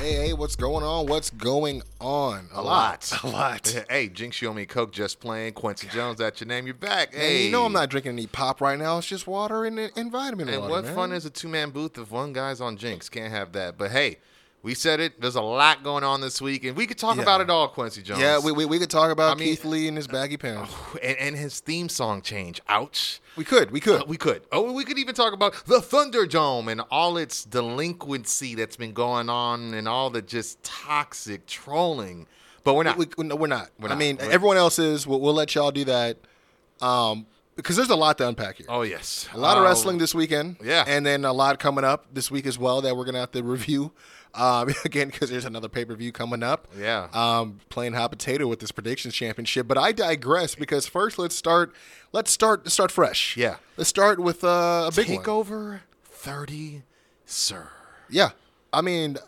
Hey, hey, what's going on? What's going on? A lot. A lot. Hey, Jinx, you owe me Coke just playing. Kwency Jones, that's your name. You're back. And Hey. you know I'm not drinking any pop right now. It's just water and, and vitamin And water. what man. fun is a two man booth if one guy's on Jinx? Can't have that. But hey, we said it. There's a lot going on this week, and we could talk Yeah. about it all, Kwency Jones. Yeah, we, we, we could talk about I mean- Keith Lee and his baggy pants. and, and his theme song change. Ouch. We could. We could. Uh, we could. Oh, we could even talk about the Thunderdome and all its delinquency that's been going on and all the just toxic trolling. But we're not. We, we, no, we're not. We're I not. mean, We're- everyone else is. We'll, we'll let y'all do that. Um, because there's a lot to unpack here. oh yes, A lot of Uh, wrestling this weekend. yeah. And then a lot coming up this week as well that we're going to have to review. Um, again, because there's another pay per view coming up. Yeah. Um, playing hot potato with this predictions championship. But I digress because first let's start. Let's start. Start fresh. Yeah. Let's start with uh, a big one. Takeover thirty, sir. Yeah. I mean,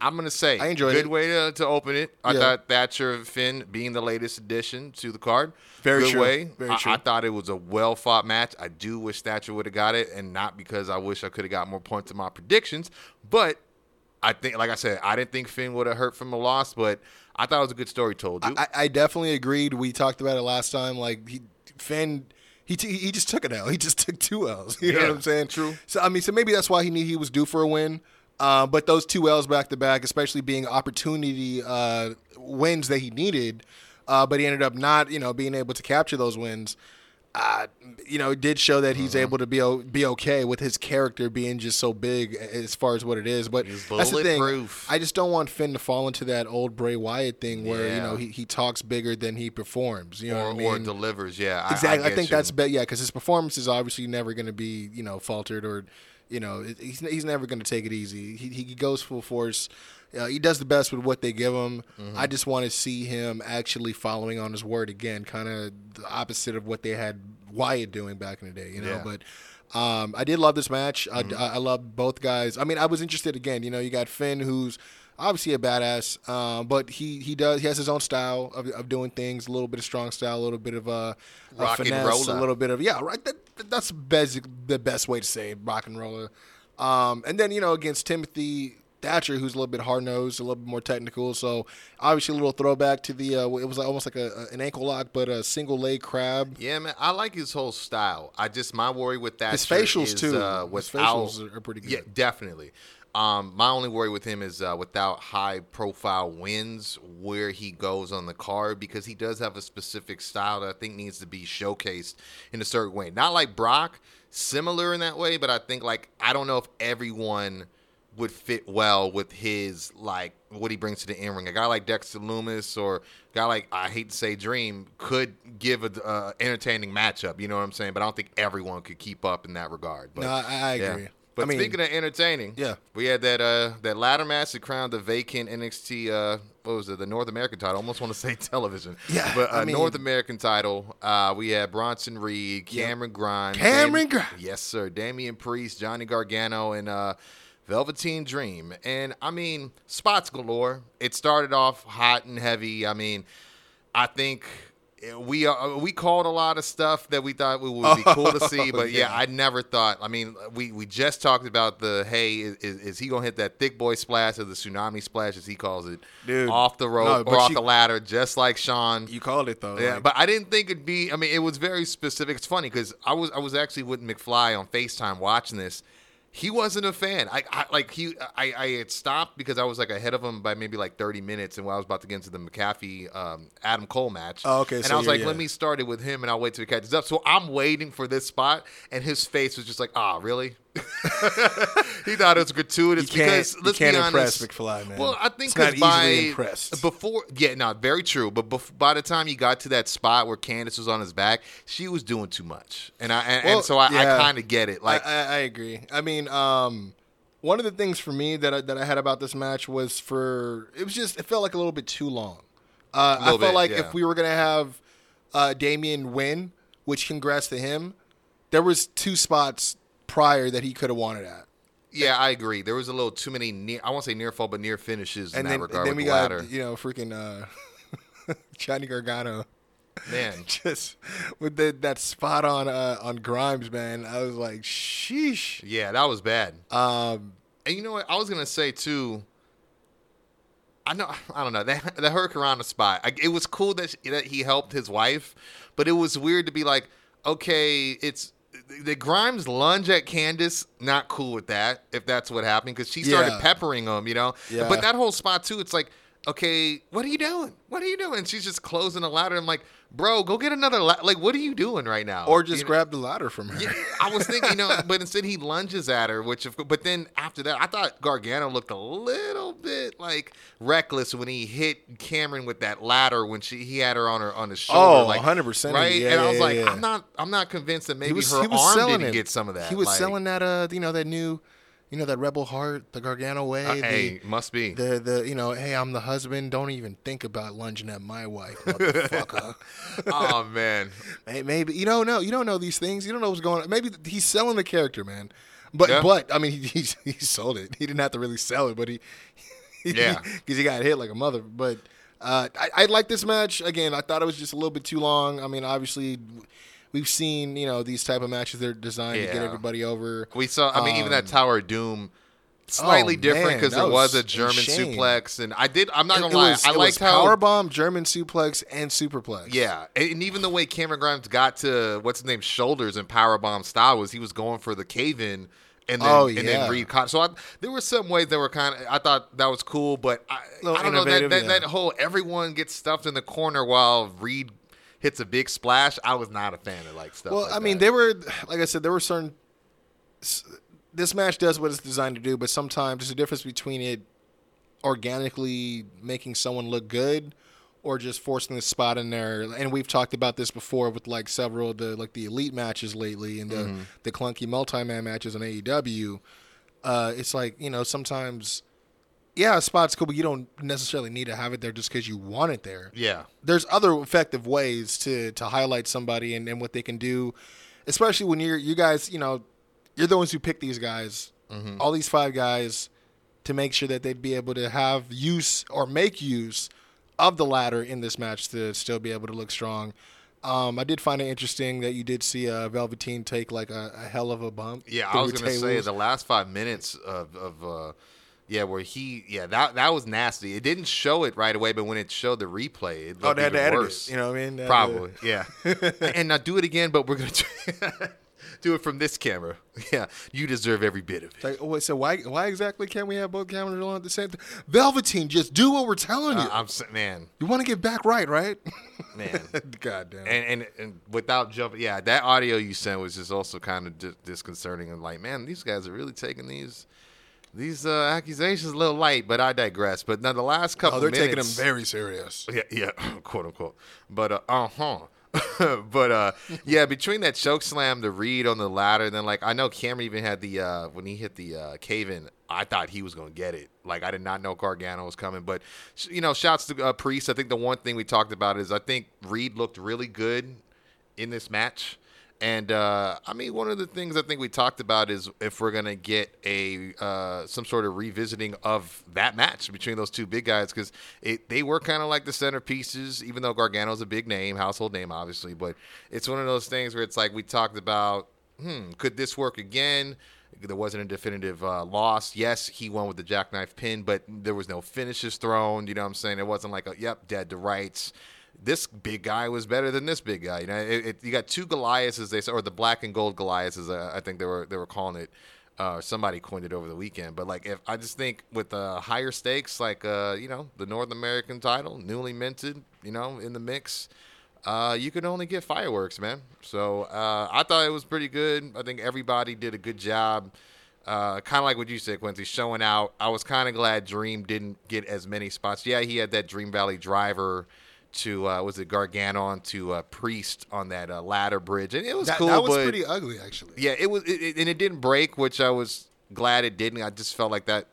I'm gonna say I enjoyed it. good it. way to, to open it. I Yeah. thought Thatcher Finn being the latest addition to the card. Very good true. way. Very I, true. I thought it was a well fought match. I do wish Thatcher would have got it, and not because I wish I could have got more points in my predictions, but I think, like I said, I didn't think Finn would have hurt from a loss, but I thought it was a good story told. I, I definitely agreed. We talked about it last time. Like he, Finn, he t- he just took an L. He just took two L's. You know what I'm saying? true. So I mean, so maybe that's why he knew he was due for a win. Uh, but those two L's back to back, especially being opportunity uh, wins that he needed, uh, but he ended up not, you know, being able to capture those wins. Uh, you know, it did show that he's able to be o- be okay with his character being just so big as far as what it is. But that's the thing. I just don't want Finn to fall into that old Bray Wyatt thing where you know he, he talks bigger than he performs. You know or, I or delivers, yeah. I- exactly. I, think you. that's bet. Yeah, because his performance is obviously never going to be you know faltered or you know he's he's never going to take it easy. He he goes full force. Uh, he does the best with what they give him. Mm-hmm. I just want to see him actually following on his word again, kind of the opposite of what they had Wyatt doing back in the day, you know. Yeah. Mm-hmm. But um, I did love this match. I, I, I love both guys. I mean, I was interested again. You know, you got Finn, who's obviously a badass, um, but he he does he has his own style of, of doing things. A little bit of strong style, a little bit of uh, a Rock and finesse, a little bit of yeah, right. That, that's basic, the best way to say it, rock and roller. Um, and then you know against Timothy Thatcher, who's a little bit hard nosed, a little bit more technical. So obviously a little throwback to the uh, it was like, almost like a, an ankle lock, but a single leg crab. Yeah, man, I like his whole style. I just my worry with that His facials, is, too. Uh, His without- facials are- are pretty good. Yeah, definitely. Um, my only worry with him is uh, without high profile wins where he goes on the card because he does have a specific style that I think needs to be showcased in a certain way. Not like Brock, similar in that way, but I think like I don't know if everyone would fit well with his like what he brings to the in ring. A guy like Dexter Lumis or a guy like I hate to say Dream could give a uh, entertaining matchup. You know what I'm saying? But I don't think everyone could keep up in that regard. But No, I- I yeah. agree. But I mean- speaking of entertaining, Yeah. we had that uh that ladder match that crowned the vacant NXT uh what was it the North American title? I almost want to say television. Yeah, but uh, I mean- North American title. Uh, we had Bronson Reed, Cameron Grimes, Cameron Grimes. yes sir, Damian Priest, Johnny Gargano, and uh. Velveteen Dream. And I mean, spots galore. It started off hot and heavy. I mean, I think we uh, we called a lot of stuff that we thought would be cool to see, but yeah, yeah. I never thought. I mean, we we just talked about the hey, is, is, he gonna hit that thick boy splash or the tsunami splash as he calls it, Dude. off the No, rope but or off you- the ladder, just like Sean. You called it though. Yeah, like- but I didn't think it'd be. I mean, it was very specific. It's funny because I was I was actually with McFly on Facetime watching this. He wasn't a fan. I, I like he. I, I had stopped because I was like ahead of him by maybe like thirty minutes, and when I was about to get into the McAfee um, Adam Cole match. Oh, okay, And so I was like, let me start it with him, and I'll wait till he catches up. So I'm waiting for this spot, and his face was just like, ah, really? he thought it was gratuitous because you let's can't be impress honest. McFly, man. Well, I think It's not 'cause by impressed. before, yeah, no, very true. But bef- by the time he got to that spot where Candice was on his back, she was doing too much, and I and, Well, and so I, yeah. I kind of get it. Like, I, I, I agree. I mean, um, one of the things for me that I, that I had about this match was for it was just it felt like a little bit too long. Uh, I felt bit, like yeah. if we were gonna have uh, Damian win, which congrats to him, there was two spots prior that he could have wanted at. Yeah, I agree. There was a little too many near. I won't say near fall, but near finishes in And that then, regard then with we the got ladder. you know freaking uh, Johnny Gargano Man, just with the, that spot on uh, on Grimes, man. I was like, sheesh. yeah, that was bad. Um, And you know what? I was gonna say too. I know. I don't know. That the Hurricane spot. I, it was cool that she, that he helped his wife, but it was weird to be like, okay, it's the Grimes lunge at Candice. Not cool with that. If that's what happened, because she started Yeah. peppering him. You know. Yeah. But that whole spot too. It's like, okay, what are you doing? What are you doing? She's just closing the ladder. I'm like, bro, go get another. La- like, what are you doing right now? or just You know? grab the ladder from her. Yeah, I was thinking, you know, but instead he lunges at her, which, of, but then after that, I thought Gargano looked a little bit like reckless when he hit Cameron with that ladder when she he had her on her on his shoulder, Oh, like 100%. right? Yeah, and I was yeah, like. I'm not, I'm not convinced that maybe he was, her he was arm selling didn't it. get some of that. He was like, selling that, uh, you know, that new, you know, that Rebel Heart, the Gargano way. uh, the, hey, must be. the the you know, hey, I'm the husband. Don't even think about lunging at my wife, motherfucker. oh man, Hey, maybe you don't know. You don't know these things. You don't know what's going on. Maybe he's selling the character, man. But Yeah. but I mean, he, he he sold it. He didn't have to really sell it, but he Yeah. because he got hit like a mother. But uh, I I like this match again. I thought it was just a little bit too long. I mean, obviously. We've seen, you know, these type of matches. They're designed to get everybody over. we saw. I mean, even that Um, Tower of Doom. Slightly oh, different because there was, was a German insane. suplex, and I did. I'm not It- gonna it lie, was- I liked how power bomb, German suplex, and superplex. Yeah, and even the way Cameron Grimes got to what's his name shoulders and powerbomb style was he was going for the cave in. And then, Oh, and then Reed caught. So I, there were some ways that were kind of. I thought that was cool, but I, I don't know that that, yeah. that whole everyone gets stuffed in the corner while Reed hits a big splash. I was not a fan of like stuff. Well, like I mean, that. they were like I said, there were certain. This match does what it's designed to do, but sometimes there's a difference between it organically making someone look good or just forcing the spot in there. And we've talked about this before with like several of the like the elite matches lately and the Mm-hmm. the clunky multi-man matches on AEW. Uh, it's like you know sometimes. Yeah, a spot's cool, but you don't necessarily need to have it there just because you want it there yeah, there's other effective ways to to highlight somebody and, and what they can do, especially when you're you guys, you know, you're the ones who pick these guys, all these five guys, to make sure that they'd be able to have use or make use of the ladder in this match to still be able to look strong. Um, I did find it interesting that you did see uh, Velveteen take like a, a hell of a bump. yeah. I was gonna say the last five minutes of of. Uh, yeah, where he, yeah, that that was nasty. It didn't show it right away, but when it showed the replay, it oh, looked they had to even edit worse. it. You know what I mean? Probably, yeah. and now do it again, but we're gonna do, do it from this camera. Yeah, you deserve every bit of it. Like, oh, wait, so why why exactly can't we have both cameras on at the same time? Velveteen, just do what we're telling you. Uh, I'm man, you want to get back right, right? man. God damn. And, and and without jumping, yeah, that audio you sent was just also kind of di- disconcerting. And like, man, these guys are really taking these these uh, accusations a little light. But I digress. But now the last couple, oh, they're taking them very serious. Yeah, yeah, quote unquote. But uh, uh huh. but uh, yeah, between that choke slam, the read on the ladder, and then like I know Cameron even had the uh, when he hit the uh, cave in. I thought he was gonna get it. Like I did not know Gargano was coming. But you know, shouts to uh, Priest. I think the one thing we talked about is I think Reed looked really good in this match. And uh, I mean, one of the things I think we talked about is if we're gonna get a uh, some sort of revisiting of that match between those two big guys because they were kind of like the centerpieces, even though Gargano's a big name, household name, obviously. But it's one of those things where it's like we talked about, hmm, could this work again? There wasn't a definitive uh, loss. Yes, he won with the jackknife pin, but there was no finishes thrown. You know what I'm saying? It wasn't like a yep, dead to rights this big guy was better than this big guy. You know, it, it, you got two Goliaths, as they say, or the black and gold Goliaths, as uh, I think they were they were calling it. Uh, somebody coined it over the weekend, but like if I just think with uh, higher stakes, like uh, you know the North American title, newly minted, you know, in the mix, uh, you can only get fireworks, man. So uh, I thought it was pretty good. I think everybody did a good job. Uh, kind of like what you said, Kwency, showing out. I was kind of glad Dream didn't get as many spots. Yeah, he had that Dream Valley driver to uh, was it Gargano to uh, Priest on that uh, ladder bridge, and it was That, cool. that was but pretty ugly, actually. yeah, it was, it, it- and it didn't break, which I was glad it didn't. I just felt like that.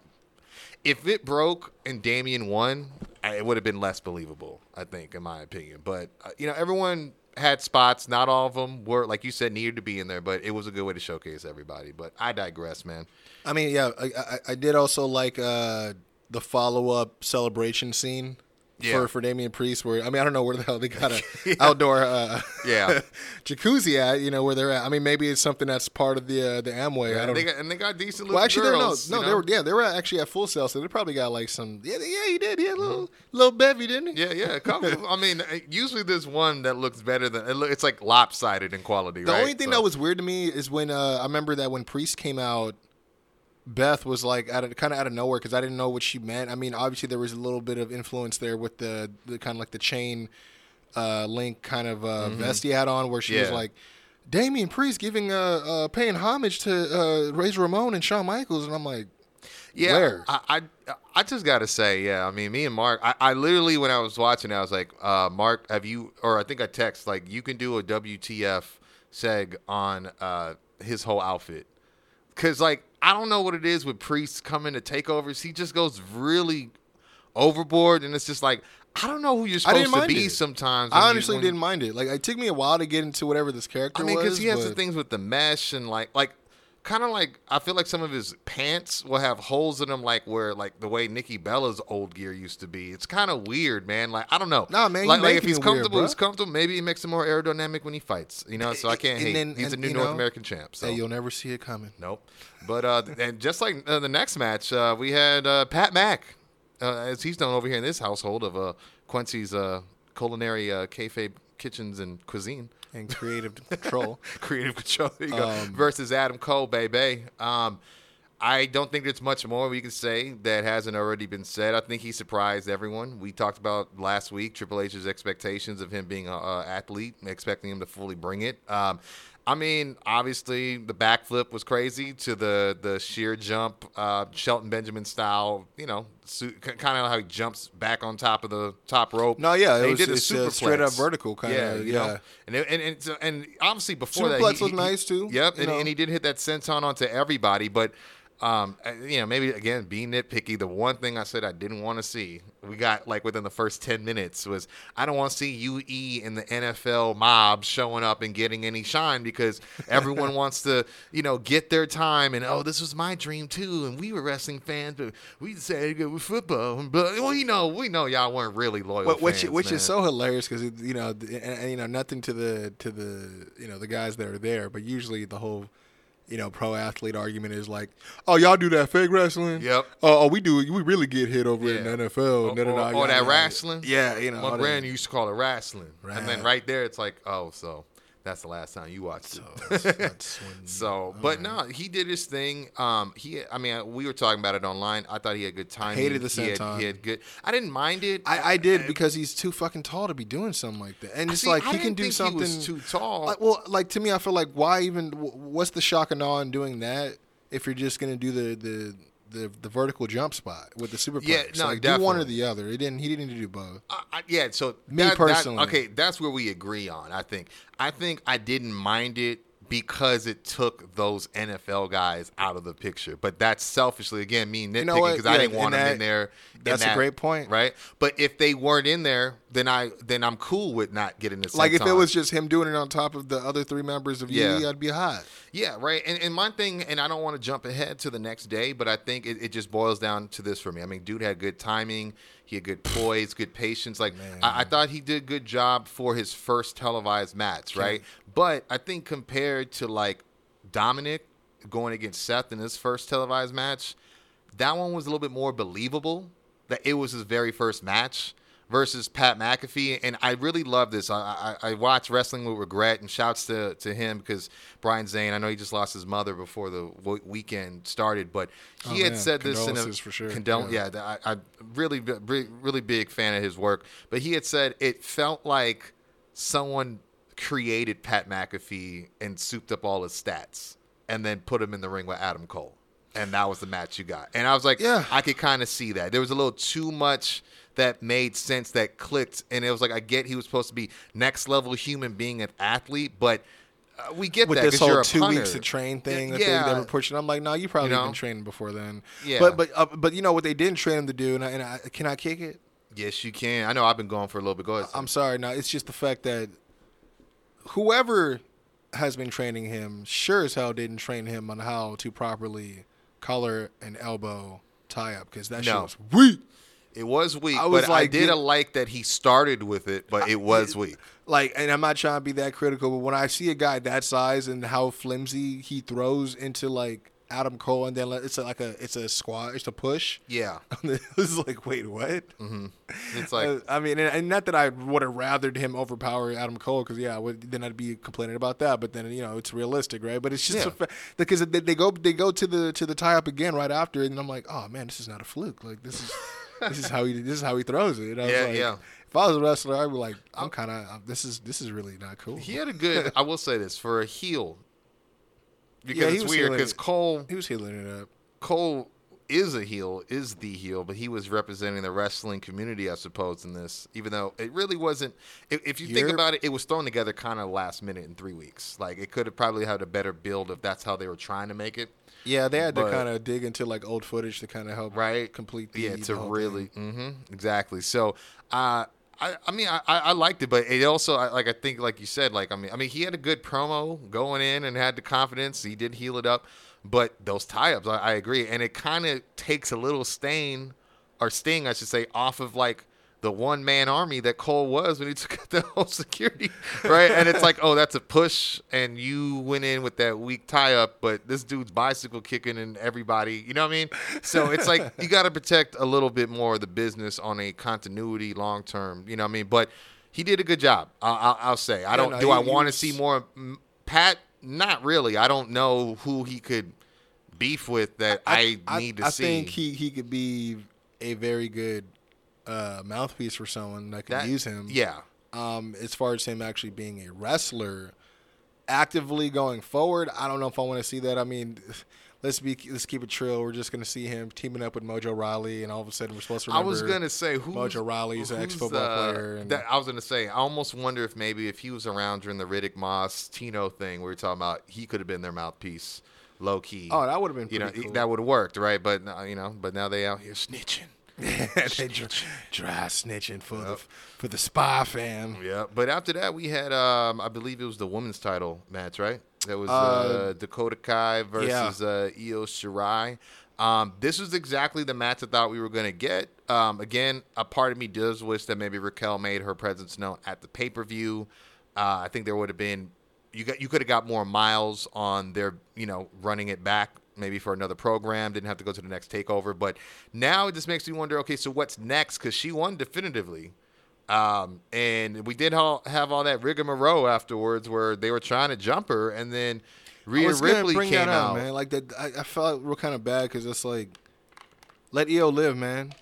If it broke and Damian won, I- it would have been less believable. I think, in my opinion. But uh, you know, everyone had spots. Not all of them were, like you said, needed to be in there. But it was a good way to showcase everybody. But I digress, man. I mean, yeah, I, I, I did also like uh, the follow up celebration scene Yeah. for for Damian Priest. Where I mean, I don't know where the hell they got a outdoor uh, Yeah. jacuzzi at. You know where they're at. I mean, maybe it's something that's part of the uh, the Amway. I don't. they got, and they got decent. well, actually, they're no, no, you they were yeah, they were actually at Full Sail, so they probably got like some. Yeah, yeah, he did. yeah, had a little little bevy, didn't he? Yeah, yeah. I mean, uh, usually there's one that looks better than it's like lopsided in quality. The right? only thing So- that was weird to me is when uh, I remember that when Priest came out, Beth was like out of kind of out of nowhere because I didn't know what she meant. I mean, obviously there was a little bit of influence there with the the kind of like the chain uh, link kind of uh, vest he had on, where she was Mm-hmm. Like. Damian Priest giving uh, uh paying homage to uh Razor Ramon and Shawn Michaels and I'm like Yeah, Where? I, I I just gotta say, yeah. I mean, me and Mark, I, I literally when I was watching, I was like, uh, Mark, have you? Or I think I text like, you can do a WTF seg on uh, his whole outfit, because like I don't know what it is with priests coming to takeovers. He just goes really overboard, and it's just like I don't know who you're supposed to be it. sometimes. I honestly when- didn't mind it. Like it took me a while to get into whatever this character I mean, because he has the things with the mesh and like like kind of like I feel like some of his pants will have holes in them, like where like the way Nikki Bella's old gear used to be. It's kind of weird, man. Like I don't know. Nah, man, Like, like if he's it weird, comfortable, he's comfortable. Maybe he makes him more aerodynamic when he fights. You know, so I can't And hate. then- he's a new North know, American champ. So. Hey, you'll never see it coming. Nope. But uh, and just like uh, the next match, uh, we had uh, Pat Mack, uh, as he's known over here in this household of uh, Kwency's uh, culinary uh, kayfabe kitchens and cuisine. And creative control. Creative control. There you go. Um, Versus Adam Cole, baby. Um, I don't think there's much more we can say that hasn't already been said. I think he surprised everyone. We talked about last week Triple H's expectations of him being an athlete, expecting him to fully bring it. Um, I mean, obviously the backflip was crazy to the the sheer jump, uh, Shelton Benjamin style. You know, su- kind of how he jumps back on top of the top rope. No, yeah, was- did a a straight up vertical kinda, Yeah, you know? And it, and and, so- and obviously before that, Superplex was he- nice, too, Yep, and, and he did hit that senton onto everybody, but. Um, uh, you know, maybe again being nitpicky. The one thing I said I didn't want to see, we got like within the first ten minutes was I don't want to see UE and the NFL mob showing up and getting any shine because everyone wants to, you know, get their time and oh, this was my dream too, and we were wrestling fans, but we decided to go with football. But well, you know, we know y'all weren't really loyal. Wh- which fans, which man. is so hilarious because you know and, and, you know nothing to the to the you know the guys that are there, but usually the whole you know pro athlete argument is like, oh y'all do that fake wrestling, Yep. Oh, oh we do we really get hit over in the NFL, or, or- or that wrestling. yeah, you know. My that. used to call it wrestling, and then Right. right there, it's like, oh, so that's the last time you watched it. That's- when- So, but no, he did his thing. Um, he, I mean, we were talking about it online. I thought he had good timing. Hated the he had, he had good. I didn't mind it. I, I did because he's too fucking tall to be doing something like that, and it's See, like I he can do something. Too tall. Like, well, like to me, I feel like why even? What's the shock and awe in doing that if you're just gonna do the the the, the vertical jump spot with the superplex? Yeah, no, like, do one or the other. He didn't. He didn't do both. I, I, yeah, so Me that- that- personally. okay, that's where we agree on. I think. I think I didn't mind it because it took those NFL guys out of the picture. But that's selfishly again me nitpicking know what? because I didn't want them that- in there. in that's a great point. right? But if they weren't in there, then I then I'm cool with not getting the Like if it was just him doing it on top of the other three members of Yeah. I'd be hot. Yeah, right. And, and my thing, and I don't want to jump ahead to the next day, but I think it, it just boils down to this for me. I mean, dude had good timing. He had good poise, good patience. Like I, I thought he did a good job for his first televised match, right? But I think compared to like Dominic going against Seth in his first televised match, that one was a little bit more believable. That it was his very first match versus Pat McAfee, and I really love this. I, I, I watch Wrestling with Wregret, and shouts to, to him because Brian Zane. I know he just lost his mother before the w- weekend started, but he Oh, had man. said this in a for sure. condol- Yeah. yeah, that I, I really, really, really big fan of his work. But he had said it felt like someone created Pat McAfee and souped up all his stats and then put him in the ring with Adam Cole. And that was the match you got. And I was like, Yeah. I could kind of see that. There was a little too much that made sense that clicked. And it was like, I get he was supposed to be next level human being, an athlete, but Uh, we get with that this whole you're a two punter. weeks to train thing that Yeah. they, they were pushing. I'm like, no, you probably You know? been training before then. Yeah. But but uh, but you know what they didn't train him to do, and I, and I can I kick it. Yes, you can. I know. I've been going for a little bit. Go ahead. I'm sorry. No, it's just the fact that whoever has been training him sure as hell didn't train him on how to properly collar and elbow tie up because that shit was weak. It was weak, I was but I like, did dude- a like that he started with it, but it was weak. Like, and I'm not trying to be that critical, but when I see a guy that size and how flimsy he throws into like Adam Cole, and then it's like a it's a squat, it's a push. Yeah, it's like, wait, what? it's like Uh, I mean, and, and not that I would have rathered him overpower Adam Cole, because yeah, would, then I'd be complaining about that. But then you know, it's realistic, right? But it's just Yeah. a fa- because they, they go they go to the to the tie up again right after, and I'm like, oh man, this is not a fluke. Like this is this is how he this is how he throws it. And I was Yeah, like, yeah. If I was a wrestler, I'd be like, I'm kind of this is this is really not cool. he had a good. I will say this for a heel, because Yeah, it's weird. Because. Cole he was healing it up. Cole is a heel, is the heel, but he was representing the wrestling community, I suppose, in this. Even though it really wasn't. If, if you think You're- about it, it was thrown together kind of last minute in three weeks. Like it could have probably had a better build if that's how they were trying to make it. Yeah, they had to kind of dig into like old footage to kind of help right complete the yeah the to whole really thing. hmm exactly so uh I, I mean I, I liked it but it also like I think like you said like I mean I mean he had a good promo going in and had the confidence. He did heal it up. But those tie-ups I, I agree. And it kind of takes a little stain or sting I should say off of like the one man army that Cole was when he took out the whole security, right? And it's like, oh, that's a push, and you went in with that weak tie up, but this dude's bicycle kicking and everybody, you know what I mean? So it's like you got to protect a little bit more of the business on a continuity long term, you know what I mean? But he did a good job, I, I, I'll say. I don't. no, do he- I want to see more mm, Pat? Not really. I don't know who he could beef with that I, need to I see. I think he, he could be a very good uh, mouthpiece for someone that could That- use him. Yeah. Um, as far as him actually being a wrestler, actively going forward, I don't know if I want to see that. I mean, let's be let's keep it trill. We're just gonna see him teaming up with Mojo Rawley, and all of a sudden we're supposed to I was gonna say who Mojo Rawley's an ex-football uh, player and- that, I was gonna say I almost wonder if maybe if he was around during the Riddick Moss Tino thing we were talking about, he could have been their mouthpiece, low key. Oh, that would have been you know cool. that would have worked, right? But uh, you know, but now they out here snitching. they dry, dry snitching for the for the spy fam. Yeah, but after that we had um I believe it was the women's title match, right? That was uh, Uh, Dakota Kai versus uh, Io Shirai. Um, this was exactly the match I thought we were going to get. Um, again, a part of me does wish that maybe Raquel made her presence known at the pay per view. Uh, I think there would have been you got you could have got more miles on their you know running it back maybe for another program. Didn't have to go to the next takeover, but now it just makes me wonder. Okay, so what's next? Because she won definitively. Um, and we did all, have all that rigmarole afterwards where they were trying to jump her, and then Rhea Ripley came up, out. man. Like that, I, I felt real kind of bad because it's like, let Io live, man.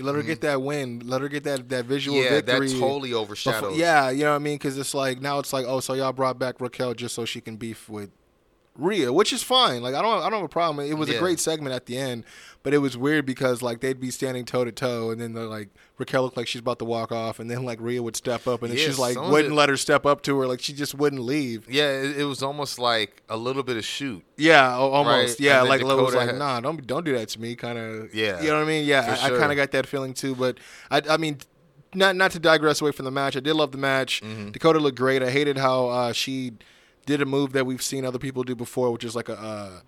Let her get that win. Let her get that that visual Mm-hmm. Yeah, that victory. totally before- overshadowed. yeah, you know what I mean? Because it's like now it's like, oh, so y'all brought back Raquel just so she can beef with Rhea, which is fine. Like I don't, I don't have a problem. It was Yeah. a great segment at the end, but it was weird because like they'd be standing toe to toe, and then like Raquel looked like she's about to walk off, and then like Rhea would step up, and then Yeah, she's like wouldn't it- let her step up to her, like she just wouldn't leave. Yeah, it, it was almost like a little bit of shoot. Yeah, almost. Right? Yeah, like Lo was like, had- nah, don't don't do that to me, kind of. Yeah. you know what I mean. Yeah, I, I kind of got that feeling too. But I, I mean, not not to digress away from the match. I did love the match. Mm-hmm. Dakota looked great. I hated how uh, she did a move that we've seen other people do before, which is like a uh,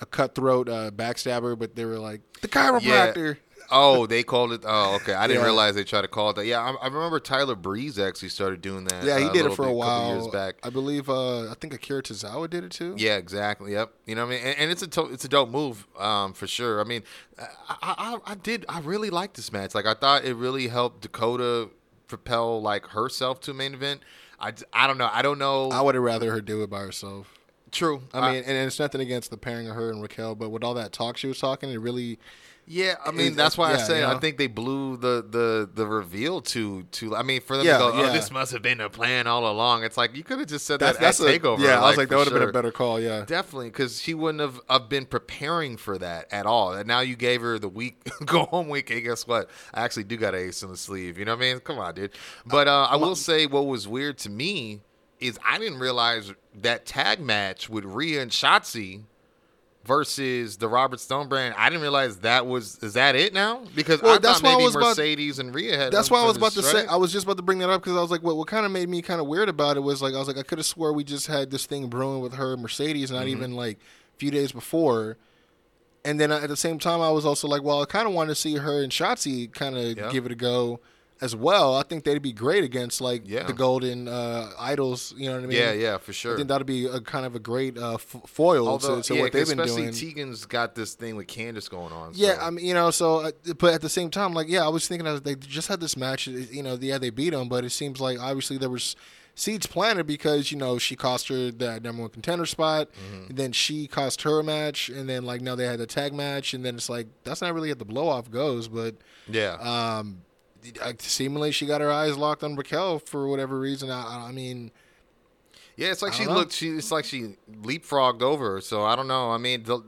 a cutthroat uh, backstabber. But they were like the chiropractor. Oh, they called it. Oh, okay. I didn't Yeah. realize they tried to call it that. Yeah, I, I remember Tyler Breeze actually started doing that. Yeah, he uh, did it for a bit- couple while. years back. I believe. Uh, I think Akira Tozawa did it too. Yeah, exactly. Yep. You know what I mean? And, and it's a to- it's a dope move, um, for sure. I mean, I, I I I did I really liked this match. Like I thought it really helped Dakota propel like herself to main event. I, I don't know. I don't know. I would have rather her do it by herself. True. I mean, and it's nothing against the pairing of her and Raquel, but with all that talk she was talking, it really Yeah, I mean that's why I say you I think they blew the the the reveal to too. I mean, for them Yeah, to go, oh, yeah. this must have been a plan all along. It's like you could have just said That's that that's at a, takeover. Yeah, I was like, that would have been a better call. Yeah, Definitely, because she wouldn't have, have been preparing for that at all. And now you gave her the week, go home week. Hey, guess what? I actually do got an ace in the sleeve. You know what I mean? Come on, dude. But uh, I will say what was weird to me is I didn't realize that tag match with Rhea and Shotzi versus the Robert Stone brand. I didn't realize that was is that it now? Because Well, I that's thought why I maybe was about- Mercedes and Rhea had. That's why I was about to say. I was just about to bring that up because I was like, what, what kind of made me kind of weird about it was like I was like I could have swore we just had this thing brewing with her and Mercedes, not Mm-hmm. even like a few days before. And then at the same time, I was also like, well, I kind of wanted to see her and Shotzi kind of Yeah. give it a go as well. I think they'd be great against like Yeah. the Golden uh, Idols. You know what I mean? yeah, yeah, for sure. I think that'd be a kind of a great uh, f- foil Although, to, to yeah, what they've been doing. especially. Tegan's got this thing with Candice going on. Yeah, I mean, you know, so uh, but at the same time, like, yeah, I was thinking that they just had this match. You know, yeah, they beat them, but it seems like obviously there was seeds planted because you know she cost her that number one contender spot, Mm-hmm. and then she cost her a match, and then like now they had the tag match, and then it's like that's not really how the blow off goes, but yeah. um, seemingly she got her eyes locked on Raquel for whatever reason. I, I mean, Yeah, it's like she know. looked. She it's like she leapfrogged over. So I don't know. I mean, the,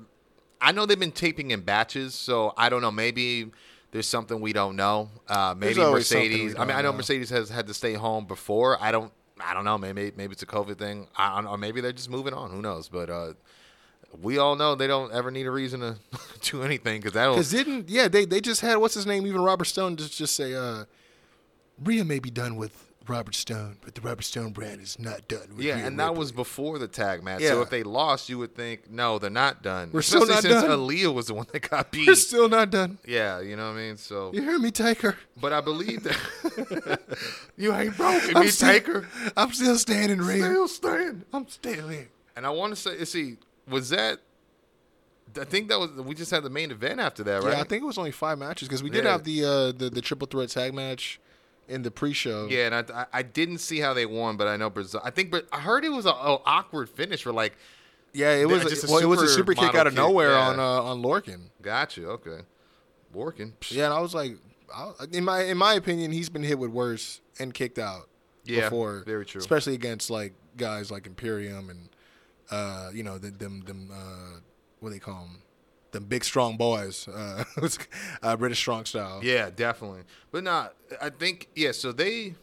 I know they've been taping in batches. So I don't know. Maybe there's something we don't know. Uh, maybe There's always something we Mercedes. I mean, I know know. Mercedes has had to stay home before. I don't. I don't know. Maybe maybe it's a COVID thing. I don't. Maybe they're just moving on. Who knows? But uh, we all know they don't ever need a reason to do anything because that'll. because didn't yeah they they just had what's his name even Robert Stone just just say uh, Rhea may be done with. Robert Stone, but the Robert Stone brand is not done. With Yeah, Rhea and that Ripley. was before the tag match. Yeah. So if they lost, you would think, no, they're not done. We're still Especially not since done. Aaliyah was the one that got beat. We're still not done. yeah, you know what I mean. So You hear me, Taker? But I believe that you ain't broken I'm me, still- Taker. I'm still standing, Rhea. Still stand. I'm still here. And I want to say, see, was that? I think that was we just had the main event after that, right? Yeah, I think it was only five matches because we did Yeah. have the, uh, the the triple threat tag match in the pre-show. Yeah, and I, I, didn't see how they won, but I know Brazil. I think, but I heard it was a, a awkward finish for like, yeah, it was. just a well, it was a super kick out of kick, nowhere yeah. on uh, on Lorcan. gotcha, okay, working. Yeah, and I was like, I, in my in my opinion, he's been hit with worse and kicked out. Yeah, before, very true. Especially against like guys like Imperium and uh, you know the, them them uh, what do they call them. The big strong boys, uh, uh, British strong style. Yeah, definitely. But not. I think yeah. So they.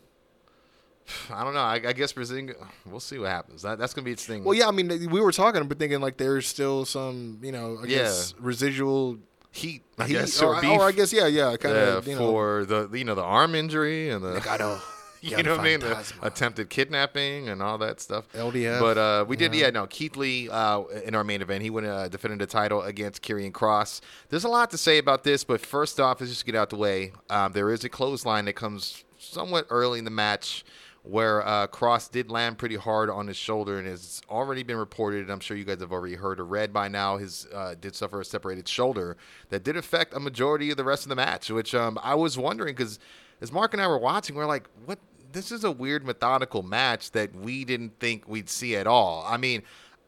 I don't know. I, I guess Brazil. We'll see what happens. That, that's gonna be its thing. Well, yeah, I mean, we were talking, but thinking like there's still some, you know, I guess residual heat. I heat, guess or, or, or I guess, yeah, yeah, kind yeah, of, know, for the you know the arm injury and the gotta, you know what I mean the attempted kidnapping and all that stuff. LDF, But uh, we did yeah. yeah no Keith Lee uh, in our main event he went uh, defended the title against Karrion Kross. There's a lot to say about this, but first off, let's just get out the way. Um, there is a clothesline that comes somewhat early in the match. Where uh, Kross did land pretty hard on his shoulder and has already been reported. and I'm sure you guys have already heard or read by now. His uh, did suffer a separated shoulder that did affect a majority of the rest of the match, which um, I was wondering because as Mark and I were watching, we're like, what? This is a weird methodical match that we didn't think we'd see at all. I mean,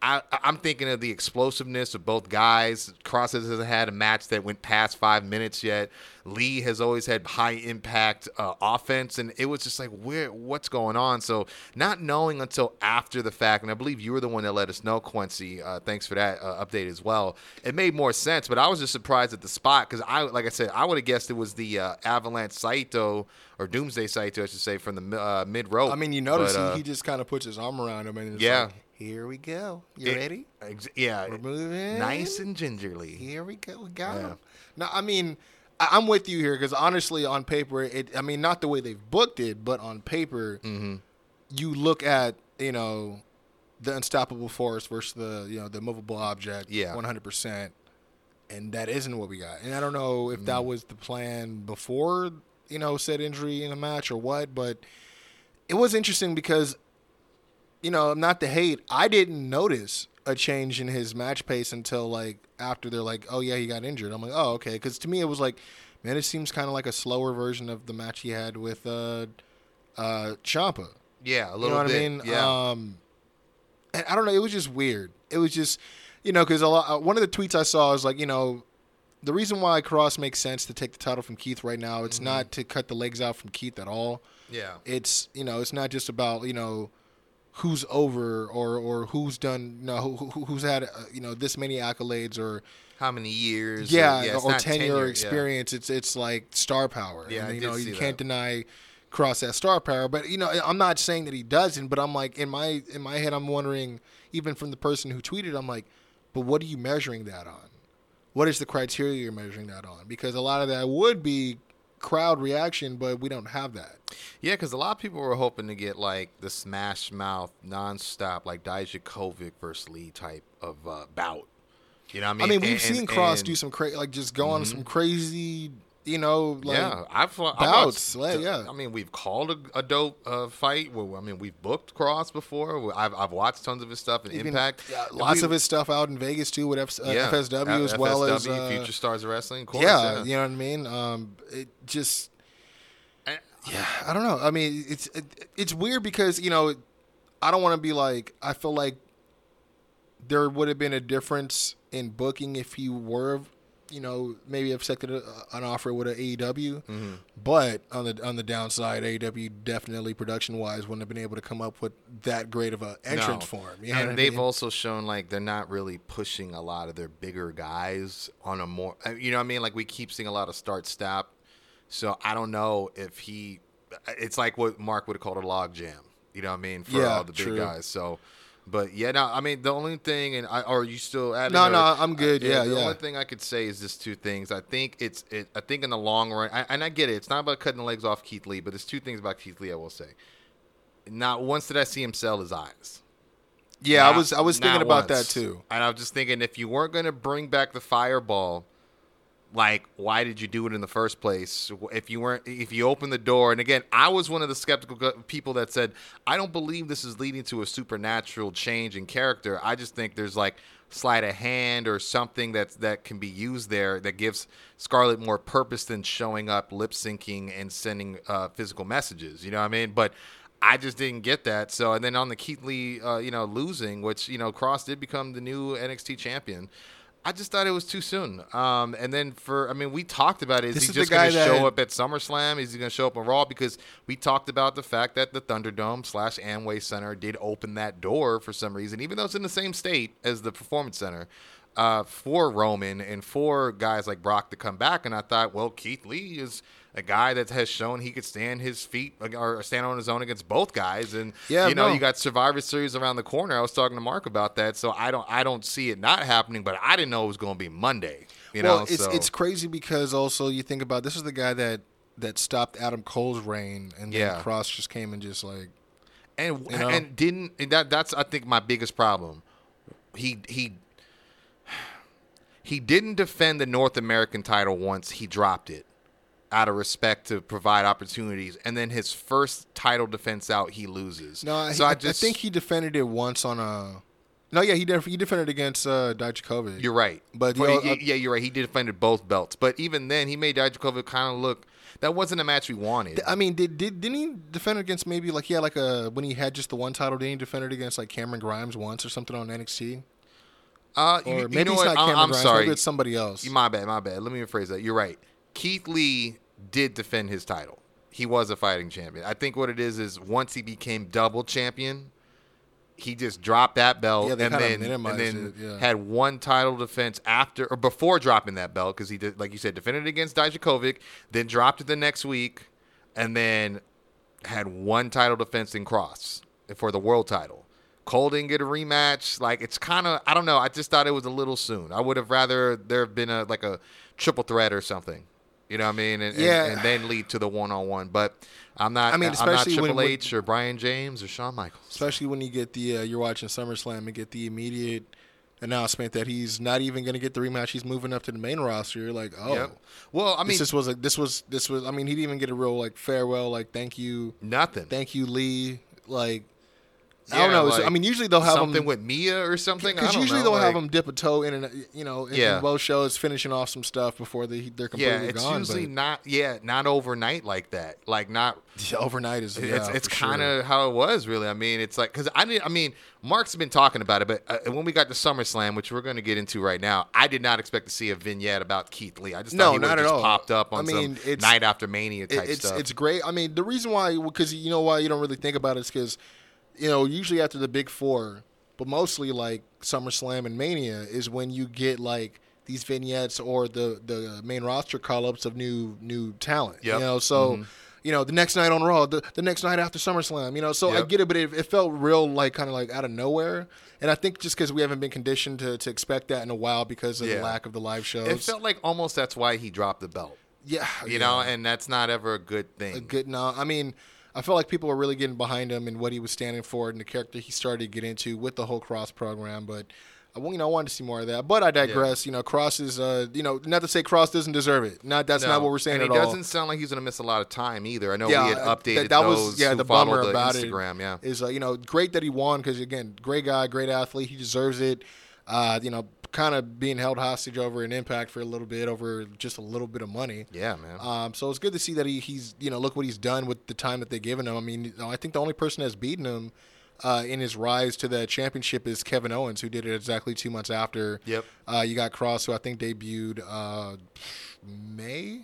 I, I'm thinking of the explosiveness of both guys. Kross hasn't had a match that went past five minutes yet. Lee has always had high impact uh, offense, and it was just like, where, what's going on? So, not knowing until after the fact, and I believe you were the one that let us know, Kwency. Uh, thanks for that uh, update as well. It made more sense, but I was just surprised at the spot because I, like I said, I would have guessed it was the uh, Avalanche Saito or Doomsday Saito, I should say, from the uh, mid rope. I mean, you notice But, uh, he, he just kind of puts his arm around him and it's Yeah. like, here we go. You it- ready? ex- yeah, We're moving. nice and gingerly. Here we go. We got Yeah. him. Now, I mean, I, I'm with you here because honestly, on paper, it. I mean, not the way they've booked it, but on paper, Mm-hmm. you look at you know the unstoppable force versus the you know the movable object. Yeah. 100. percent And that isn't what we got. And I don't know if Mm. that was the plan before you know said injury in the match or what, but it was interesting because you know, not to hate, I didn't notice a change in his match pace until like after they're like, oh yeah, he got injured. I'm like, oh okay, because to me it was like, man, it seems kind of like a slower version of the match he had with uh, uh, Ciampa. Yeah, a little. You know what bit. I mean? Yeah. Um, and I don't know. It was just weird. It was just, you know, because a lot. Uh, one of the tweets I saw is like, you know, the reason why Kross makes sense to take the title from Keith right now. It's not to cut the legs out from Keith at all yeah. it's you know it's not just about you know who's over or or who's done you know who, who- who's had uh, you know this many accolades or How many years? yeah, it's or tenure, tenure, or yeah. experience it's it's like star power Yeah, and, I you did know you that. can't deny Kross has star power, but you know, I'm not saying that he doesn't. But I'm like in my in my head, I'm wondering, even from the person who tweeted, I'm like, but what are you measuring that on? What is the criteria you're measuring that on? Because a lot of that would be crowd reaction, but we don't have that. Yeah, because a lot of people were hoping to get like the smash mouth nonstop, like Dijakovic versus Lee type of uh, bout. You know what I mean, I mean? we've And- seen Kross and- do some crazy, like just go on some crazy, you know, like yeah, I've, bouts, watched- like, yeah. I mean, we've called a, a dope uh, fight. Well, I mean, we've booked Kross before. I've, I've watched tons of his stuff in even- Impact. yeah, lots we- of his stuff out in Vegas too with F- uh, yeah, FSW as well as uh, Future Stars of Wrestling. Course, yeah, yeah. you know what I mean. Um, it just yeah, I don't know. I mean, it's it, it's weird because you know, I don't want to be like. I feel like there would have been a difference in booking if he were, you know, maybe accepted a, an offer with an AEW. Mm-hmm. But on the on the downside, AEW definitely production wise wouldn't have been able to come up with that great of an entrance No. for him. You know and they've mean? also shown like they're not really pushing a lot of their bigger guys on a more, uh, you know what I mean? Like we keep seeing a lot of start stop. So I don't know if he, it's like what Mark would have called a log jam. You know what I mean? For Yeah, all the big true. guys. So, but yeah, no, I mean the only thing, and I, are you still adding? No, or- no, I'm good. Yeah, yeah. The yeah. only thing I could say is just two things. I think it's, it, I think in the long run, I, and I get it. It's not about cutting the legs off Keith Lee, but there's two things about Keith Lee I will say. Not once did I see him sell his eyes. yeah, I was I was thinking not about that too. And I was just thinking, if you weren't going to bring back the fireball, like, why did you do it in the first place? If you weren't, if you opened the door, and again, I was one of the skeptical people that said, I don't believe this is leading to a supernatural change in character. I just think there's like sleight of hand or something that that can be used there that gives Scarlett more purpose than showing up, lip syncing, and sending uh, physical messages. You know what I mean? But I just didn't get that. So, and then on the Keith Lee, uh, you know, losing, which you know, Kross did become the new NXT champion. I just thought it was too soon. Um, and then for, I mean, we talked about it. Is This he is just going to show up at SummerSlam? Is he going to show up on Raw? Because we talked about the fact that the Thunderdome slash Amway Center did open that door for some reason, even though it's in the same state as the Performance Center. Uh, for Roman and for guys like Brock to come back, and I thought, well, Keith Lee is a guy that has shown he could stand his feet or stand on his own against both guys, and Yeah, you know no. you got Survivor Series around the corner. I was talking to Mark about that, so I don't I don't see it not happening, but I didn't know it was going to be Monday. You well, know, it's so. it's crazy because also you think about this is the guy that that stopped Adam Cole's reign, and then Yeah. Kross just came and just like and you know? and didn't and that that's I think my biggest problem. He he he didn't defend the North American title once he dropped it out of respect to provide opportunities and then his first title defense out he loses. no. I, so I, I just I think he defended it once on a. No, yeah, he def- he defended against uh, Dijakovic. You're right. But, But you know, y- uh, yeah, you're right. He defended both belts, but even then, he made Dijakovic kind of look. That wasn't a match we wanted. I mean, did, did didn't he defend against maybe like he had like a when he had just the one title? Didn't he defend it against like Cameron Grimes once or something on NXT? uh, you- Or you maybe know it's what? not Cameron I'm Grimes. sorry. Maybe it's somebody else. My bad, my bad. Let me rephrase that. You're right. Keith Lee did defend his title. He was a fighting champion. I think what it is is once he became double champion, he just dropped that belt Yeah, and then and then yeah. had one title defense after or before dropping that belt because he did like you said defended against Dijakovic, then dropped it the next week, and then had one title defense in Kross for the world title. Cole didn't get a rematch. Like it's kind of I don't know. I just thought it was a little soon. I would have rather there have been a like a triple threat or something. You know what I mean? And, and- Yeah. and, then lead to the one on one. But I'm not. I mean, I'm not especially Triple when- H or Brian James or Shawn Michaels. Especially when you get the uh, you're watching SummerSlam and get the immediate announcement that he's not even going to get the rematch. He's moving up to the main roster. You're like, oh, Yep. Well, I mean, this was a, this was this was. I mean, he didn't even get a real like farewell. Like, thank you, nothing. thank you, Lee. Like, I don't know. Like I mean, usually they'll have something him with Mia or something. Because usually know, they'll have like- him dip a toe in and you know in, Yeah. in both shows, finishing off some stuff before they they're completely Yeah, it's gone. usually but not. Yeah, not overnight like that. Like not overnight is yeah, it's sure. kind of how it was really. I mean, it's like because I did. I mean, Mark's been talking about it, but uh, when we got to SummerSlam, which we're going to get into right now, I did not expect to see a vignette about Keith Lee. I just No, not at just all. popped up I on mean, some it's- night after Mania type it's stuff. it's great. I mean, the reason why because you know why you don't really think about it is because you know usually after the big four, but mostly like SummerSlam and Mania is when you get like these vignettes or the the main roster call ups of new new talent. Yep. You know, so mm-hmm. you know, the next night on Raw, the, the next night after SummerSlam, you know. So I get it, but it, it felt real, like kind of like out of nowhere. And I think just because we haven't been conditioned to, to expect that in a while because of the lack of the live shows. It felt like almost that's why he dropped the belt. yeah, You yeah. know, and that's not ever a good thing. a good no. I mean, I felt like people were really getting behind him and what he was standing for and the character he started to get into with the whole Kross program. But I, you know, I wanted to see more of that. But I digress. You know, Kross is, uh, you know, not to say Kross doesn't deserve it. Not that's not what we're saying and at it doesn't sound like he's going to miss a lot of time either. I know yeah, we had uh, updated that, that those was yeah the bummer the about Instagram. it. Yeah, is uh, you know great that he won because again, great guy, great athlete, he deserves it. Uh, you know, kind of being held hostage over an impact for a little bit over just a little bit of money. yeah, man. Um, so it's good to see that he, he's you know look what he's done with the time that they've given him. I mean, you know, I think the only person that's beaten him uh, in his rise to the championship is Kevin Owens, who did it exactly two months after. Yep. Uh, you got Kross, who I think debuted uh, May,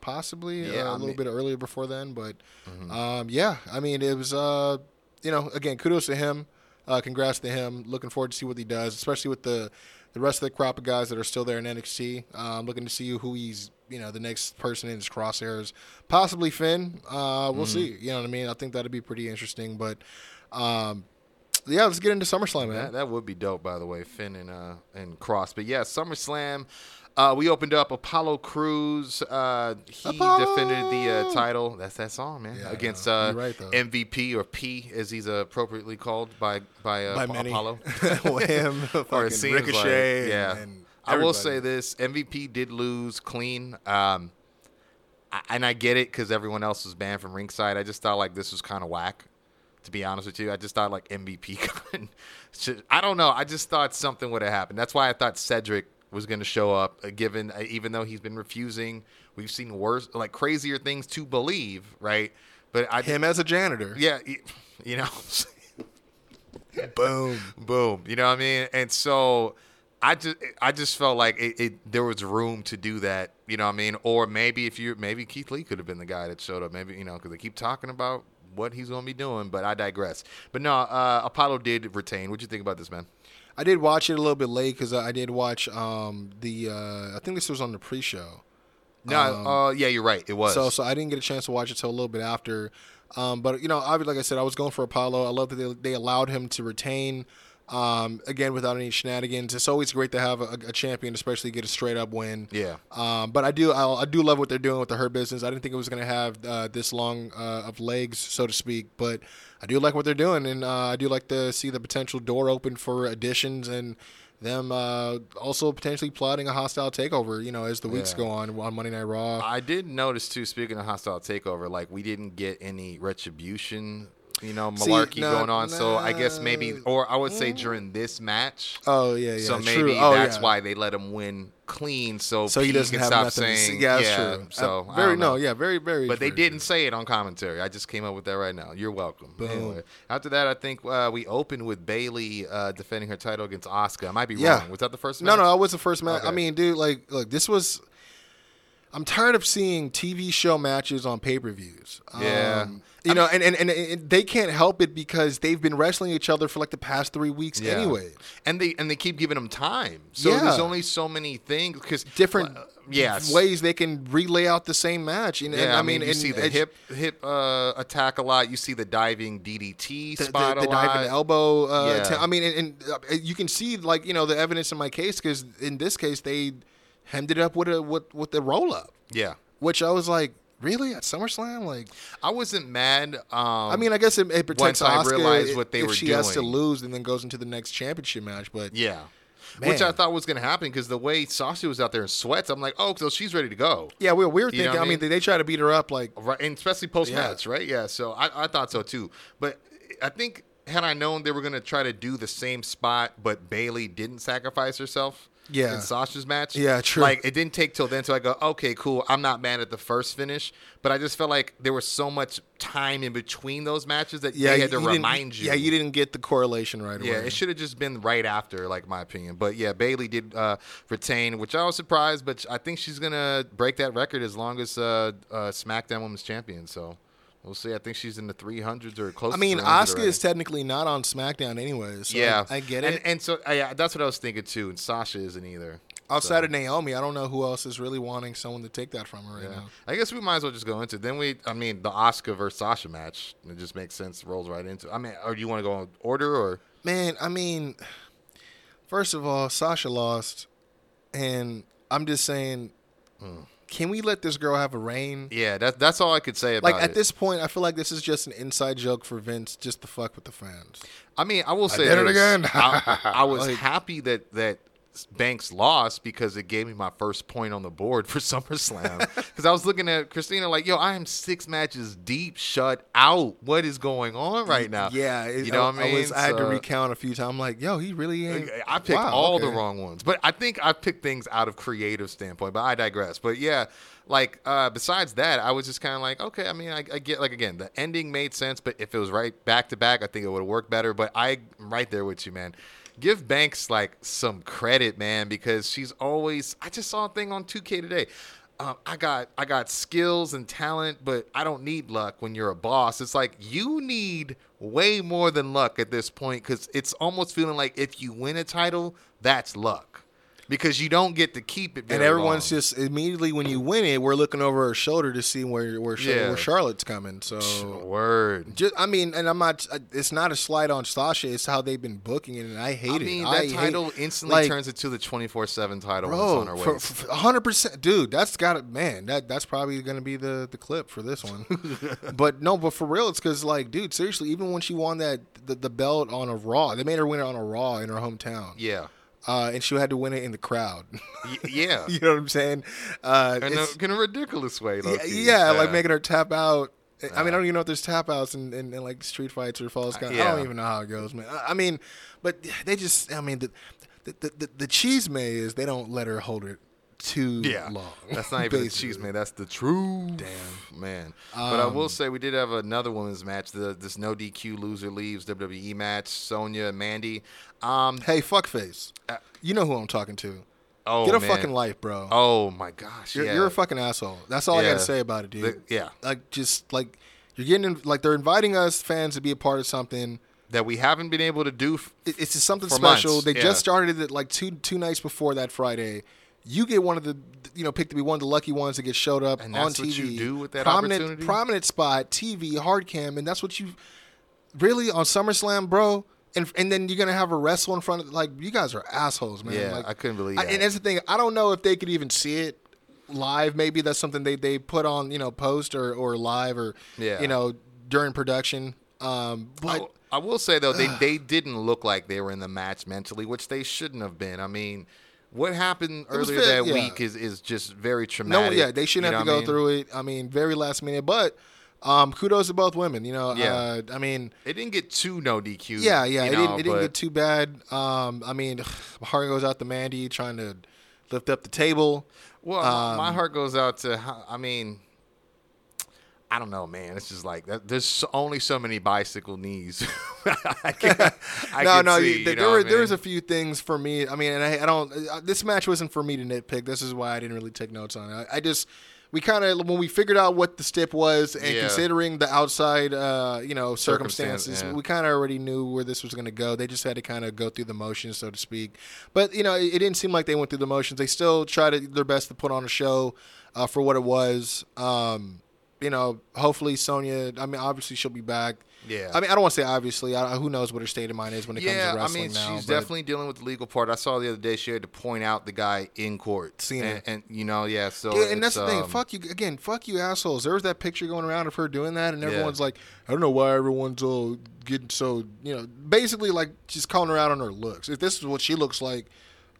possibly Yeah, uh, a little mean- bit earlier before then. But Mm-hmm. um, yeah, I mean, it was uh, you know again kudos to him. Uh, congrats to him. Looking forward to see what he does, especially with the the rest of the crop of guys that are still there in NXT. Um, looking to see who he's, you know, the next person in his crosshairs. Possibly Finn. Uh, we'll see. You know what I mean? I think that'd be pretty interesting. But um, yeah, let's get into SummerSlam, man. That, that would be dope, by the way, Finn and uh and Kross. But yeah, SummerSlam. Uh, we opened up Apollo Crews. Uh, he Apollo! defended the uh, title. That's that song, man. Yeah, against uh, right. MVP or P, as he's uh, appropriately called by by, uh, By Ap- Apollo. Well, him, or Ricochet, like, yeah. and- and I will say this: MVP did lose clean, um, I- and I get it because everyone else was banned from ringside. I just thought like this was kind of whack, to be honest with you. I just thought like MVP. should- I don't know. I just thought something would have happened. That's why I thought Cedric was going to show up. uh, Given uh, even though he's been refusing, we've seen worse, like crazier things to believe, right? But I Him as a janitor. yeah, you know. Boom. boom you know what i mean and so i just i just felt like it, it there was room to do that you know what i mean or maybe if you maybe keith lee could have been the guy that showed up maybe you know because they keep talking about what he's going to be doing but i digress but no uh apollo did retain what do you think about this man I did watch it a little bit late because I did watch um, the. Uh, I think this was on the pre-show. no uh yeah you're right it was Um, So, so I didn't get a chance to watch it till a little bit after. Um, but you know, obviously, like I said, I was going for Apollo. I love that they, they allowed him to retain. Um, again, without any shenanigans. It's always great to have a, a champion, especially get a straight up win. Yeah. Um, but I do, I, I do love what they're doing with the Hurt business. I didn't think it was going to have uh, this long uh, of legs, so to speak. But I do like what they're doing, and uh, I do like to see the potential door open for additions and them uh, also potentially plotting a hostile takeover. You know, as the weeks Yeah. go on on Monday Night Raw. i did notice too speaking of hostile takeover like we didn't get any retribution you know See, malarkey no, going on so i guess maybe or i would say during this match Oh yeah, yeah. so true. maybe Oh, that's yeah. why they let him win clean, so So he doesn't can have stop nothing. to saying. Yeah, that's true. So Uh, I very don't know. no, yeah, very very. But they didn't true. say it on commentary. I just came up with that right now. You're welcome. Boom. Anyway, after that, I think uh, we opened with Bayley uh, defending her title against Asuka. I might be Yeah. wrong. Was that the first? No, match? no, I was the first match. I mean, dude, like, look, this was. I'm tired of seeing TV show matches on pay per views. Yeah. You know, and, and, and, and they can't help it because they've been wrestling each other for like the past three weeks Yeah. anyway. and they and they keep giving them time. So Yeah. there's only so many things because Different yes. ways they can relay out the same match. You know, Yeah, and, I mean, you and see the hip hip uh, attack a lot. You see the diving DDT the, the, spot the a lot. diving elbow. Uh, Yeah. atta- I mean, and, and uh, you can see like you know the evidence in my case because in this case they hemmed it up with a with with the roll up, Yeah, which I was like, really at SummerSlam, like. I wasn't mad. Um, I mean, I guess it, it protects once I Asuka realized what they were doing if were she has to lose and then goes into the next championship match. But Yeah. Which I thought was going to happen because the way Sasha was out there in sweats, I'm like, oh, so she's ready to go. yeah, we, we were You know thinking. I I mean, mean? they, try to beat her up like Right, and especially post match, right? Yeah, so I, I thought so too. But I think had I known they were going to try to do the same spot, but Bayley didn't sacrifice herself. Yeah. In Sasha's match. Yeah, true. Like it didn't take till then till I go, okay, cool. I'm not mad at the first finish, but I just felt like there was so much time in between those matches that yeah, they had to remind you. Yeah, you didn't get the correlation right Yeah, away. Yeah, it should have just been right after, like my opinion. But yeah, Bayley did uh, retain, which I was surprised, but I think she's gonna break that record as long as uh, uh, SmackDown Women's Champion. So we'll see. I think she's in the 300s or close. I mean, 300 Asuka already. is technically not on SmackDown anyways. So yeah, I, I get it. And so uh, yeah, that's what I was thinking too. And Sasha isn't either. outside So- of Naomi, I don't know who else is really wanting someone to take that from her right Yeah. now. I guess we might as well just go into. it. Then we, I mean, the Asuka versus Sasha match. It just makes sense. Rolls right into. I mean, or do you want to go in order or? Man, I mean, first of all, Sasha lost, and I'm just saying, can we let this girl have a reign? Yeah, that's that's all I could say about Like at it. this point, I feel like this is just an inside joke for Vince, just to fuck with the fans. I mean, I will say did it again. I, I was Like- happy that that Banks lost because it gave me my first point on the board for SummerSlam. Because I was looking at Christina like, yo, I am six matches deep, shut out. What is going on right now? Yeah, it- you know I, what I mean. I, was, I had to recount a few times. I'm like, yo, he really ain't. I picked Wow, all the wrong ones, but I think I picked things out of creative standpoint. But I digress. But yeah, like uh, besides that, I was just kind of like, okay. I mean, I, I get like again, the ending made sense, but if it was right back to back, I think it would have worked better. But I'm right there with you, man. Give Banks like some credit, man, because she's always. I just saw a thing on 2K today. Um, I got I got skills and talent, but I don't need luck when you're a boss. It's like you need way more than luck at this point because it's almost feeling like if you win a title, that's luck because you don't get to keep it. And everyone's long. just immediately when you win it, we're looking over our shoulder to see where where, Char- Yeah. where Charlotte's coming. So word. Just, I mean, and I'm not. It's not a slight on Sasha. It's how they've been booking it, and I hate I it. mean, I that hate- title instantly like, turns into the 24 7 title when it's on Bro, her for, waist. for 100%, dude. That's got it, man. That that's probably gonna be the the clip for this one. but no, but for real, it's because like, dude, seriously, even when she won that the, the belt on a Raw, they made her win it on a Raw in her hometown. yeah. Uh, and she had to win it in the crowd. Y- yeah. you know what I'm saying? Uh, in, a, in a ridiculous way. yeah, yeah, like making her tap out. I mean, I don't even know if there's tap outs in, in, in like street fights or falls count. I don't even know how it goes, man. I, I mean, but they just, I mean, the the the, the, the cheese may is they don't let her hold it too Yeah, long. that's not even the cheese man. That's the truth. Damn. man. but I Um, will say we did have another women's match. The this no DQ loser leaves WWE match. Sonya and Mandy. Um, Hey, fuckface. You know who I'm talking to. oh Get a man. fucking life, bro. Oh my gosh, You're, yeah. you're a fucking asshole. That's all I Yeah. gotta say about it, dude. The- yeah. Like, just like you're getting in, like they're inviting us fans to be a part of something. that we haven't been able to do. F- It's just something special. months, They yeah. just started it like two two nights before that Friday. You get one of the you know picked to be one of the lucky ones that get showed up And on TV. what you do with that prominent opportunity? prominent spot, TV, hard cam, and that's what you really on SummerSlam, bro. And and then you're gonna have a wrestle in front of like you guys are assholes, man. Yeah, like, I couldn't believe I- And that's the thing. I don't know if they could even see it live. Maybe that's something they they put on you know post or or live or Yeah. you know during production. Um, but. I, I will say though, they they didn't look like they were in the match mentally, which they shouldn't have been. I mean, what happened earlier fit- that yeah. week is is just very tremendous. No, yeah, they shouldn't you have to go mean? through it. I mean, very last minute, but um, kudos to both women. You know, Yeah. uh, I mean, It didn't get too no DQ. yeah, yeah, it know, didn't, it didn't get too bad. Um, I mean, my heart goes out to Mandy trying to lift up the table. Well, Um, my heart goes out to. I mean, I don't know, man. It's just like that, there's only so many bicycle knees. I can, I no, no, see, you- you there know were I there was a few things for me. I mean, and I, I don't. Uh, this match wasn't for me to nitpick. This is why I didn't really take notes on it. I, I just we kind of when we figured out what the stip was, and Yeah. considering the outside, uh, you know, Circumstance, circumstances, yeah. we kind of already knew where this was going to go. They just had to kind of go through the motions, so to speak. But you know, it, it didn't seem like they went through the motions. They still tried to, their best to put on a show uh, for what it was. Um, you know, hopefully Sonya. I mean, obviously she'll be back. Yeah. I mean, I don't want to say obviously. I, who knows what her state of mind is when it Yeah, comes to wrestling I mean, now. she's definitely dealing with the legal part. I saw the other day she had to point out the guy in court. Seen and, it. and you know, yeah. So Yeah, and that's the thing. um, fuck you again. Fuck you, assholes. There was that picture going around of her doing that, and Yeah. everyone's like, I don't know why everyone's all getting so, you know, basically like she's calling her out on her looks. If this is what she looks like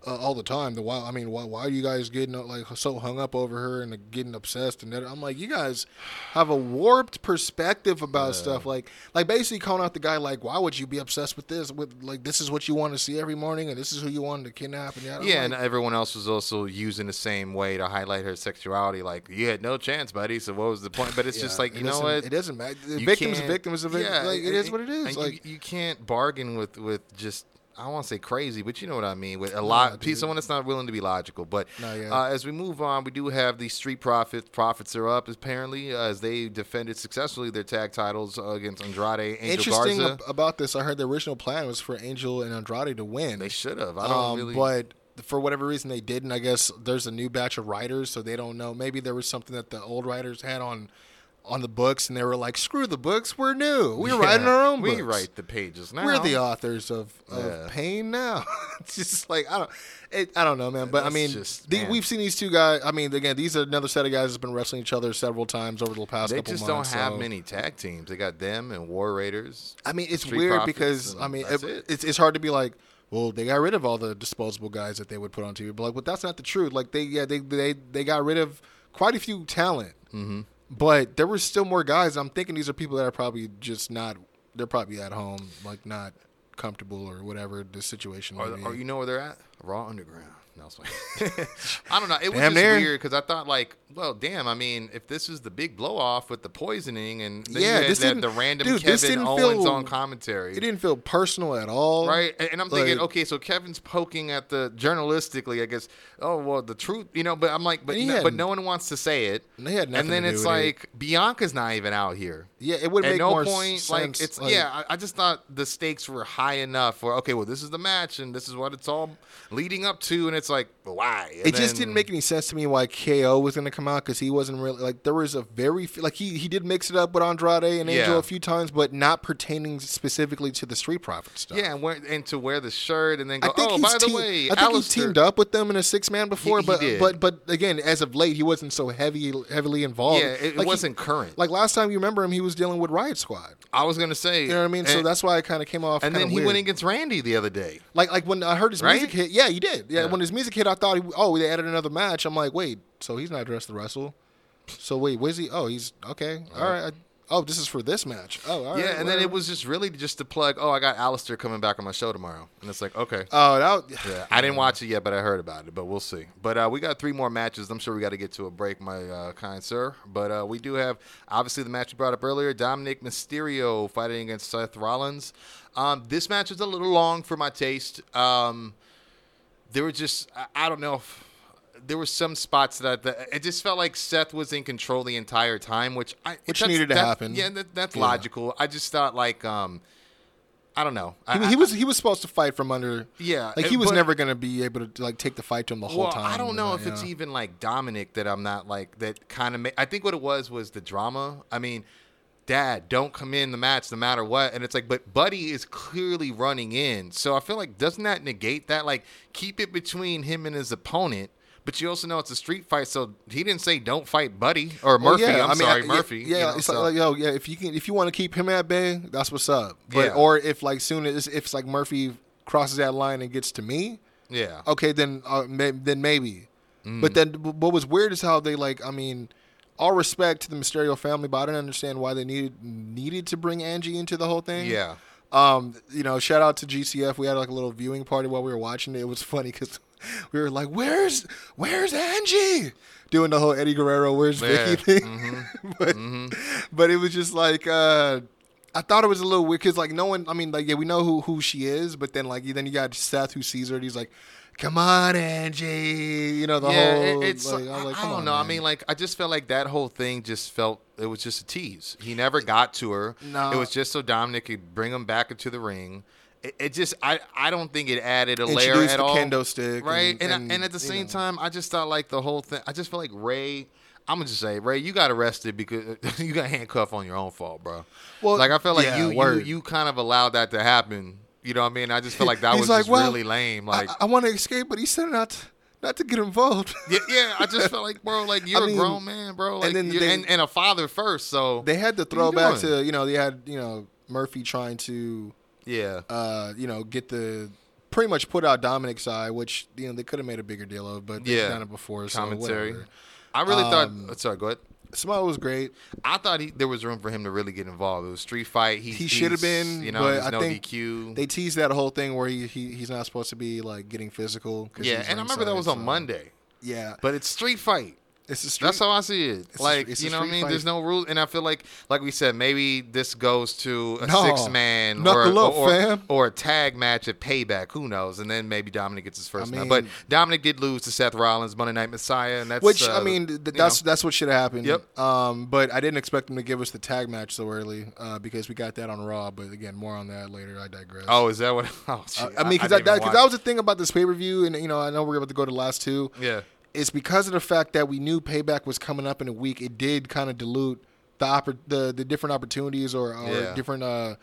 uh, all the time, The why? I mean, why? Why are you guys getting uh, like so hung up over her and uh, getting obsessed? And that, I'm like, you guys have a warped perspective about stuff. Like, like basically calling out the guy like, why would you be obsessed with this? With like, this is what you want to see every morning, and this is who you wanted to kidnap. And yeah, Yeah, and everyone else was also using the same way to highlight her sexuality. Like, you had no chance, buddy. So what was the point? But it's just like, it you know what? It doesn't matter. The You victim's a victim is a victim. like, it is what it is. Like, you, you can't bargain with with just I don't want to say crazy, but you know what I mean. With a lot, dude. someone that's not willing to be logical. But No, yeah. uh, as we move on, we do have the Street Profits. Profits are up apparently uh, as they defended successfully their tag titles uh, against Andrade, Angel interesting Garza. ab- about this, I heard the original plan was for Angel and Andrade to win. they should have. I don't um, really. But for whatever reason they didn't. I guess there's a new batch of writers, so they don't know. Maybe there was something that the old writers had on on the books, and they were like, "Screw the books, we're new. We're writing our own We write the pages now. We're the authors of, of Yeah. pain now. it's just like I don't, it, I don't know, man. But I mean, just- the, man. we've seen these two guys. I mean, again, these are another set of guys that's been wrestling each other several times over the past They couple just don't have so- many tag teams. They got them and War Raiders. I mean, it's Street weird Profits, because I mean, it- it. it's it's hard to be like, well, they got rid of all the disposable guys that they would put on TV. But like, but that's not the truth. Like they yeah they they they got rid of quite a few talent, mm-hmm. But there were still more guys. I'm thinking these are people that are probably just not. They're probably at home, like not comfortable or whatever the situation. Or, or you know where they're at? Raw Underground. No, I. Don't know. It was Damn just near. weird because I thought like, well, damn. I mean, if this is the big blow off with the poisoning and then Yeah, this that, the random dude, this Kevin didn't Owens feel- on commentary. It didn't feel personal at all, Right, and and I'm thinking, okay, so Kevin's poking at the journalistically, I guess. Oh well, the truth, you know. But I'm like, but no, but no one wants to say it. And they had nothing and then it's with it. like Bianca's not even out here. Yeah, it would At make no more point, sense. like it's like- yeah. I, I just thought the stakes were high enough for okay. Well, this is the match, and this is what it's all leading up to, and it's like why? And it just didn't make any sense to me why KO was going to come out because he wasn't really like there was a very like he he did mix it up with Andrade and Angel Yeah. a few times, but not pertaining specifically to the Street Profit stuff. Yeah, and, wear, and to wear the shirt and then go. I think oh, by the way, I think Aleister- he teamed up with them in a six man before, He- he but but but again, as of late, he wasn't so heavy heavily involved. Yeah, it, it Like, he- wasn't current. like last time you remember him, he was dealing with Riot Squad. I was gonna say, You know what I mean? so that's why it kind of came off. and then he weird. went against Randy the other day. Like like when I heard his Right? music hit, yeah, he did. Yeah, Yeah. when his music hit, I thought, he, oh, they added another match. I'm like, wait, so he's not dressed to wrestle? So wait, where's he? Oh, he's okay. All right. I, oh, this is for this match. Oh, all right. yeah, and then it was just really just to plug. Oh, I got Aleister coming back on my show tomorrow, and it's like okay. Oh, that. Yeah, I didn't watch it yet, but I heard about it. But we'll see. But uh, we got three more matches. I'm sure we got to get to a break, my uh, kind sir. But uh, we do have obviously the match we brought up earlier: Dominik Mysterio fighting against Seth Rollins. Um, this match was a little long for my taste. Um, there were just I, I don't know if there were some spots that, that it just felt like Seth was in control the entire time, which I Which needed to that- happen. Yeah, that, that's Yeah. logical. I just thought like um, I don't know. I, He, I- he was he was supposed to fight from under. Yeah, like he was but- never gonna be able to like take the fight to him the whole well, time. I don't know uh, if it's even like Dominik that I'm not like that kind of. Ma- I think what it was was the drama. I mean, Dad, don't come in the match no matter what, and it's like, but Buddy is clearly running in, so I feel like doesn't that negate that? Like, keep it between him and his opponent. But you also know it's a street fight, so he didn't say don't fight Buddy or Well, Murphy. yeah, I'm I mean, sorry, I- Murphy. Yeah, you know, it's so- like, like, yo, yeah. If you can, if you want to keep him at bay, that's what's up. But Yeah. or if like soon as if it's like Murphy crosses that line and gets to me, yeah. okay, then uh, may, then maybe. Mm. But then what was weird is how they like. I mean, all respect to the Mysterio family, but I didn't understand why they needed needed to bring Angie into the whole thing. Yeah. Um, you know, shout out to GCF. We had like a little viewing party while we were watching it. It was funny because we were like, "Where's Where's Angie?" Doing the whole Eddie Guerrero, "Where's Yeah. Vicky?" thing. but but it was just like uh, I thought it was a little weird because like no one. I mean, like yeah, we know who who she is, but then like then you got Seth who sees her and he's like, "Come on, Angie," you know the yeah, whole. it- it's like, like, I like, I don't on, know. I mean, like I just felt like that whole thing just felt it was just a tease. He never got to her. No. it was just so Dominik could bring him back into the ring. It, it just I I don't think it added a layer at the all. kendo stick right? and- And and, and, at the same know. time, I just thought like the whole thing. I just felt like Ray. I'm gonna just say, Ray, you got arrested because you got handcuffed on your own fault, bro. Well, like I felt like yeah, you, you you kind of allowed that to happen. You know what I mean? I just feel like that He's was like, just "Well, really lame. Like I, I want to escape, but he said not to, not to get involved. yeah, yeah, I just felt like, bro, like you're mean, a grown man, bro. Like, then you're- they- and, and a father first, so they had to throw back doing? to you know they had you know Murphy trying to yeah, uh you know get the pretty much put out Dominik's eye, which you know they could have made a bigger deal of, but they've Yeah. done it before. So commentary. whatever. I really Um, thought. Sorry, go ahead. Smile was great. I thought he, there was room for him to really get involved. It was street fight. He, He should have been, you know, but I no think DQ. They teased that whole thing where he, he he's not supposed to be like getting physical. yeah, and I remember that was ringside, on Monday, Yeah, but it's street fight. It's a street. That's how I see it. It's like a you know what I mean. fight. There's no rules, and I feel like, like we said, maybe this goes to a No. six man or, up, or, fam. or a tag match at Payback. Who knows? And then maybe Dominik gets his first I match. mean- But Dominik did lose to Seth Rollins Monday Night Messiah, and that's Which uh, I mean, th- that's know. that's what should have happened. Yep. Um, but I didn't expect them to give us the tag match so early uh, because we got that on Raw. But again, more on that later. I digress. Oh, is that what? Oh, shit. Uh, I mean, because that, even because watch. that was the thing about this pay per view, and you know, I know we're about to go to the last two. Yeah. It's because of the fact that we knew Payback was coming up in a week. It did kind of dilute the oppor- the the different opportunities or, or Yeah. different uh,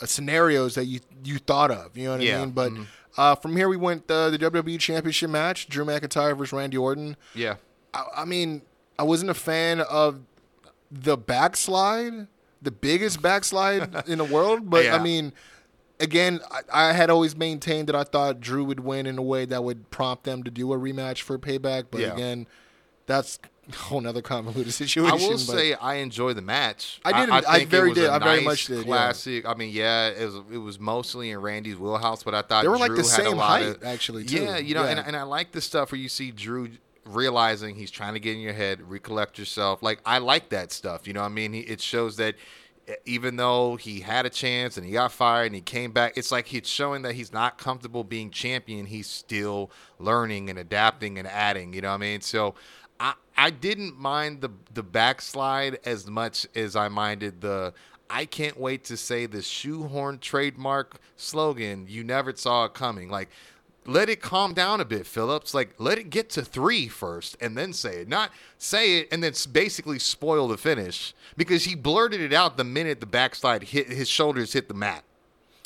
uh, scenarios that you you thought of. You know what Yeah. I mean? But Mhm. uh, from here, we went uh, the WWE Championship match: Drew McIntyre versus Randy Orton. Yeah. I, I mean, I wasn't a fan of the backslide, the biggest backslide in the world. But Yeah. I mean, again, I, I had always maintained that I thought Drew would win in a way that would prompt them to do a rematch for payback. But Yeah. again, that's a whole nother convoluted situation. I will say I enjoy the match. I did- I think very it was did. I very much did, yeah. Classic. I mean, yeah, it was it was mostly in Randy's wheelhouse, but I thought They were like the same height, of- actually, too. Yeah, you know, and Yeah. and I like the stuff where you see Drew realizing he's trying to get in your head, recollect yourself. Like I like that stuff. You know, what I mean, he, it shows that. Even though he had a chance and he got fired and he came back, it's like he's showing that he's not comfortable being champion. He's still learning and adapting and adding. You know what I mean? So I I didn't mind the the backslide as much as I minded the I can't wait to say the shoehorn trademark slogan. You never saw it coming. Like let it calm down a bit, Phillips. Like let it get to three first and then say it. Not say it and then basically spoil the finish because he blurted it out the minute the backslide hit his shoulders hit the mat.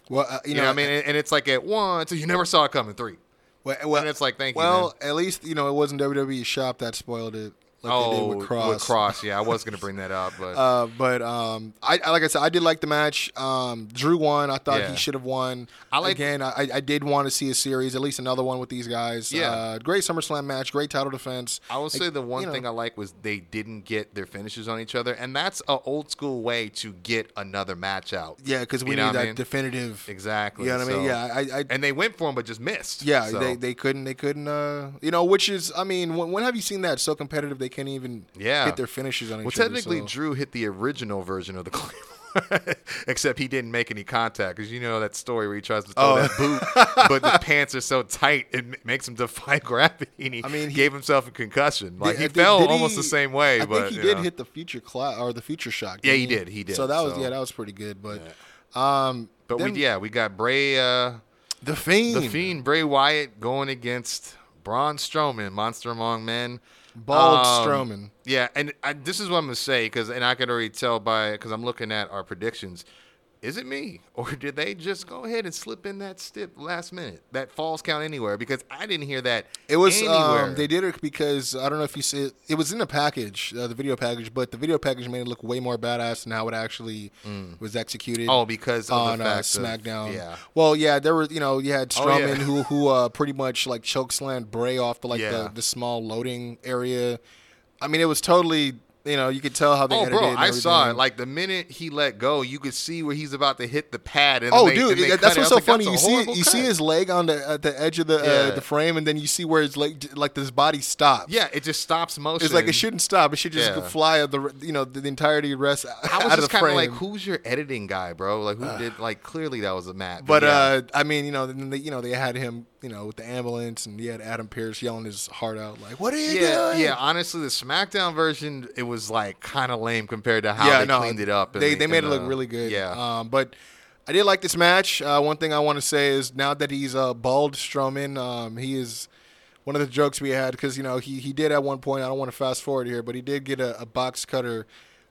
well, uh, you, You, know, know, what I mean? And, and it's like at one, so you never saw it coming three. Well, well, And it's like, thank you, Well, at least you know it wasn't WWE shop that spoiled it. Like oh, they did with Kross. Kross. Yeah, I was gonna bring that up, but Uh, but um, I I- like I said, I did like the match. Um, Drew won. I thought Yeah. he should have won. I like- again. I, I did want to see a series, at least another one with these guys. Yeah. uh, great SummerSlam match, great title defense. I will say the one you know, thing I like was they didn't get their finishes on each other, and that's a old school way to get another match out. yeah, because we You need what I that mean? definitive. Exactly. You know what I mean? Yeah, I, I and they went for him, but just missed. yeah, So, they, they couldn't they couldn't uh you know which is I mean when, when have you seen that so competitive they can't even Yeah. hit their finishes on well, each other. technically, so- Drew hit the original version of the claim. Except he didn't make any contact because you know that story where he tries to throw Oh. that boot, but the pants are so tight it makes him defy gravity. He, I mean, he- gave himself a concussion. Like Did- he did- fell did almost he- the same way. I but think he did know. hit the future cla- or the future shock. Yeah, he did, he did, So that was so- yeah, that was pretty good. But um, But then we yeah we got Bray. Uh, the fiend, The Fiend, Bray Wyatt, going against Braun Strowman, Monster Among Men. Bald Um, Strowman. Yeah, and I, this is what I'm gonna say because, and I can already tell by because I'm looking at our predictions. Is it me, or did they just go ahead and slip in that stip last minute, that falls count anywhere? Because I didn't hear that. It was anywhere. um, they did it because I don't know if you see it. It was in the package, uh, the video package, but the video package made it look way more badass than how it actually was executed. Oh, because of on the uh, fact of- SmackDown. yeah. Well, yeah, there was you know you had Oh, yeah. Who who uh, pretty much like chokeslammed Bray off the like Yeah. the, the small loading area. I mean, it was totally you know you could tell how they Oh, edited bro, I saw it. Like the minute he let go, you could see where he's about to hit the pad. And Oh, they, dude, and that's what's so like, funny. "That's You see, you see his leg on the at the edge of the Yeah. uh, the frame, and then you see where his leg, like his body stops. Yeah, it just stops motion. It's like it shouldn't stop. It should just Yeah. fly the you know the, the entirety of the rest I was just kind of like, who's your editing guy, bro? Like, who did? Like, clearly that was a Matt. but yeah. uh, I mean, you know, then they, you know they had him, you know, with the ambulance, and he had Adam Pearce yelling his heart out, like, "What are you yeah, doing?" yeah. Honestly, the SmackDown version it was like kind of lame compared to how yeah, they no, cleaned it up. They the- they made it look the- really good. Yeah, Um, but I did like this match. Uh, one thing I want to say is now that he's uh, bald Strowman, um, he is one of the jokes we had because you know he he did at one point. I don't want to fast forward here, but he did get a, a box cutter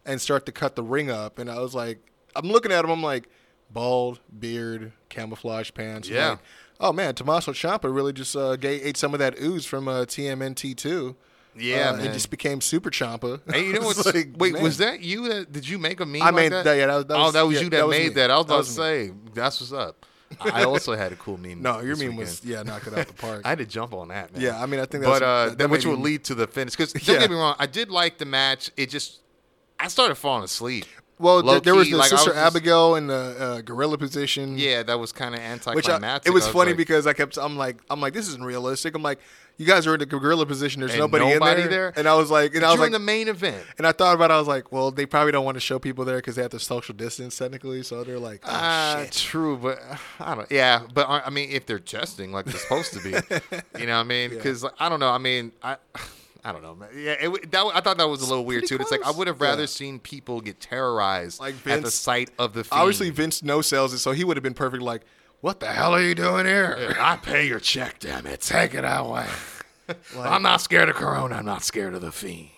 and start to cut the ring up, and I was like, I'm looking at him, I'm like, bald, beard, camouflage pants. Yeah. like, oh man, Tommaso Ciampa really just uh, ate some of that ooze from uh, TMNT too. Yeah, uh. It just became Super Ciampa. And you know what's like, wait? man. Was that you? That did you make a meme? I like made that? that- yeah, that was- that oh, that was yeah, you that, that was made me. that. I was about to say that's what's up. I also had a cool meme. No, your meme was yeah, knock it out the park. I had to jump on that, man. Yeah, I mean, I think that's but uh, that- that, which will lead to the finish. Because don't Yeah. get me wrong, I did like the match. It just I started falling asleep. Well, th- there was the like, sister was just- Abigail in the uh, gorilla position. Yeah, that was kind of Which I, anticlimactic. it was I funny like, because I kept I'm like I'm like this isn't realistic. I'm like you guys are in the gorilla position. There's nobody, nobody in there? And I was like, and I was like, in the main event. and I thought about it. I was like, well, they probably don't want to show people there because they have to social distance technically. So they're like, oh, Ah, shit. true, but uh, I don't. Yeah, but uh, I mean, if they're testing like they're supposed to be, you know, what I mean, because I don't know. I mean, I. I don't know, man. Yeah, it, that, I thought that was a little weird too. pretty It's like I would have rather Yeah. seen people get terrorized Like at the sight of the fiend. Obviously, Vince no sells it, so he would have been perfect. Like, what the hell are you doing here? I pay your check, damn it. Take it away. I'm not scared of Corona. I'm not scared of the fiend.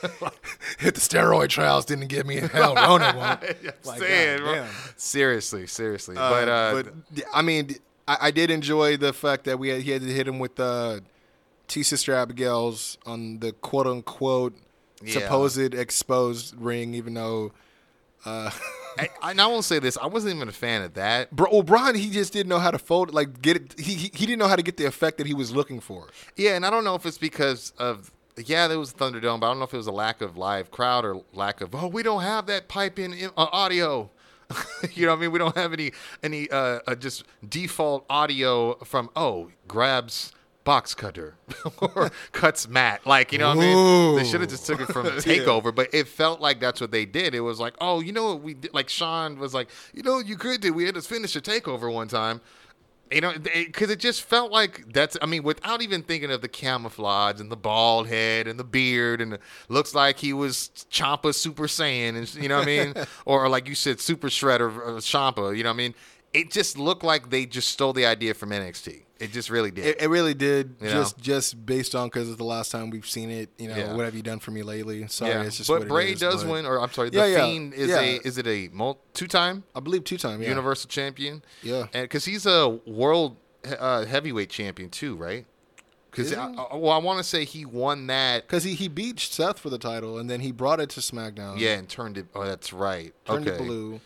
Hit the steroid trials didn't get me hell. Rona won't. Like, Saying, bro. goddamn. Seriously, seriously. Uh, but uh, but I mean, I, I did enjoy the fact that we had, he had to hit him with uh, T Sister Abigail's on the quote unquote Yeah. supposed exposed ring, even though. I, I, and I won't say this. I wasn't even a fan of that. Bro, well, Brian, he just didn't know how to fold, like get it. He, he he didn't know how to get the effect that he was looking for. Yeah, and I don't know if it's because of yeah, there was Thunderdome, but I don't know if it was a lack of live crowd or lack of oh, we don't have that pipe in uh, audio. you know what I mean? We don't have any any uh, uh, just default audio from oh grabs box cutter or cuts mat. Like you know what I mean? They should have just took it from Takeover, but it felt like that's what they did. It was like oh, you know what we did? Like Sean was like you know what you could do. We had to finish a Takeover one time. You know, because it just felt like that's. I mean, without even thinking of the camouflage and the bald head and the beard and the, looks like he was Ciampa Super Saiyan, and you know what I mean, or like you said, Super Shredder uh, Ciampa. You know what I mean? It just looked like they just stole the idea from NXT. It just really did. It, it really did, You just just based on because it's the last time we've seen it. You know, Yeah. what have you done for me lately? Sorry, yeah, it's just but what Bray is, does but win, or I'm sorry, the Yeah, yeah, Fiend is yeah. a is it a two time I believe two time. Yeah. Universal Champion? Yeah. and because he's a world uh, heavyweight champion too, right? Because well, I want to say he won that. Because he, he beat Seth for the title, and then he brought it to SmackDown. Yeah, and turned it. Oh, that's right. turned okay. it blue.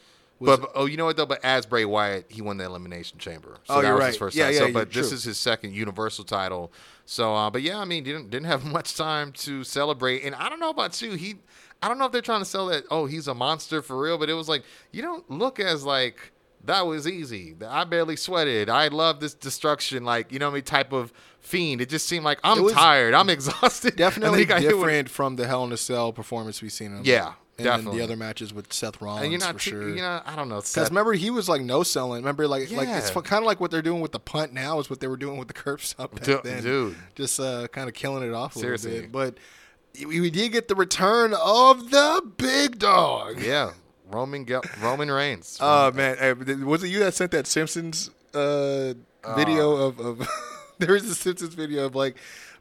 Was But, oh, you know what though? But as Bray Wyatt, he won the Elimination Chamber. So Oh, that was his right. first Yeah, time. yeah, so, you're but this true. is his second Universal title. So, uh, but yeah, I mean, didn't didn't have much time to celebrate. And I don't know about you. He, I don't know if they're trying to sell that. Oh, he's a monster for real. But it was like you don't look as like that was easy. I barely sweated. I love this destruction. Like you know, mean, type of fiend. It just seemed like I'm tired. I'm exhausted. Definitely hit with- different from the Hell in a Cell performance we've seen him. Yeah, and definitely. the other matches with Seth Rollins And you're not, for sure. you know, I don't know. Because remember, he was like no selling. Remember, like like it's Yeah. kind of like what they're doing with the punt now is what they were doing with the curb stop back Du- then. dude. just uh, kind of killing it off a Seriously. little bit. But we we did get the return of the big dog. Yeah, Roman Ge- Roman Reigns. Oh man, hey, was it you that sent that Simpsons uh, video of, of there was a Simpsons video of like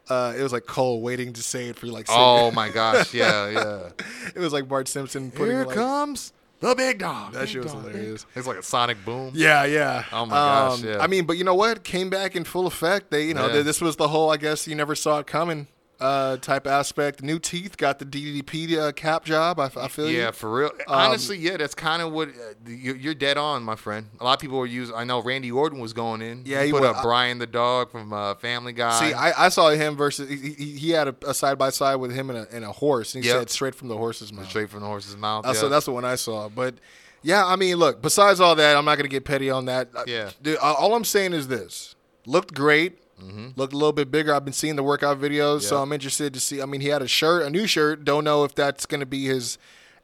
uh, it was like Cole waiting to say it for like Oh my gosh, yeah, yeah. it was like Bart Simpson putting Here like, comes the big dog. That Big shit was dog, hilarious. dog. It's like a sonic boom. Yeah, yeah. Oh my gosh, Um, yeah. I mean, but you know what? Came back in full effect. They, you know, Yeah. this was the whole. I guess you never saw it coming. Uh, type aspect. New teeth got the DDP uh, cap job. I, I feel Yeah, you. for real. Honestly, yeah, that's kind of what uh, you- you're dead on, my friend. A lot of people were using. I know Randy Orton was going in. Yeah, he he put up Brian the dog from uh, Family Guy. See, I, I saw him versus. He, he, he had a side by side with him and a, and a horse, and he Yep. said straight from the horse's mouth. straight from the horse's mouth. Yeah. that's the one I saw. But yeah, I mean, look. Besides all that, I'm not gonna get petty on that. Uh, Yeah. dude. All I'm saying is this: looked great. Mm-hmm. Looked a little bit bigger. I've been seeing the workout videos, so I'm interested to see. I mean, he had a shirt, a new shirt. Don't know if that's gonna be his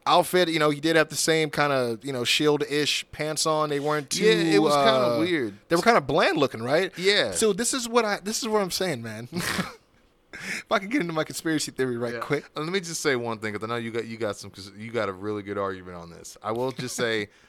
outfit. You know, he did have the same kind of you know shield-ish pants on. They weren't too. Yeah, it was uh, weird. They were kind of bland looking, right? Yeah. So this is what I. This is what I'm saying, man. if I could get into my conspiracy theory right Yeah. quick. Let me just say one thing because I know you got you got some you got a really good argument on this. I will just say.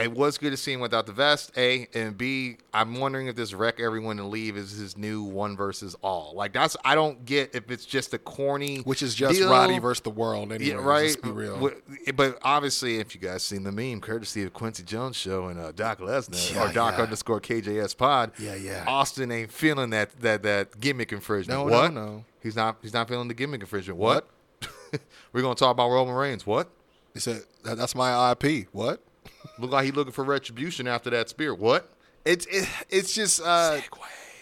It was good to see him without the vest, A, and B. I'm wondering if this wreck everyone to leave is his new one versus all. Like that's I don't get if it's just a corny, Which is just deal. Roddy versus the world. Anyway, Yeah, right. Let's be real. But obviously, if you guys seen the meme, courtesy of Kwency Jones show and uh, Doc Lesnar Yeah, or Doc yeah. underscore KJS Pod. Yeah, yeah. Austin ain't feeling that that that gimmick infringement. No, no, what? no. He's not. He's not feeling the gimmick infringement. What? We're gonna talk about Roman Reigns. What? He said, "That's my IP." What? Look like he looking for retribution after that spear. What? It's it, it's just uh,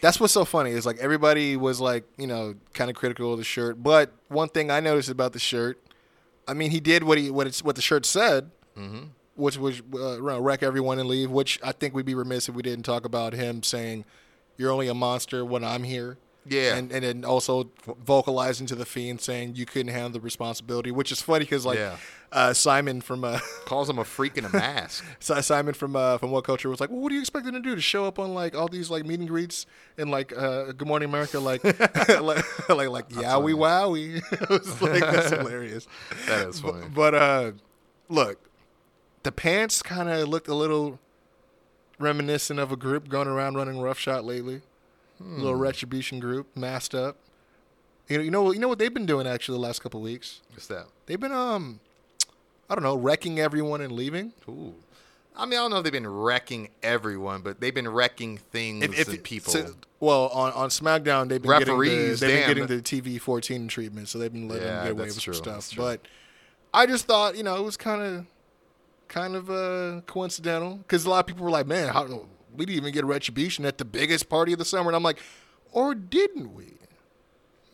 that's what's so funny is like everybody was like you know kind of critical of the shirt, but one thing I noticed about the shirt, I mean, he did what he what it's what the shirt said, Mm-hmm. which was uh, wreck everyone and leave. Which I think we'd be remiss if we didn't talk about him saying, "You're only a monster when I'm here." Yeah. and and then also vocalizing to the fiend saying you couldn't handle the responsibility, which is funny because like Yeah. uh, Simon from uh, Calls him a freak in a mask. Si- Simon from uh, from WhatCulture was like, well, what do you expect them to do? To show up on like all these like meet and greets and like uh, Good Morning America, like like like, like yowie wowie. it was like that's hilarious. That is funny. But uh, look, the pants kind of looked a little reminiscent of a group going around running roughshod lately. Hmm. little retribution group, masked up. You know, you know, you know what they've been doing actually the last couple weeks. What's that? They've been um, I don't know, wrecking everyone and leaving. Ooh. I mean, I don't know if they've been wrecking everyone, but they've been wrecking things and people. so- well, on, on SmackDown, they've been Referees, getting the, they've damn. been getting the TV 14 treatment, so they've been letting Yeah, them get away with true, some stuff. But I just thought, you know, it was kind of kind of uh, coincidental because a lot of people were like, "Man, how, we didn't even get retribution at the biggest party of the summer," and I'm like, "Or didn't we?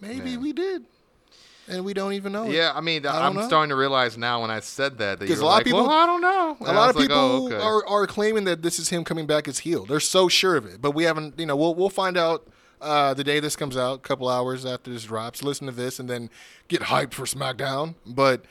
Maybe we did, and we don't even know." it." yeah, I mean, I I'm know. starting to realize now when I said that that 'Cause you're a lot of like, people- well, I don't know. A And I lot of like, people oh, okay. are, are claiming that this is him coming back as heel. They're so sure of it, but we haven't. You know, we'll we'll find out uh, the day this comes out, a couple hours after this drops. Listen to this and then get hyped for SmackDown. But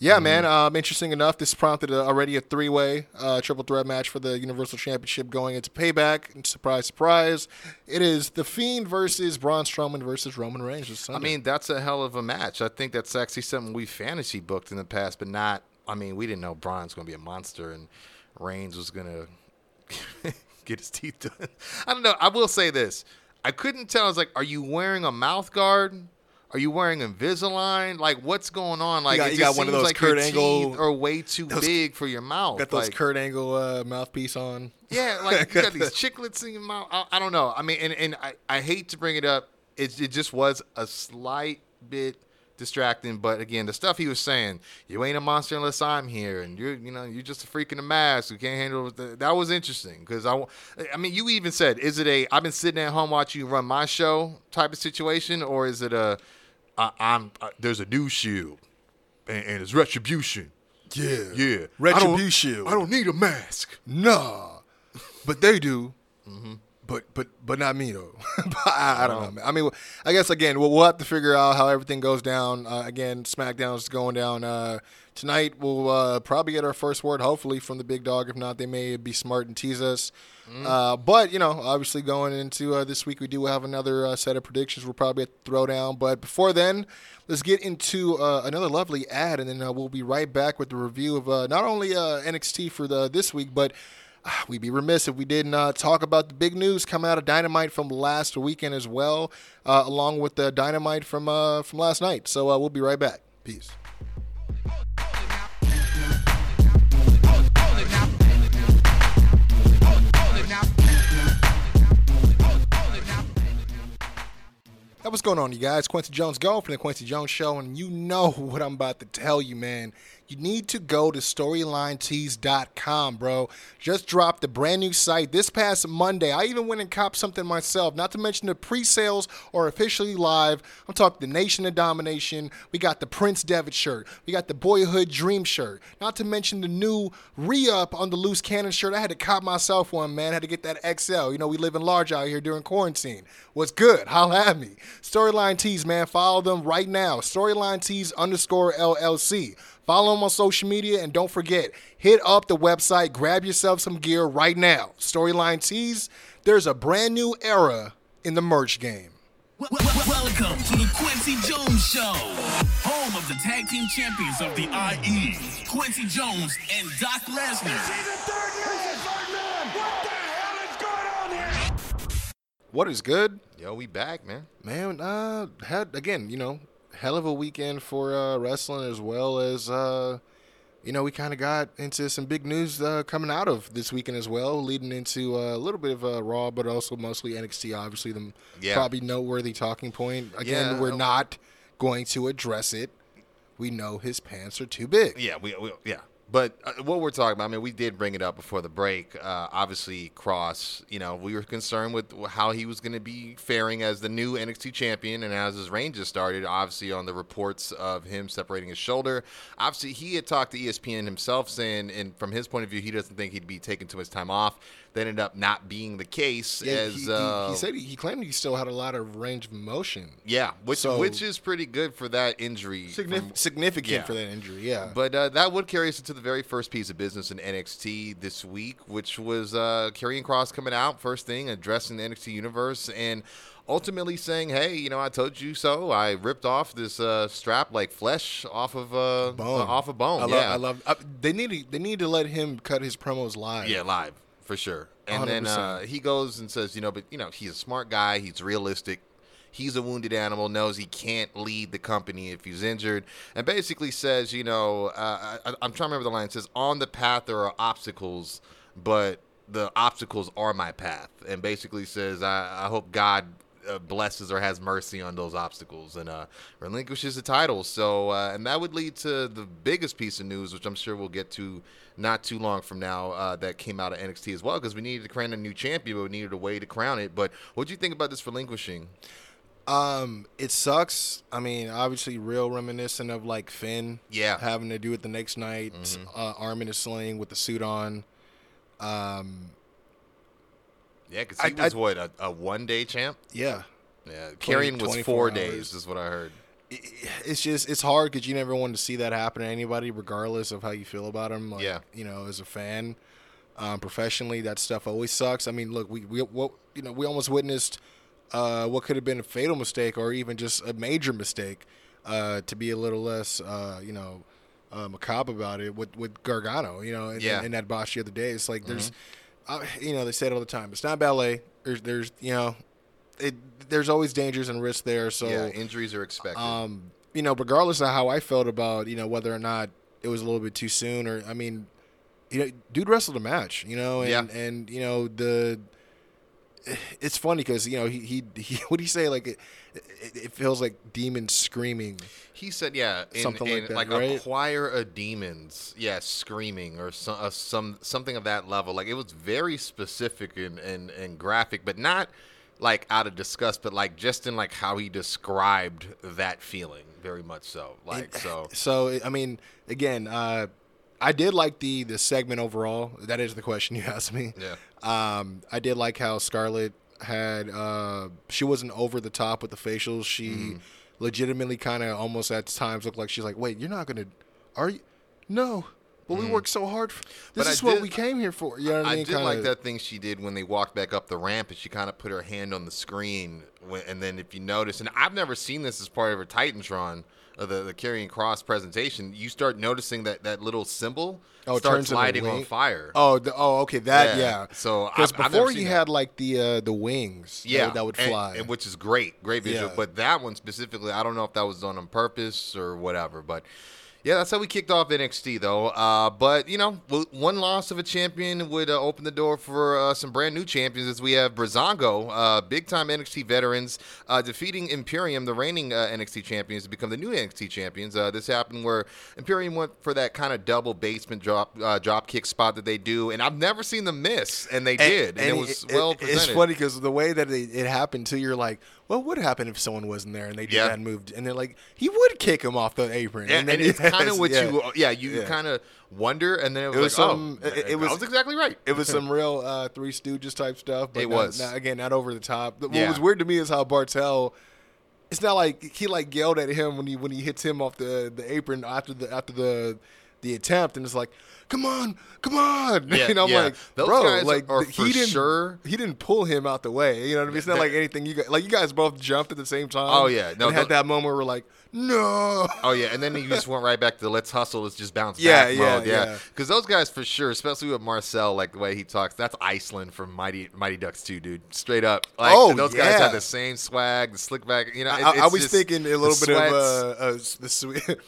yeah, Mm-hmm. man. Um, interesting enough, this prompted a, already a three-way uh, triple threat match for the Universal Championship going into Payback. And surprise, surprise, it is the Fiend versus Braun Strowman versus Roman Reigns. I mean, that's a hell of a match. I think that's actually something we fantasy booked in the past, but not. I mean, we didn't know Braun's going to be a monster and Reigns was going to get his teeth done. I don't know. I will say this: I couldn't tell. I was like, "Are you wearing a mouth guard? Are you wearing Invisalign? Like, what's going on? Like, got- it you got one of those like Kurt your Angle- teeth are way too big for your mouth. got those like, Kurt Angle uh, mouthpiece on. yeah, like you got these chiclets in your mouth. I, I don't know. I mean, and, and I, I hate to bring it up. It, it just was a slight bit distracting. But again, the stuff he was saying, you ain't a monster unless I'm here, and you're you know you're just a freak in a mask who can't handle. The, that was interesting because I, I mean, you even said, is it a I've been sitting at home watching you run my show type of situation, or is it a I, I'm uh, there's a new shield and, and it's retribution. Yeah, Yeah, Retribution. I don't, I don't need a mask. Nah, but they do. Mm-hmm. But but but not me though. But I, I don't know. Man. I mean, I guess again we'll, we'll have to figure out how everything goes down. Uh, again, SmackDown's going down uh, tonight. We'll uh, probably get our first word, hopefully, from the big dog. If not, they may be smart and tease us. Mm-hmm. Uh, but you know, obviously going into uh, this week, we do have another uh, set of predictions. We'll probably throw down. But before then, let's get into uh, another lovely ad, and then uh, we'll be right back with the review of uh, not only uh, NXT for the this week, but we'd be remiss if we didn't uh, talk about the big news coming out of Dynamite from last weekend as well, uh, along with the Dynamite from uh, from last night. So uh, we'll be right back. Peace. Hey, what's going on, you guys? Kwency Jones Go from the Kwency Jones Show, and you know what I'm about to tell you, man. You need to go to StorylineTees.com, bro. Just dropped the brand new site this past Monday. I even went and copped something myself, not to mention the pre sales are officially live. I'm talking the Nation of Domination. We got the Prince Devitt shirt. We got the Boyhood Dream shirt. Not to mention the new re up on the Loose Cannon shirt. I had to cop myself one, man. had to get that XL. You know, we live in large out here during quarantine. What's good? Holla at me. Storyline Tees, man. Follow them right now. Storyline Tees underscore LLC. Follow them on social media and don't forget, hit up the website, grab yourself some gear right now. Storyline Tees, there's a brand new era in the merch game. Wel- wel- Welcome to the Kwency Jones Show, home of the tag team champions of the IE, Kwency Jones and Doc Lesnar. What is good? Yo, we back, man. Man, uh, had again, you know, hell of a weekend for uh, wrestling as well as, uh, you know, we kind of got into some big news uh, coming out of this weekend as well, leading into uh, a little bit of uh, Raw, but also mostly NXT. Obviously, the Yeah. probably noteworthy talking point. Again, Yeah, we're not going to address it. We know his pants are too big. Yeah, we, we yeah. But uh, what we're talking about, I mean, we did bring it up before the break. Uh, obviously, Kross, you know, we were concerned with how he was going to be faring as the new NXT champion and as his reign just started. Obviously, on the reports of him separating his shoulder. Obviously, he had talked to ESPN himself saying, and from his point of view, he doesn't think he'd be taking too much time off. That ended up not being the case. Yeah, as he, he- uh, he said he, he claimed he still had a lot of range of motion. yeah, which So- which is pretty good for that injury. Signif- from- significant yeah. for that injury. Yeah, But uh, that would carry us into the very first piece of business in NXT this week, which was uh, Karrion Kross coming out first thing, addressing the NXT universe, and ultimately saying, "Hey, you know, I told you so. I ripped off this uh, strap like flesh off of uh, bone uh, off a bone. I love. yeah, I love. I, they need to. They need to let him cut his promos live. yeah, live for sure. And then uh, he goes and says, you know, but you know, he's a smart guy. He's realistic. He's a wounded animal. Knows he can't lead the company if he's injured, and basically says, you know, uh, I, I'm trying to remember the line. It says, "On the path there are obstacles, but the obstacles are my path." And basically says, "I, I hope God." Uh, blesses or has mercy on those obstacles and uh, relinquishes the title. So, uh, and that would lead to the biggest piece of news, which I'm sure we'll get to not too long from now, uh, that came out of NXT as well, because we needed to crown a new champion, but we needed a way to crown it. But what do you think about this relinquishing? Um, it sucks. I mean, obviously, real reminiscent of like Finn. Yeah. Mm-hmm. Having to do it the next night, uh, arm in a sling with the suit on. Um, Yeah, because I- he was I- what a, a one day champ. yeah. Yeah, Karrion was four hours. days, is what I heard. It- It's just it's hard because you never want to see that happen to anybody, regardless of how you feel about him. Like, Yeah. You know, as a fan, um, professionally, that stuff always sucks. I mean, look, we we what you know we almost witnessed uh, what could have been a fatal mistake or even just a major mistake. Uh, to be a little less, uh, you know, uh, macabre about it with with Gargano. You know, in, Yeah. in that botch the other day, it's like there's, uh, you know, they say it all the time. It's not ballet. There's there's you know, it there's always dangers and risks there. So yeah, injuries are expected. um, you know, regardless of how I felt about, you know, whether or not it was a little bit too soon or, I mean, you know, dude wrestled a match, you know, and, Yeah. and, you know, the, it's funny because, you know, he, he, he what do you say? Like, it, it, it feels like demons screaming. He said, "Yeah, in, Something like that, like right? choir of demons, yeah, screaming or some, uh, some something of that level. Like it was very specific and, and and graphic, but not like out of disgust, but like just in like how he described that feeling, very much so. Like so, So, I mean, again, uh, I did like the, the segment overall. That is the question you asked me. Yeah. Um, I did like how Scarlett had uh, she wasn't over the top with the facials. She Mm-hmm. legitimately kind of almost at times looked like she's like, "Wait, you're not gonna? Are you? No." But we worked so hard. For, this. But I is what did- we came here for. You know what I I mean? did like Kinda- that thing she did when they walked back up the ramp, and she kind of put her hand on the screen, when, and then if you notice, and I've never seen this as part of her Titantron, uh, the the Karrion Kross presentation, you start noticing that that little symbol Oh, starts lighting on fire. Oh, the, oh, okay, that Yeah. yeah. So, because I've- I've never before he had like the uh, the wings, yeah, would- that, would and- fly. and which is great, great visual. Yeah. But that one specifically, I don't know if that was done on purpose or whatever. But yeah, that's how we kicked off NXT, though. Uh, but you know, one loss of a champion would uh, open the door for uh, some brand new champions, as we have Breezango, uh, big time NXT veterans, uh, defeating Imperium, the reigning uh, NXT champions, to become the new NXT champions. Uh, this happened where Imperium went for that kind of double basement drop uh, drop kick spot that they do, and I've never seen them miss, and they did, and, it was well presented. It's funny because the way that it, it happened too, you're like, what would happen if someone wasn't there and they did Yeah. that move? And they're like, he would kick him off the apron. Yeah, and, then it's kind of what yeah. you, yeah, you kind of wonder, and then it was, It was like, some- oh, it- it was- was exactly right. It was some real uh, Three Stooges type stuff. But It not- was. not- again not over the top. What was weird to me is how Barthel. It's not like he like yelled at him when he when he hits him off the, the apron after the after the the attempt, and it's like, "Come on, come on!" Yeah, you know, I'm yeah. like, Those bro, guys like he for didn't sure- he didn't pull him out the way. You know what I mean? It's not like anything you guys like. You guys both jumped at the same time. Oh, yeah. No, and had that moment where we're like, "No." Oh yeah, and then you just went right back to let's hustle, let's just bounce Yeah, back yeah, mode. Yeah, yeah. because those guys for sure, especially with Marcel, like the way he talks, that's Iceland from Mighty Mighty Ducks 2, dude. Straight up. Like, Oh, those guys yeah. have the same swag, the slick back. You know, it- I, I was thinking a little bit of uh, uh, the sweet.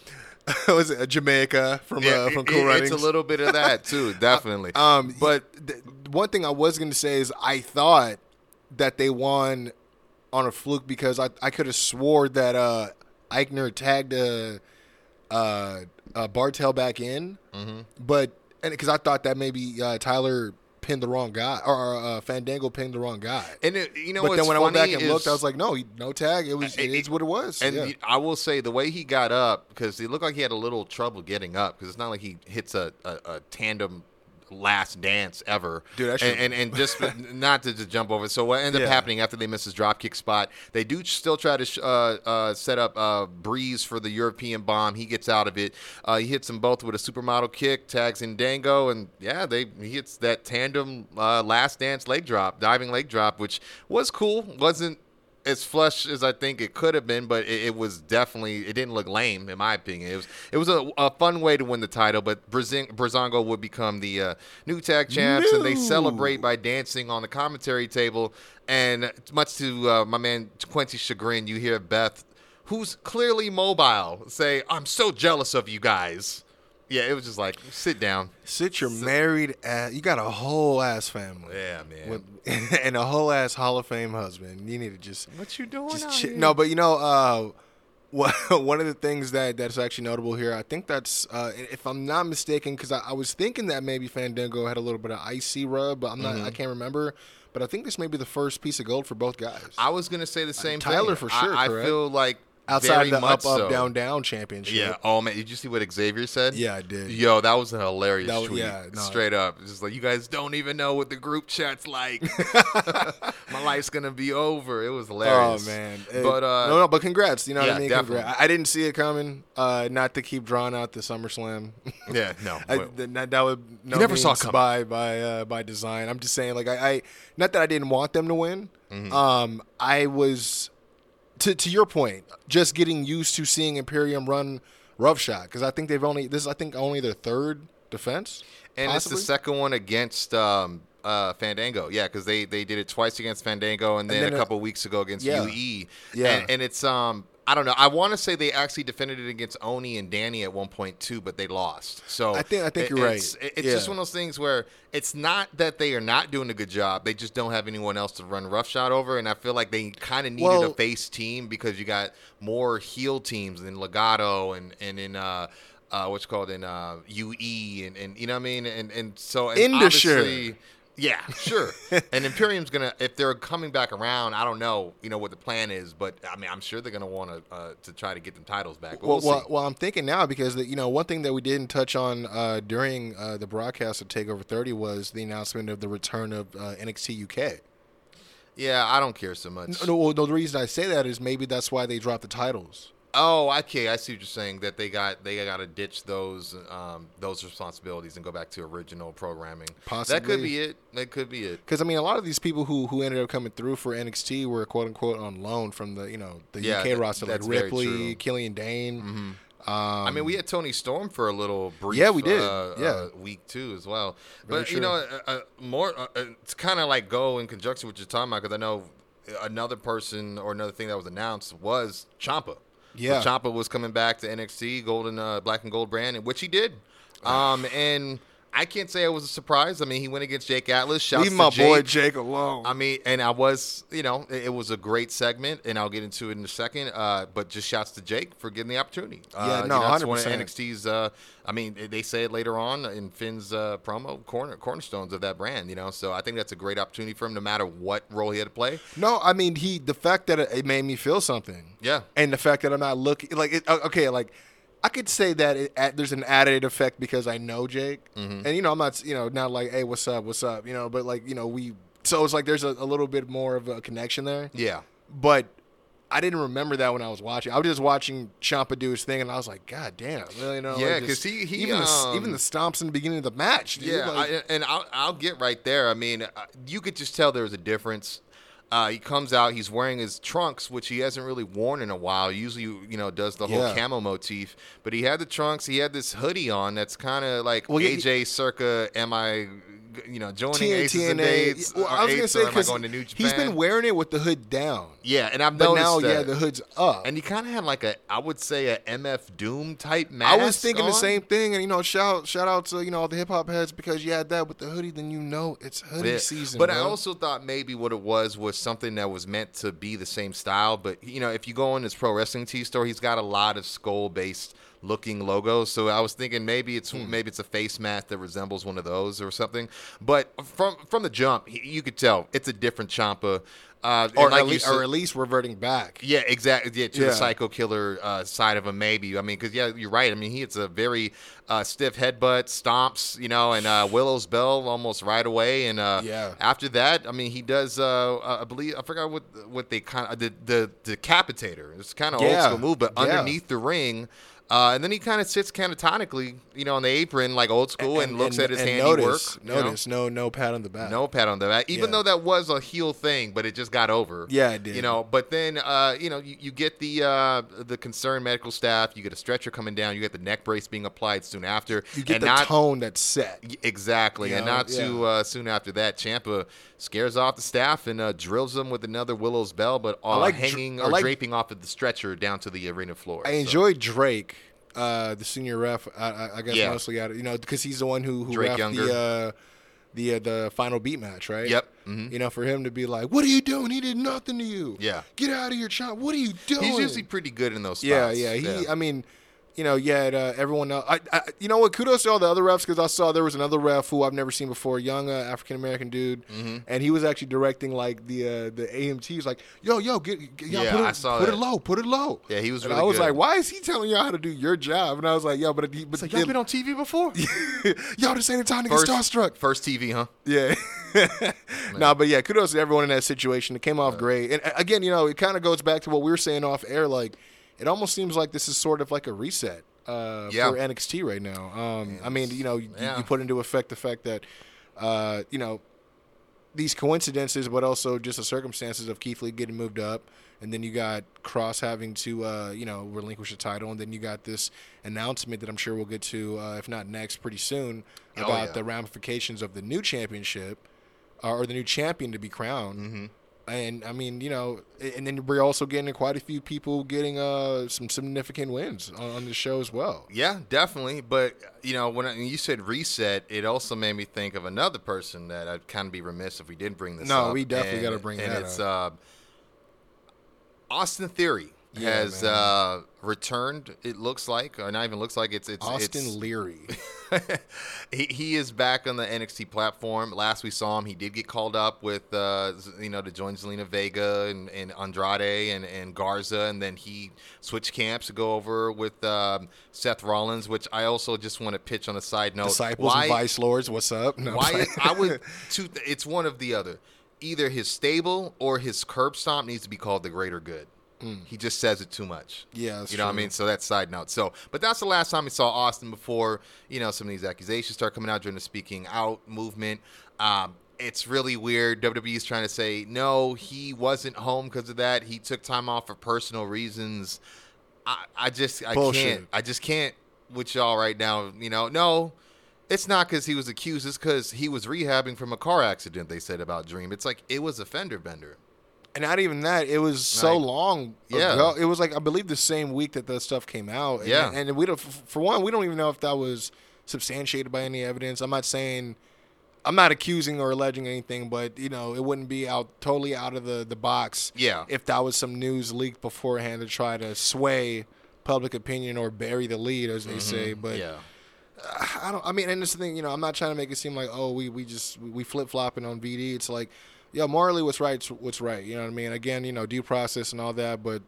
was it Jamaica from yeah, uh, from Cool it- Runnings? It's a little bit of that too, definitely. Um, but th- one thing I was going to say is I thought that they won on a fluke because I, I could have swore that uh, Aichner tagged uh, uh, uh, Barthel back in, mm-hmm. but and because I thought that maybe uh, Tyler pinned the wrong guy or uh, Fandango pinned the wrong guy. And it, you know, but then when I went back and looked, I was like, no, he, no tag. It was. Uh, It it- is what it was. And yeah. I will say the way he got up because it looked like he had a little trouble getting up because it's not like he hits a, a, a tandem last dance ever. Dude, and, and and just not to just jump over. So what ended up happening after they missed his drop kick spot? They do still try to sh- uh, uh, set up uh, Breeze for the European bomb. He gets out of it. Uh, he hits them both with a supermodel kick, tags in Dango, and yeah, they he hits that tandem uh, last dance leg drop, diving leg drop, which was cool. wasn't as flush as I think it could have been, but it, it was definitely it didn't look lame in my opinion. It was it was a, a fun way to win the title, but Brazing, Breezango would become the uh, new tag champs, and they celebrate by dancing on the commentary table. And much to uh, my man Kwency's chagrin, you hear Beth, who's clearly mobile, say, "I'm so jealous of you guys." Yeah, it was just like sit down. Sit your married ass. You got a whole ass family. Yeah, man. With, and a whole ass Hall of Fame husband. You need to just What you doing? just chi- no, but you know, uh, what, one of the things that that's actually notable here, I think that's, uh, if I'm not mistaken, because I, I was thinking that maybe Fandango had a little bit of icy rub, but I'm not, Mm-hmm. I can't remember. But I think this may be the first piece of gold for both guys. I was gonna say the same thing. Tyler for sure, I, I feel like Outside the up, up, so. down, down championship. Yeah. Oh man, did you see what Xavier said? Yeah, I did. Yo, that was a hilarious That was- tweet. yeah, no. Straight up, just like you guys don't even know what the group chat's like. My life's gonna be over. It was hilarious. Oh man! It- but uh, no, no, but congrats. You know what I mean? definitely. Congrats. I, I didn't see it coming. Uh, not to keep drawing out the SummerSlam. yeah, no. I, that, that would no never saw it coming. by by uh, by design. I'm just saying, like I, I, not that I didn't want them to win. Mm-hmm. Um, I was to to your point, just getting used to seeing Imperium run roughshod because I think they've only this is I think only their third defense. and possibly? it's the second one against um, uh, Fandango. Yeah, because they, they did it twice against Fandango, and then, then a it- couple weeks ago against Yeah. UE. Yeah. and, and it's um. I don't know. I want to say they actually defended it against Oni and Danny at one point too, but they lost. So I think- I think it- you're right. It's, it's Yeah. just one of those things where it's not that they are not doing a good job. They just don't have anyone else to run roughshod over, and I feel like they kind of needed Well- a face team because you got more heel teams than Legado and and in uh, uh, what's called in uh, UE and, and you know what I mean, and and so and Indus Sher. obviously- Yeah, sure. and Imperium's gonna if they're coming back around. I don't know, you know what the plan is, but I mean, I'm sure they're gonna want to uh, to try to get them titles back. But Well, we'll well, well, I'm thinking now because the, you know one thing that we didn't touch on uh, during uh, the broadcast of Takeover 30 was the announcement of the return of uh, NXT UK. yeah, I don't care so much. No, well, no, the reason I say that is maybe that's why they dropped the titles. Oh, okay. I see what you're saying. That they got they got to ditch those um, those responsibilities and go back to original programming. Possibly that could be it. That could be it. Because I mean, a lot of these people who who ended up coming through for NXT were quote unquote on loan from the you know the Yeah, UK that- roster like Ripley, true. Mm-hmm. Killian Dain. Um, I mean, we had Toni Storm for a little brief. Yeah, we did. Uh, Yeah. uh, week two as well. Very but you know, uh, uh, more uh, uh, it's kind of like go in conjunction with your you're because I know another person or another thing that was announced was Ciampa. Yeah. so Ciampa was coming back to NXT Golden uh, Black and Gold brand, and which he did. Um, and I can't say I was a surprise. I mean, he went against Jake Atlas. Shouts leave to my boy Jake. Jake alone. I mean, and I was, you know, it, it was a great segment, and I'll get into it in a second. Uh, but just shouts to Jake for getting the opportunity. Uh, Yeah, you no, know, that's one of 100%. NXT's. Uh, I mean, they say it later on in Finn's uh, promo, corner cornerstones of that brand. You know, so I think that's a great opportunity for him, no matter what role he had to play. no, I mean he the fact that it, it made me feel something. Yeah. and the fact that I'm not looking like it, okay, like I could say that it, at, there's an added effect because I know Jake, Mm-hmm. and you know I'm not you know not like hey what's up what's up you know but like you know we so it's like there's a, a little bit more of a connection there. Yeah. but I didn't remember that when I was watching. I was just watching Ciampa do his thing, and I was like, God damn, you know, Yeah, because just- he- he, even the, um, even the stomps in the beginning of the match, dude, Yeah, like- I, and I'll, I'll get right there. I mean, uh, you could just tell there was a difference. Uh, he comes out, he's wearing his trunks, which he hasn't really worn in a while. Usually, you know, does the whole Yeah. camo motif. But he had the trunks. He had this hoodie on that's kind of like Well, he- AJ circa. Am I, you know, joining T- Aces and Eights? Well, I was gonna Eights, say or am I because going to New he's been wearing it with the hood down, yeah, and I've but noticed now, that. yeah, the hood's up. and he kind of had like a, I would say, a MF Doom type mask. I was thinking the same thing, and you know, shout shout out to you know all the hip hop heads because you had that with the hoodie, then you know it's hoodie Yeah. season. But I also thought maybe what it was was something that was meant to be the same style. But you know, if you go in his pro wrestling tee store, he's got a lot of skull based looking logo. So I was thinking maybe it's Hmm. maybe it's a face mask that resembles one of those or something. But from from the jump, you could tell it's a different Ciampa. Uh, or, like at least, said- or at least reverting back. yeah, exactly. Yeah, to Yeah. the psycho killer uh, side of him, maybe. I mean, because yeah, you're right. I mean, he hits a very uh, stiff headbutt, stomps, you know, and uh, Willow's bell almost right away. And uh, Yeah. after that, I mean, he does. Uh, I believe I forgot what what they kind of the the decapitator. It's kind of Yeah. old school move, but underneath the ring. Uh, and then he kind of sits catatonically, you know, on the apron like old school, and, looks at his and handiwork. Notice, you know? notice, no, no pat on the back. No pat on the back, even Yeah. though that was a heel thing, but it just got over. Yeah, it did. You know, but then uh, you know you, you get the uh, the concerned medical staff. You get a stretcher coming down. You get the neck brace being applied soon after. You get and the not, tone that's set. Exactly, You and know, not too yeah. uh, soon after that, Ciampa scares off the staff and uh, drills them with another Willow's bell, but uh, like hanging I or like- draping off of the stretcher down to the arena floor. I So, enjoyed Drake, uh, the senior ref. I, I, I guess Yeah. mostly out of you know because he's the one who who Drake ref the uh, the uh, the final beat match, right? Yep. Mhm. You know, for him to be like, "What are you doing? He did nothing to you. Yeah. get out of your Chomp. What are you doing?" He's usually pretty good in those spots. Yeah, yeah. He, I mean, you know, yeah. Uh, everyone else. I, I, you know what? Kudos to all the other refs because I saw there was another ref who I've never seen before, young uh, African American dude, Mm-hmm. and he was actually directing like the uh, the EMT. He's like, "Yo, yo, get, get y'all Yeah, put it, I saw put that. it low, put it low." Yeah, he was And really I was good. like, "Why is he telling y'all how to do your job?" And I was like, "Yo, but he, but It's like, y'all been on TV before? y'all just ain't the time to get starstruck." first TV, huh? Yeah. nah, but yeah, kudos to everyone in that situation. It came off great. And uh, again, you know, it kind of goes back to what we were saying off air. Like, it almost seems like this is sort of like a reset uh, Yeah. for NXT right now. Um, I mean, you know, you, Yeah. you put into effect the fact that, uh, you know, these coincidences, but also just the circumstances of Keith Lee getting moved up, and then you got Kross having to, uh, you know, relinquish the title, and then you got this announcement that I'm sure we'll get to, uh, if not next, pretty soon, Oh, about yeah. the ramifications of the new championship, uh, or the new champion to be crowned. Mm-hmm. And I mean, you know, and then we're also getting quite a few people getting uh, some significant wins on, on the show as well. Yeah, definitely. But you know, when, I, when you said reset, it also made me think of another person that I'd kind of be remiss if we didn't bring this No, up. we definitely gotta bring and that it's, Uh, Austin Theory Yeah, has uh, returned. It looks like, or not even looks like it's it's Austin it's, Leary. he, he is back on the NXT platform. Last we saw him, he did get called up with, uh, you know, to join Zelina Vega and, and Andrade and, and Garza, and then he switched camps to go over with um, Seth Rollins, which I also just want to pitch on a side note. Disciples why, and Vice Lords, what's up? No, why I would two, it's one of the other. Either his stable or his curb stomp needs to be called the greater good. He just says it too much. Mm. Yeah, you know what I mean. So that's side note. So, but that's the last time we saw Austin before you know some of these accusations start coming out during the speaking out movement. Um, it's really weird. WWE is trying to say no, he wasn't home because of that. He took time off for personal reasons. I, I just I Bullshit. can't. I just can't with y'all right now. You know, no. It's not because he was accused. It's because he was rehabbing from a car accident. They said about Dream. It's like it was a fender bender. And not even that. It was so Like, long yeah. ago. It was like I believe the same week that the stuff came out. And, Yeah. And we don't. For one, we don't even know if that was substantiated by any evidence. I'm not saying. I'm not accusing or alleging anything, but you know, it wouldn't be out totally out of the the box. Yeah. If that was some news leaked beforehand to try to sway public opinion or bury the lead, as they say. Mm-hmm. But yeah. Uh, I don't. I mean, and this thing, you know, I'm not trying to make it seem like oh we we just we, we flip flopping on VD. It's like, yo, morally, what's right, what's right. You know what I mean? Again, you know, due process and all that, but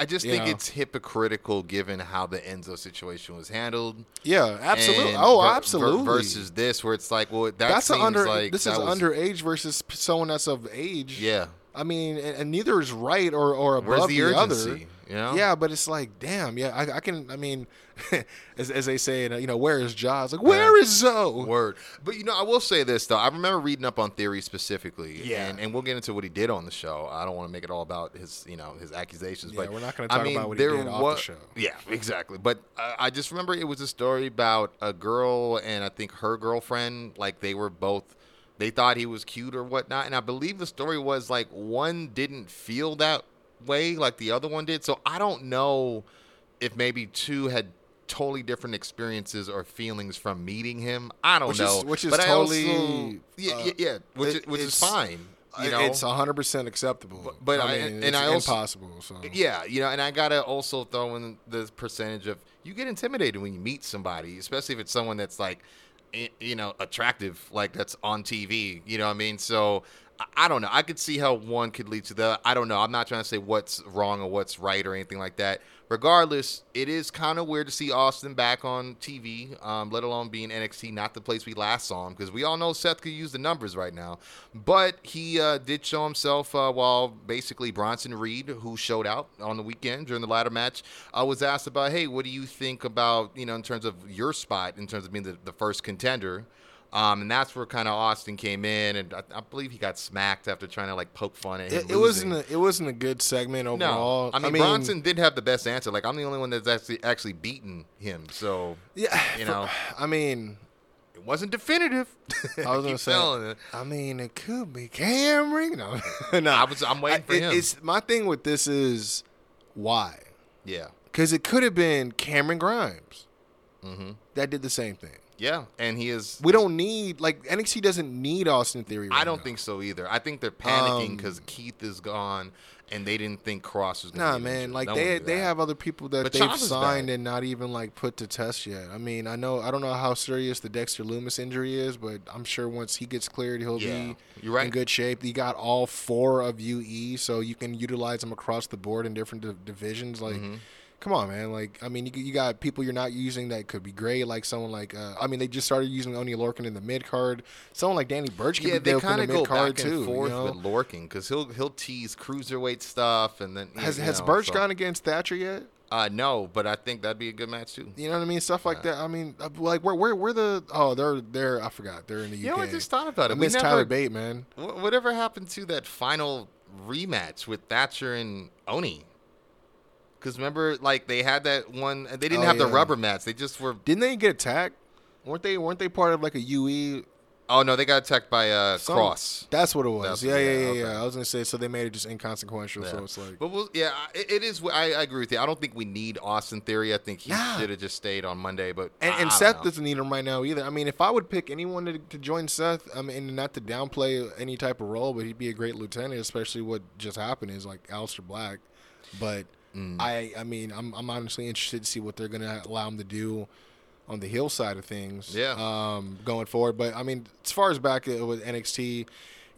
I- just think know. it's hypocritical given how the Enzo situation was handled. yeah, absolutely. and Oh, ver- ver- absolutely. Versus this, where it's like, well, that that's under. like this is was- underage versus someone that's of age. Yeah. I mean, and, and neither is right or or above Where's the, other. You know? Yeah, but it's like, damn, yeah, I, I can. I mean, as, as they say, you know, where is Jaws? Like, where is Zoe? Word. But you know, I will say this though. I remember reading up on Theory specifically. Yeah. And, and we'll get into what he did on the show. I don't want to make it all about his, you know, his accusations. Yeah, but we're not gonna I talk mean, about what he there did off the show. Yeah, exactly. But uh, I just remember it was a story about a girl and I think her girlfriend. Like they were both. They thought he was cute or whatnot, and I believe the story was like one didn't feel that way like the other one did. So I don't know if maybe two had totally different experiences or feelings from meeting him. I don't Which know. is- which is but totally, also, yeah, uh, yeah, yeah, which it- is, which is fine. You know, it's 100 percent acceptable. But- but I- mean, and I also- impossible. So Yeah, you know, and I gotta also throw in the percentage of you get intimidated when you meet somebody, especially if it's someone that's like, you know, attractive, like that's on TV. You know what I mean? So I- don't know. I could see how one could lead to the. I don't know. I'm not trying to say what's wrong or what's right or anything like that. Regardless, it is kind of weird to see Austin back on TV, um, let alone being NXT, not the place we last saw him, because we all know Seth could use the numbers right now. But he uh, did show himself uh, while basically Bronson Reed, who showed out on the weekend during the ladder match, uh, was asked about, hey, what do you think about, you know, in terms of your spot, in terms of being the, the first contender? Um, and that's where kind of Austin came in, and I, I believe he got smacked after trying to like poke fun at him. it, it wasn't a, it wasn't a good segment no, overall. I mean, Bronson did have the best answer. Like I'm the only one that's actually actually beaten him, so yeah, you for- know. I mean, it wasn't definitive. I was gonna say. I mean, it could be Camry. No, no. I was- I'm waiting for him. It's my thing with this is why Yeah, because it could have been Cameron Grimes that did the same thing. Yeah, and he is. We don't need like NXT doesn't need Austin Theory. Right I don't now. think so either. I think they're panicking Um, because Keith is gone, and they didn't think Kross was. Nah, be man. Like they they have other people that But they've signed back. and not even like put to test yet. I mean, I know I don't know how serious the Dexter Lumis injury is, but I'm sure once he gets cleared, he'll Yeah, be you're right. in good shape. You got all four of UE, so you can utilize them across the board in different div- divisions. Like. Mm-hmm. Come on, man! Like, I mean, you, you got people you're not using that could be great. Like someone like, uh, I mean, they just started using Oni Lorcan in the mid card. Someone like Danny Burch could Yeah, be they kind the of go mid card back and forth you know? with Lorcan because he'll he'll tease cruiserweight stuff, and then Has you has know, Burch so- gone against Thatcher yet? Uh, no, but I think that'd be a good match too. You know what I mean? Stuff like that. I mean, uh, like where where where the oh they're they're I forgot they're in the UK. You know, I just thought about it. We miss never- Tyler Bate, man. Whatever happened to that final rematch with Thatcher and Oni? Because remember, like they had that one. They didn't Oh, have the rubber mats. They just were. Didn't they get attacked? weren't they weren't they part of like a UE? Oh no, they got attacked by uh, some- Kross. That's what it was. That's- yeah, yeah, yeah, yeah, okay. yeah. I was gonna say so they made it just inconsequential. So it's like but we'll, yeah, it, it is. I, I agree with you. I don't think we need Austin Theory. I think he Nah. should have just stayed on Monday. But And, and Seth know. doesn't need him right now either. I mean, if I would pick anyone to, to join Seth, I mean, not to downplay any type of role, but he'd be a great lieutenant, especially what just happened is like Aleister Black. But Mm. I, I mean, I'm, I'm honestly interested to see what they're gonna allow him to do on the heel side of things. Yeah. Um, going forward, but I mean, as far as back with NXT.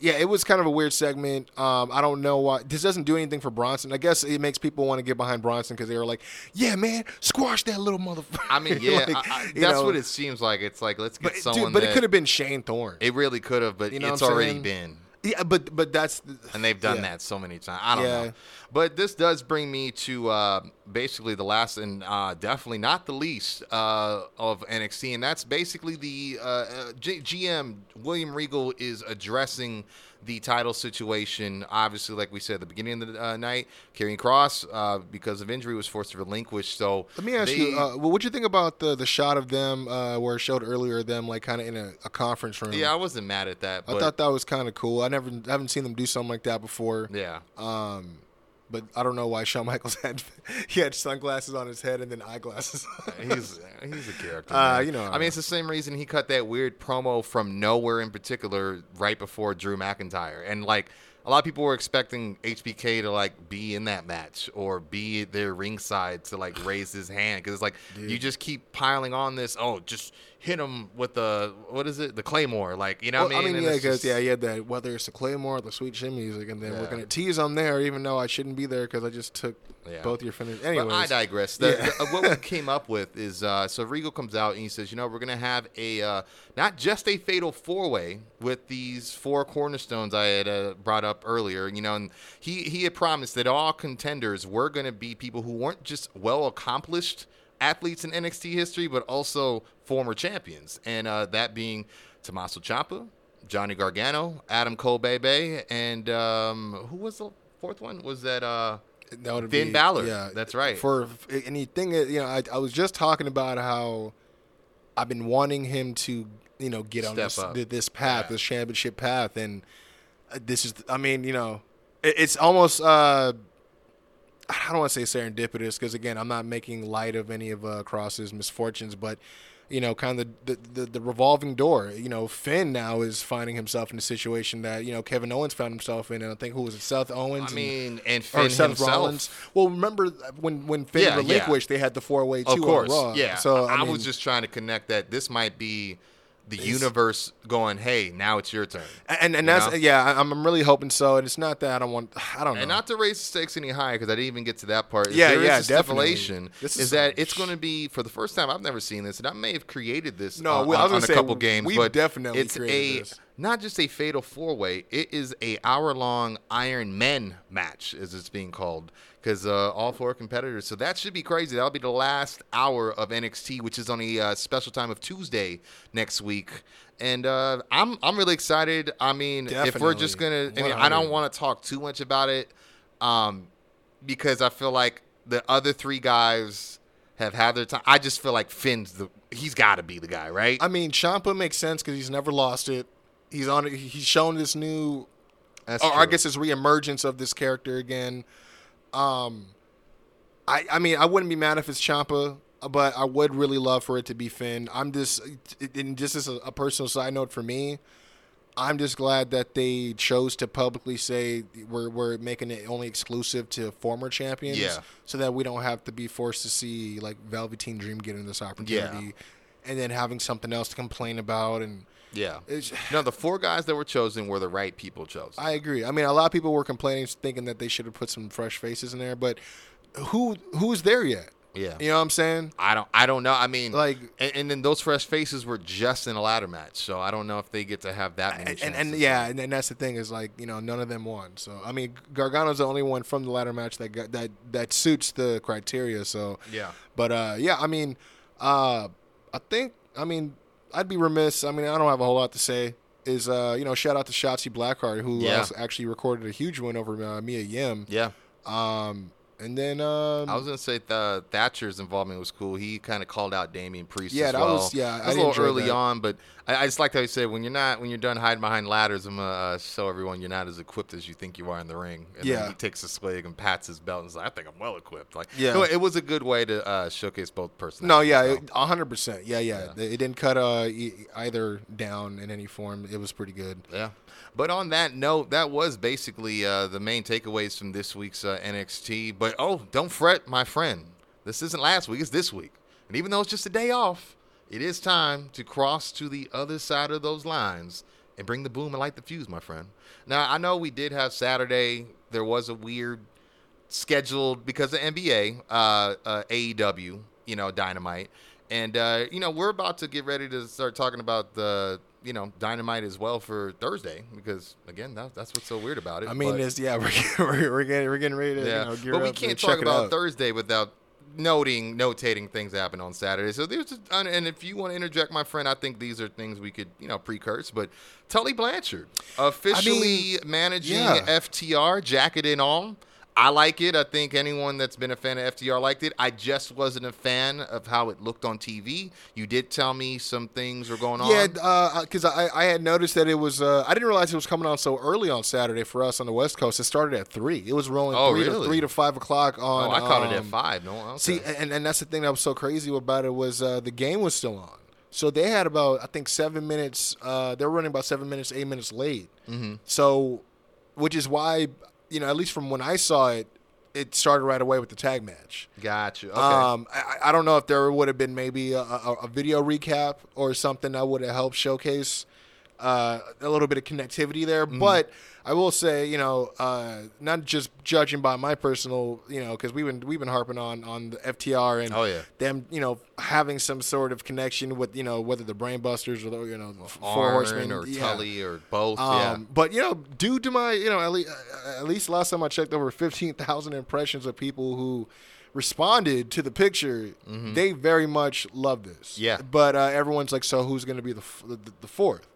Yeah, it was kind of a weird segment. Um, I don't know why this doesn't do anything for Bronson. I guess it makes people want to get behind Bronson because they were like, "Yeah, man, squash that little motherfucker." I mean, yeah, Like, I, I, you that's know, what it seems like. It's like let's get But someone. dude, but it could have been Shane Thorne. It really could have, but You know it's already been. Yeah, but but that's and they've done yeah. that so many times. I don't Yeah. know. But this does bring me to uh, basically the last and uh, definitely not the least uh, of NXT, and that's basically the uh, uh, G- GM William Regal is addressing the title situation. Obviously, like we said at the beginning of the uh, night, Karrion Kross, uh, because of injury, was forced to relinquish. So Let me ask they- you, uh, what would you think about the the shot of them uh, where it showed earlier them like kind of in a, a conference room? yeah, I wasn't mad at that. I thought that was kind of cool. I never I haven't seen them do something like that before. yeah. Um, but I don't know why Shawn Michaels had he had sunglasses on his head and then eyeglasses. he's he's a character. Uh, you know, I mean, it's the same reason he cut that weird promo from nowhere in particular right before Drew McIntyre, and like a lot of people were expecting HBK to like be in that match or be there ringside to like raise his hand because it's like you just keep piling on this. Oh, just hit him with the what is it? The claymore, like you know. Well, what I mean, And yeah, it's because just- yeah, he had that whether it's the Claymore or the Sweet Chin music, and then we're gonna tease them there, even though I shouldn't be there because I just took Yeah. both your finish. But Anyways, I digress. The, Yeah. the- what we came up with is uh, so Regal comes out and he says, you know, we're going to have a uh, not just a fatal four way with these four cornerstones I had uh, brought up earlier. You know, and he he had promised that all contenders were going to be people who weren't just well accomplished athletes in NXT history, but also former champions, and uh, that being Tommaso Ciampa, Johnny Gargano, Adam Cole, Bebe, and um, who was the fourth one? Was that uh? That would Finn be, Balor. Yeah, That's right. For anything, you know, I, I was just talking about how I've been wanting him to, you know, get on this up. this path, Yeah. this championship path, and uh, this is, I mean, you know, it, it's almost. uh I don't want to say serendipitous because again, I'm not making light of any of uh, Kross's misfortunes, but you know, kind of the, the the revolving door. You know, Finn now is finding himself in a situation that you know Kevin Owens found himself in, and I think who was it, Seth Owens? I and- mean, and or Finn Seth himself. Rollins. Well, remember when when Finn Yeah, yeah. relinquished, they had the four way two Of course, on Raw. yeah. So I, I, mean, was just trying to connect that this might be the universe going, "Hey, now it's your turn." and and you that's know? yeah. I'm I'm really hoping so. And it's not that I don't want. I don't know. And not to raise the stakes any higher, because I didn't even get to that part. Yeah, there is yeah, a definitely. This is, is that it's going to be for the first time. I've never seen this, and I may have created this. No, on, we- I was on gonna a couple games, we've but definitely it's created a this. not just a fatal four way. It is a hour long Iron Men match, as it's being called, because uh, all four competitors. So that should be crazy. That'll be the last hour of NXT, which is on a uh, special time of Tuesday next week. And uh, I'm I'm really excited. I mean, if we're just gonna, I mean, I don't want to talk too much about it, um, because I feel like the other three guys have had their time. I just feel like Finn's the he's got to be the guy, right? I mean, Ciampa makes sense because he's never lost it. He's on. He's shown this new, That's or I true. guess it's reemergence of this character again. Um, I I mean, I wouldn't be mad if it's Ciampa, but I would really love for it to be Finn. I'm just, and this is a, a personal side note for me. I'm just glad that they chose to publicly say we're we're making it only exclusive to former champions, Yeah. so that we don't have to be forced to see like Velveteen Dream getting this opportunity, yeah. and then having something else to complain about. And yeah. it's, No, the four guys that were chosen were the right people chosen. I agree. I mean, a lot of people were complaining, thinking that they should have put some fresh faces in there, but who who's there yet? yeah. You know what I'm saying? I don't. I don't know. I mean, Like- and, and then those fresh faces were just in a ladder match, so I don't know if they get to have that many. And, and, and yeah, and, and that's the thing is like you know none of them won. So I mean Gargano's the only one from the ladder match that got, that that suits the criteria. So Yeah. but uh, yeah, I mean, uh, I think I mean I'd be remiss. I mean I don't have a whole lot to say. Is uh you know shout out to Shotzi Blackheart who Yeah. actually recorded a huge win over uh, Mia Yim. yeah. Um and then um, I was gonna say the Thatcher's involvement was cool. He kind of called out Damian Priest. Yeah, as that well. was- yeah, That I was a little early that. on, but I, I just like how he said when you're not when you're done hiding behind ladders, I'm gonna uh, show everyone you're not as equipped as you think you are in the ring. And Yeah. then he takes a swig and pats his belt and says, "I think I'm well equipped." Like, Yeah. it was a good way to uh, showcase both personalities. No, yeah, though. it- a hundred percent. Yeah, yeah. Yeah. It didn't cut uh, either down in any form. It was pretty good. Yeah. But on that note, that was basically uh, the main takeaways from this week's uh, NXT. But oh, don't fret, my friend. This isn't last week, it's this week. And even though it's just a day off, it is time to cross to the other side of those lines and bring the boom and light the fuse, my friend. Now, I know we did have Saturday. There was a weird scheduled because of NBA, uh, uh, AEW, you know, Dynamite. And, uh, you know, we're about to get ready to start talking about the, you know, Dynamite as well for Thursday because, again, that, that's what's so weird about it. I mean, it's yeah, we're, we're, we're getting we're getting ready to yeah, you know, but we can't talk about. Thursday without noting, notating things happen on Saturday. So there's, a, and if you want to interject, my friend, I think these are things we could, you know, precurse. But Tully Blanchard officially managing yeah. FTR, jacket and all. I like it. I think anyone that's been a fan of FTR liked it. I just wasn't a fan of how it looked on TV. You did tell me some things were going on. Yeah, because I, I had noticed that it was. Uh, I didn't realize it was coming on so early on Saturday for us on the West Coast. It started at three. It was rolling Oh, three really? to three to five o'clock on. oh, I caught it at um, five. No, okay. See, and, and that's the thing that was so crazy about it was uh, the game was still on. So they had about I think seven minutes. Uh, they were running about seven minutes, eight minutes late. Mm-hmm. So, which is why you know at least from when I saw it, it started right away with the tag match. Gotcha. Okay. Um, I, I don't know if there would have been maybe a, a, a video recap or something that would have helped showcase uh, a little bit of connectivity there. Mm-hmm. But I will say, you know, uh, not just judging by my personal, you know, because we've been we've been harping on on the FTR and Oh, yeah. them, you know, having some sort of connection with, you know, whether the Brainbusters or the, you know, Four Horsemen or yeah. Tully or both. Um, yeah. But you know, due to my, you know, at least, at least last time I checked, over fifteen thousand impressions of people who responded to the picture. They very much love this. Yeah. But uh, everyone's like, so who's going to be the, f- the the fourth?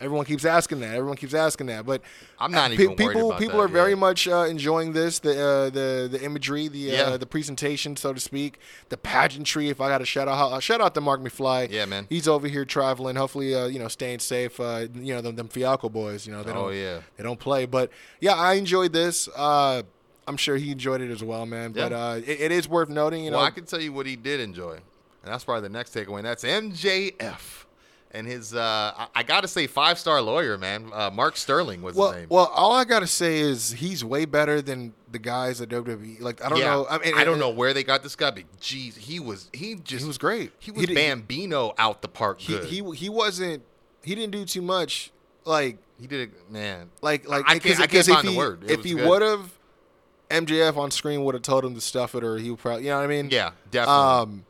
Everyone keeps asking that. Everyone keeps asking that. But I'm not uh, even worried people. people that, are very much uh, enjoying this. The uh, the the imagery, the Yeah. uh, the presentation, so to speak, the pageantry. If I got to shout out, uh, shout out to Mark McFly. Yeah, man. He's over here traveling. Hopefully, uh, you know, staying safe. Uh, you know, them, them Fialco boys. You know, they Oh, don't. yeah. They don't play. But yeah, I enjoyed this. Uh, I'm sure he enjoyed it as well, man. But Yeah. uh, it, it is worth noting. You well, know, I can tell you what he did enjoy. And that's probably the next takeaway. And that's MJF. And his, uh, I, I got to say, five star lawyer, man. Uh, Mark Sterling was Well, his name. well, all I gotta say is he's way better than the guys at WWE. Like I don't yeah. know. I, mean, I don't know where they got this guy, but geez, he was, he just, He was great. He was He Bambino out the park He good. he he wasn't. He didn't do too much. Like He did it, man. like like I can't- I can't because if the he- word. It If he would have, MJF on screen would have told him to stuff it, or he would probably. You know what I mean? Yeah, definitely. Um,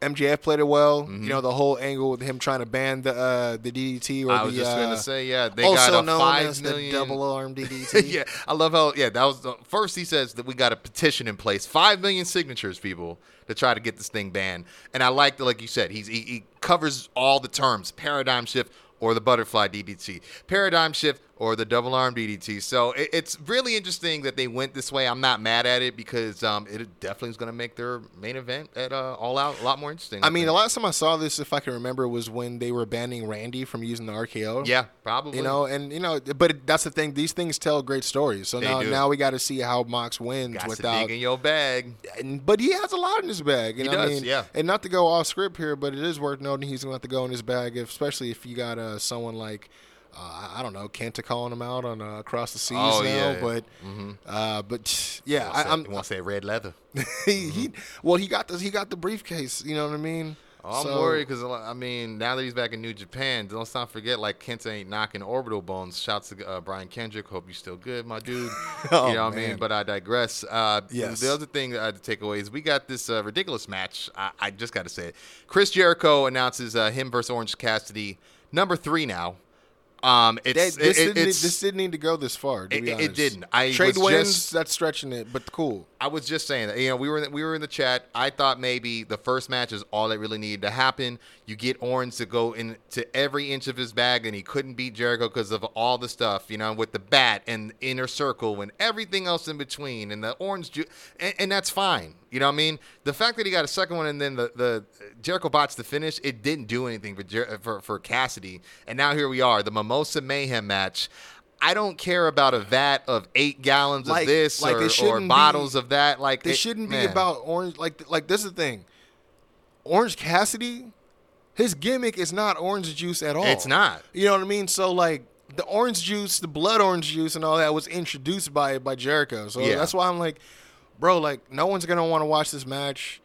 MJF played it well. You know the whole angle with him trying to ban the uh, the DDT or I was the just uh, gonna say, yeah, they also got a known five as million the double arm DDT. yeah, I love how. Yeah, that was the first. He says that we got a petition in place, five million signatures, people, to try to get this thing banned. And I like that, like you said, he's he, he covers all the terms: paradigm shift or the butterfly DDT, paradigm shift or the double arm DDT. So it, it's really interesting that they went this way. I'm not mad at it because um, it definitely is going to make their main event at uh, All Out a lot more interesting. I mean, the last time I saw this, if I can remember, was when they were banning Randy from using the RKO. yeah, probably. You know, and you know, but it, that's the thing. These things tell great stories. So They now, do. now we got to see how Mox wins without. in your bag. and, but he has a lot in his bag. You He know I does, mean? yeah. And not to go off script here, but it is worth noting he's going to have to go in his bag, if, especially if you got uh, someone like. Uh, I don't know, Kenta calling him out on uh, across the seas Oh, now, yeah, yeah. but uh, but yeah, I, I'm want to say red leather. he, he well he got the he got the briefcase, you know what I mean? I'm So- worried because I mean, now that he's back in New Japan, let's not forget like Kenta ain't knocking orbital bones. Shouts to uh, Brian Kendrick. Hope you're still good, my dude. Oh, you know what I mean? But I digress. Uh, Yes. The other thing that I had to take away is we got this uh, ridiculous match. I, I just got to say it. Chris Jericho announces uh, him versus Orange Cassidy, number three now. Um, That- this, it- didn't, need- it's- this didn't need to go this far. To It- be it- it didn't. I Trade wins. just- that's stretching it, but cool. I was just saying that you know we were in, we were in the chat. I thought maybe the first match is all that really needed to happen. You get Orange to go into every inch of his bag, and he couldn't beat Jericho because of all the stuff you know with the bat and inner circle and everything else in between, and the orange ju- and, and that's fine. You know what I mean? The fact that he got a second one and then the, the Jericho botched the finish, it didn't do anything for, Jer- for for Cassidy. And now here we are, the Mimosa Mayhem match. I don't care about a vat of eight gallons Like- of this like or, or shouldn't be- bottles of that. Like This it- shouldn't be about orange. Like like this is the thing. Orange Cassidy, his gimmick is not orange juice at all. It's not. You know what I mean? So like the orange juice, the blood orange juice, and all that was introduced by by Jericho. So Yeah. that's why I'm like, bro, like no one's gonna want to watch this match.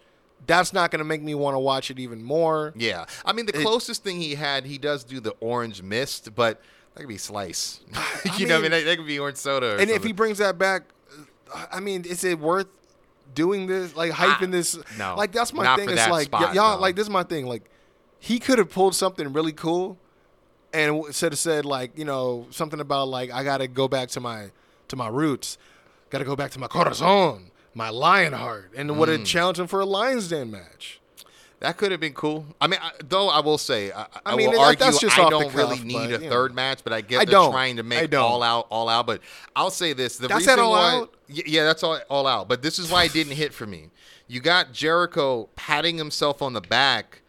That's not gonna make me want to watch it even more. Yeah, I mean the It- closest thing he had, he does do the orange mist, but that could be slice. you I know, what I mean- mean that, that could be orange soda. And if he brings that back, I mean, is it worth doing this? Like hyping this? no. Like that's my thing. It's like spot, y'all. no. Like this is my thing. Like he could have pulled something really cool, and w- said said like you know something about like I got to go back to my to my roots, got to go back to my corazon, my lion heart, and would have Mm. challenged him for a Lions Den match. That could have been cool. I mean, I, though I will say, I, I, I mean, will argue that's just I off the don't really need but, a third know. match, but I get I they're trying to make all out, all out. But I'll say this: the That's reason that All why, Out? Yeah, that's all all out. But this is why it didn't hit for me. You got Jericho patting himself on the back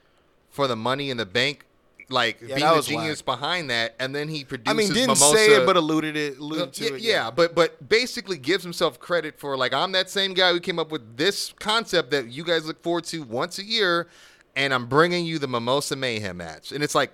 for the Money in the Bank, like Yeah, being the genius behind that, and then he produces. I mean, didn't Mimosa. say it, but alluded it. Alluded to yeah, it. yeah, but but basically gives himself credit for like I'm that same guy who came up with this concept that you guys look forward to once a year, and I'm bringing you the Mimosa Mayhem match, and it's like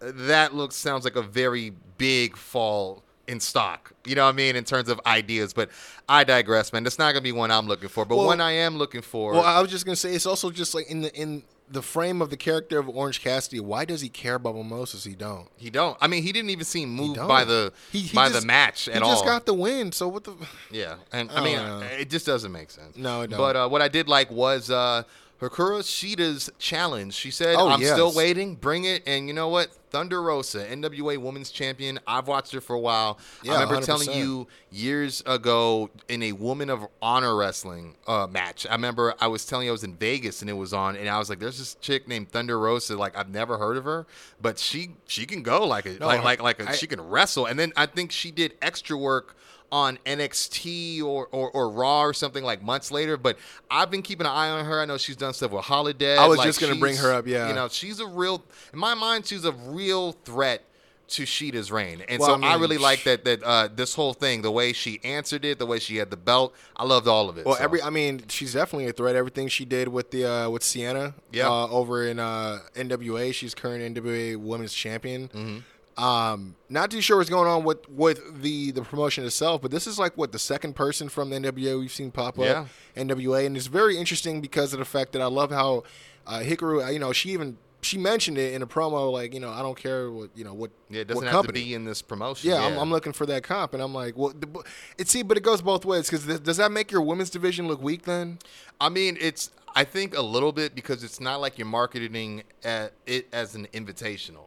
that looks sounds like a very big fall in stock. You know what I mean in terms of ideas, but I digress, man. That's not gonna be one I'm looking for, but Well- one I am looking for. Well, I was just gonna say it's also just like in the in the frame of the character of Orange Cassidy. Why does he care about mimosas? He don't. he don't. I mean, he didn't even seem moved by the He- he by just- the match at all. He just all. got the win. So what the? Yeah, and I I mean, know. it just doesn't make sense. No, it don't. But uh, what I did like was uh, Hikaru Shida's challenge. She said, Oh, "I'm still waiting. Bring it." And you know what? Thunder Rosa, NWA Women's Champion. I've watched her for a while. Yeah, I remember telling 100%. you years ago in a Woman of Honor wrestling uh, match. I remember I was telling you I was in Vegas and it was on, and I was like, "There's this chick named Thunder Rosa. Like I've never heard of her, but she she can go like a No, like like like a, I- she can wrestle." And then I think she did extra work on NXT or, or, or Raw or something like months later. But I've been keeping an eye on her. I know she's done stuff with Holiday. I was Like, just gonna bring her up, yeah. You know, she's a real, in my mind, she's a real threat to Shida's reign, and Well, so I mean, I, really like that that uh, this whole thing, the way she answered it, the way she had the belt. I loved all of it. Well, so. every I mean, she's definitely a threat. Everything she did with the uh, with Sienna, Yeah. uh, over in uh, NWA, she's current NWA Women's Champion. Mm-hmm. Um, not too sure what's going on with with the the promotion itself, but this is like what the second person from the NWA we've seen pop up. Yeah. NWA, and it's very interesting because of the fact that I love how uh, Hikaru, you know, she even she mentioned it in a promo, like you know, I don't care what you know what yeah, it doesn't what have company. to be in this promotion. Yeah, I'm, I'm looking for that comp, and I'm like, well, the, it see, but it goes both ways because does that make your women's division look weak then? I mean, it's I think a little bit because it's not like you're marketing at it as an invitational.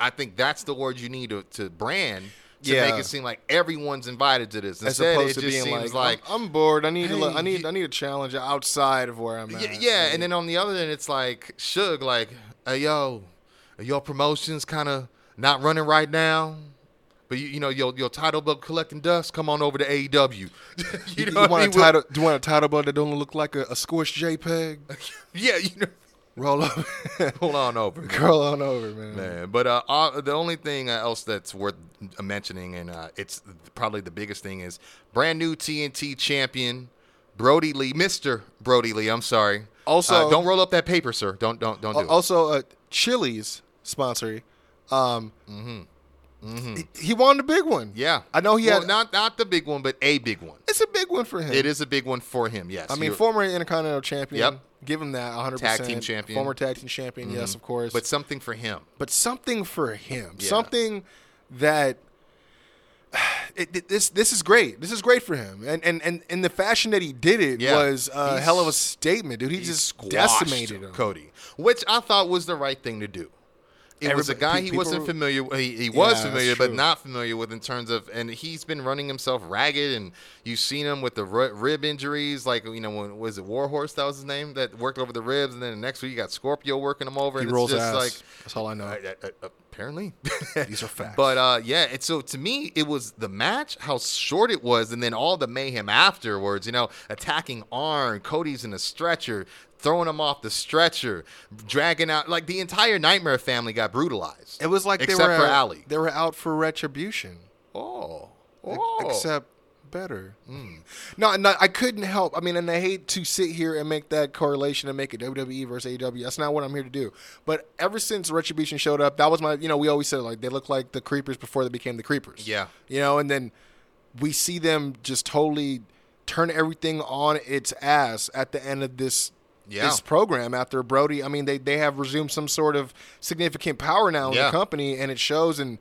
I think that's the word you need to, to brand to Yeah. make it seem like everyone's invited to this. As Instead, opposed it to just being seems like, like, I'm, I'm bored. I need Hey, I need. you- I need a challenge outside of where I'm at. yeah, yeah. And then on the other end, it's like Suge, like, hey, yo, your promotions kind of not running right now? But you, you know your your title belt collecting dust. Come on over to AEW. you you, know I want mean? a title? Do you want a title belt that don't look like a, a squished JPEG? Yeah, you know. Roll over. Hold on over. curl on over, man. Man, but uh, uh, the only thing uh, else that's worth mentioning, and uh, it's probably the biggest thing, is brand new TNT champion Brodie Lee, Mister Brodie Lee. I'm sorry. Also- Uh, don't roll up that paper, sir. Don't don't don't do. Also, uh, Chili's sponsoring. Um, he, he won the big one. Mm-hmm. Yeah, I know he well, had. not not the big one, but a big one. it's a big one for him. It is a big one for him. Yes, I mean, former Intercontinental champion. Yep. Give him that 100%. Tag team champion. Mm-hmm. Former tag team champion, yes, of course. but something for him. but something for him. Yeah. Something that it, it- this this is great. This is great for him. And and and, and the fashion that he did it Yeah. was a He's- hell of a statement, dude. He, just decimated him. Cody, which I thought was the right thing to do. It was a guy he wasn't familiar. He, he was Yeah, familiar, but not familiar with in terms of. And he's been running himself ragged, and you've seen him with the rib injuries. Like you know, when was it Warhorse? That was his name that worked over the ribs, and then the next week you got Scorpio working him over. He and rolls it's just ass. like That's all I know. uh, uh, uh, apparently, These are facts. But uh, yeah, and so to me, it was the match, how short it was, and then all the mayhem afterwards. You know, attacking Arn, Cody's in a stretcher, throwing him off the stretcher, dragging out like the entire Nightmare family got brutalized. it was like except they were for out, Allie. They were out for retribution. Oh, oh, Except better. Hmm. No, no, I couldn't help. I mean, and I hate to sit here and make that correlation and make it WWE versus AEW. That's not what I'm here to do. But ever since Retribution showed up, that was my. You know, we always said like they look like the Creepers before they became the Creepers. Yeah. You know, and then we see them just totally turn everything on its ass at the end of this. Yeah. This program after Brodie, I mean, they, they have resumed some sort of significant power now in Yeah. the company, and it shows. And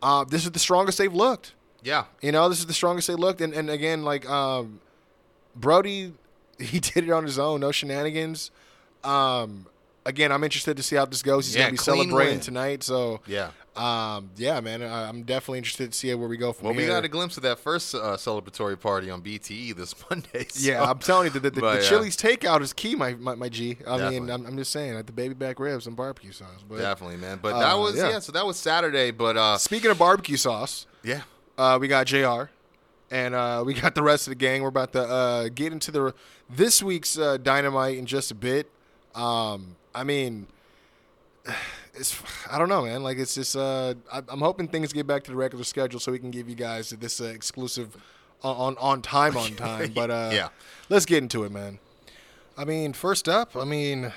uh, this is the strongest they've looked. Yeah, You know, this is the strongest they looked, and, and again, like um, Brodie, he did it on his own, no shenanigans. Um, again, I'm interested to see how this goes. He's Yeah, gonna be celebrating win. tonight, so yeah. um, yeah, man, I, I'm definitely interested to see where we go from Well, we got a glimpse of that first uh, celebratory party on BTE this Monday. so- yeah, I'm telling you, the, the, But, the yeah. Chili's takeout is key, my my, my G. I Definitely. mean, I'm, I'm just saying, like the baby back ribs and barbecue sauce. But definitely, man. But Uh, that was yeah. yeah. So that was Saturday, but uh, speaking of barbecue sauce, yeah. Uh, we got Jr. And uh, we got the rest of the gang. We're about to uh, get into the this week's uh, dynamite in just a bit. Um, I mean, it's I don't know, man. Like it's just uh, I, I'm hoping things get back to the regular schedule so we can give you guys this uh, exclusive on, on time on time. But uh, Yeah. let's get into it, man. I mean, first up, I mean,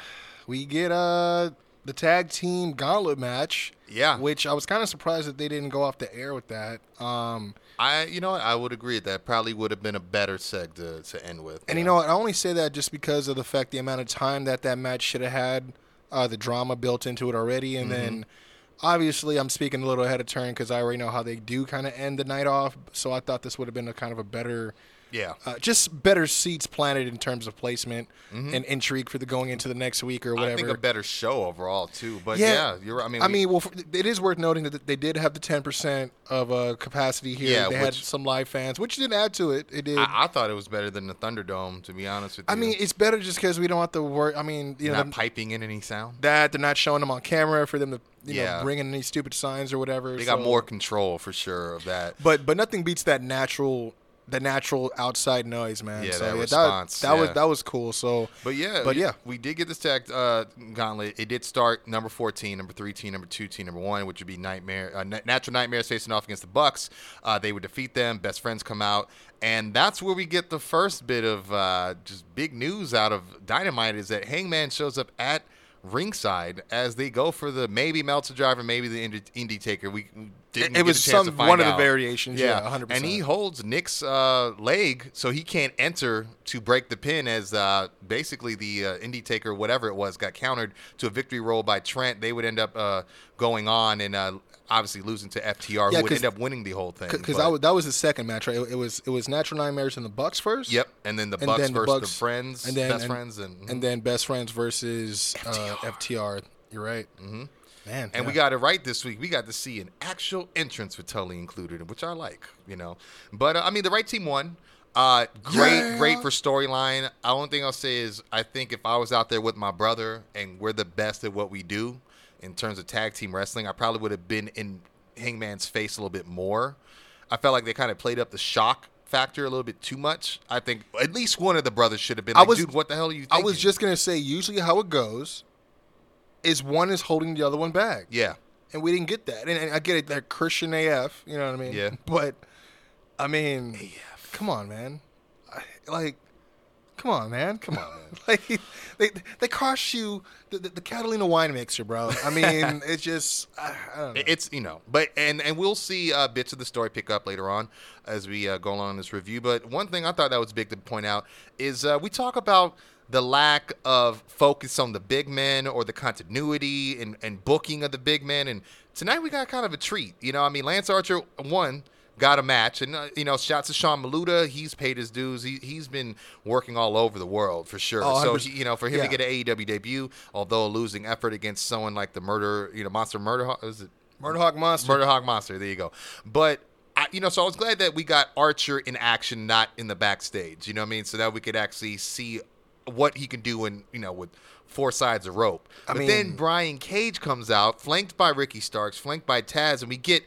we get uh the tag team gauntlet match. Yeah. Which I was kind of surprised that they didn't go off the air with that. Um, I, you know, what? I would agree that probably would have been a better seg to, to end with. and you know what? I only say that just because of the fact the amount of time that that match should have had, uh, the drama built into it already, and then obviously I'm speaking a little ahead of turn because I already know how they do kind of end the night off. So I thought this would have been a kind of a better, yeah, uh, just better seats planted in terms of placement and intrigue for the going into the next week or whatever. I think a better show overall too. But Yeah. yeah, you're. right. I mean, I we- mean, well, it is worth noting that they did have the 10% of uh, capacity here. Yeah, they had some live fans, which didn't add to it. It did. I, I thought it was better than the Thunderdome. To be honest with you, I mean, it's better just because we don't have to worry. I mean, you know, not piping in any sound. that they're not showing them on camera for them to, you Yeah. know, bring in any stupid signs or whatever. They got more control for sure of that. But but nothing beats that natural the natural outside noise, man. Yeah, so, that yeah, response, That, was yeah. that was cool. So, But yeah, But we- yeah. we did get this tag uh, gauntlet. It did start number fourteen, number three team, number two team, number one, which would be Nightmare, uh, Natural Nightmares facing off against the Bucks. Uh, they would defeat them. Best friends come out, and that's where we get the first bit of uh, just big news out of Dynamite is that Hangman shows up at ringside as they go for the maybe Meltzer driver, maybe the Indy, Indy Taker. We didn't. It- it get was a chance to some- one of the variations, yeah, 100%. And he holds Nick's uh, leg, so he can't enter to break the pin. As uh, basically the uh, Indy Taker, whatever it was, got countered to a victory roll by Trent. They would end up uh, going on and uh, obviously losing to FTR, Yeah, who would end up winning the whole thing. because that was, that was the second match, right? It, it was it was Natural Nightmares and the Bucks first. Yep, and then the And Bucks then the versus Bucks- the friends, and then best and, friends, and and then best friends versus FTR. Uh, FTR. You're right. Mm-hmm. Man, And we got it right this week. We got to see an actual entrance with Tully included, which I like, you know. But uh, I mean, the right team won. Uh, great, Yeah. great for storyline. The only thing I'll say is, I think if I was out there with my brother and we're the best at what we do in terms of tag team wrestling, I probably would have been in Hangman's face a little bit more. I felt like they kind of played up the shock factor a little bit too much. I think at least one of the brothers should have been I was- dude, what the hell are you I was just gonna say, usually how it goes is one is holding the other one back. yeah. and we didn't get that. And, and I get it, they're Christian AF, you know what I mean? Yeah. But I mean, AF. come on, man. I, like, come on, man. Come on, man. like, they they cost you the, the, the Catalina wine mixer, bro. I mean, it's just I, I don't know. It's you know, but and and we'll see uh, bits of the story pick up later on as we uh, go along in this review. But one thing I thought that was big to point out is uh, we talk about the lack of focus on the big men or the continuity and, and booking of the big men. And tonight we got kind of a treat. You know, I mean, Lance Archer won. Got a match, and uh, you know, shouts to Sean Maluta. He's paid his dues. He he's been working all over the world for sure. Oh, so he, you know, for him Yeah. to get an AEW debut, although a losing effort against someone like the murder, you know, Monster Murder, is it Murder Hawk Monster. Murder Hog Monster. There you go. But I, you know, so I was glad that we got Archer in action, not in the backstage. You know what I mean? So that we could actually see what he can do in you know with four sides of rope. I but then Brian Cage comes out, flanked by Ricky Starks, flanked by Taz, and we get.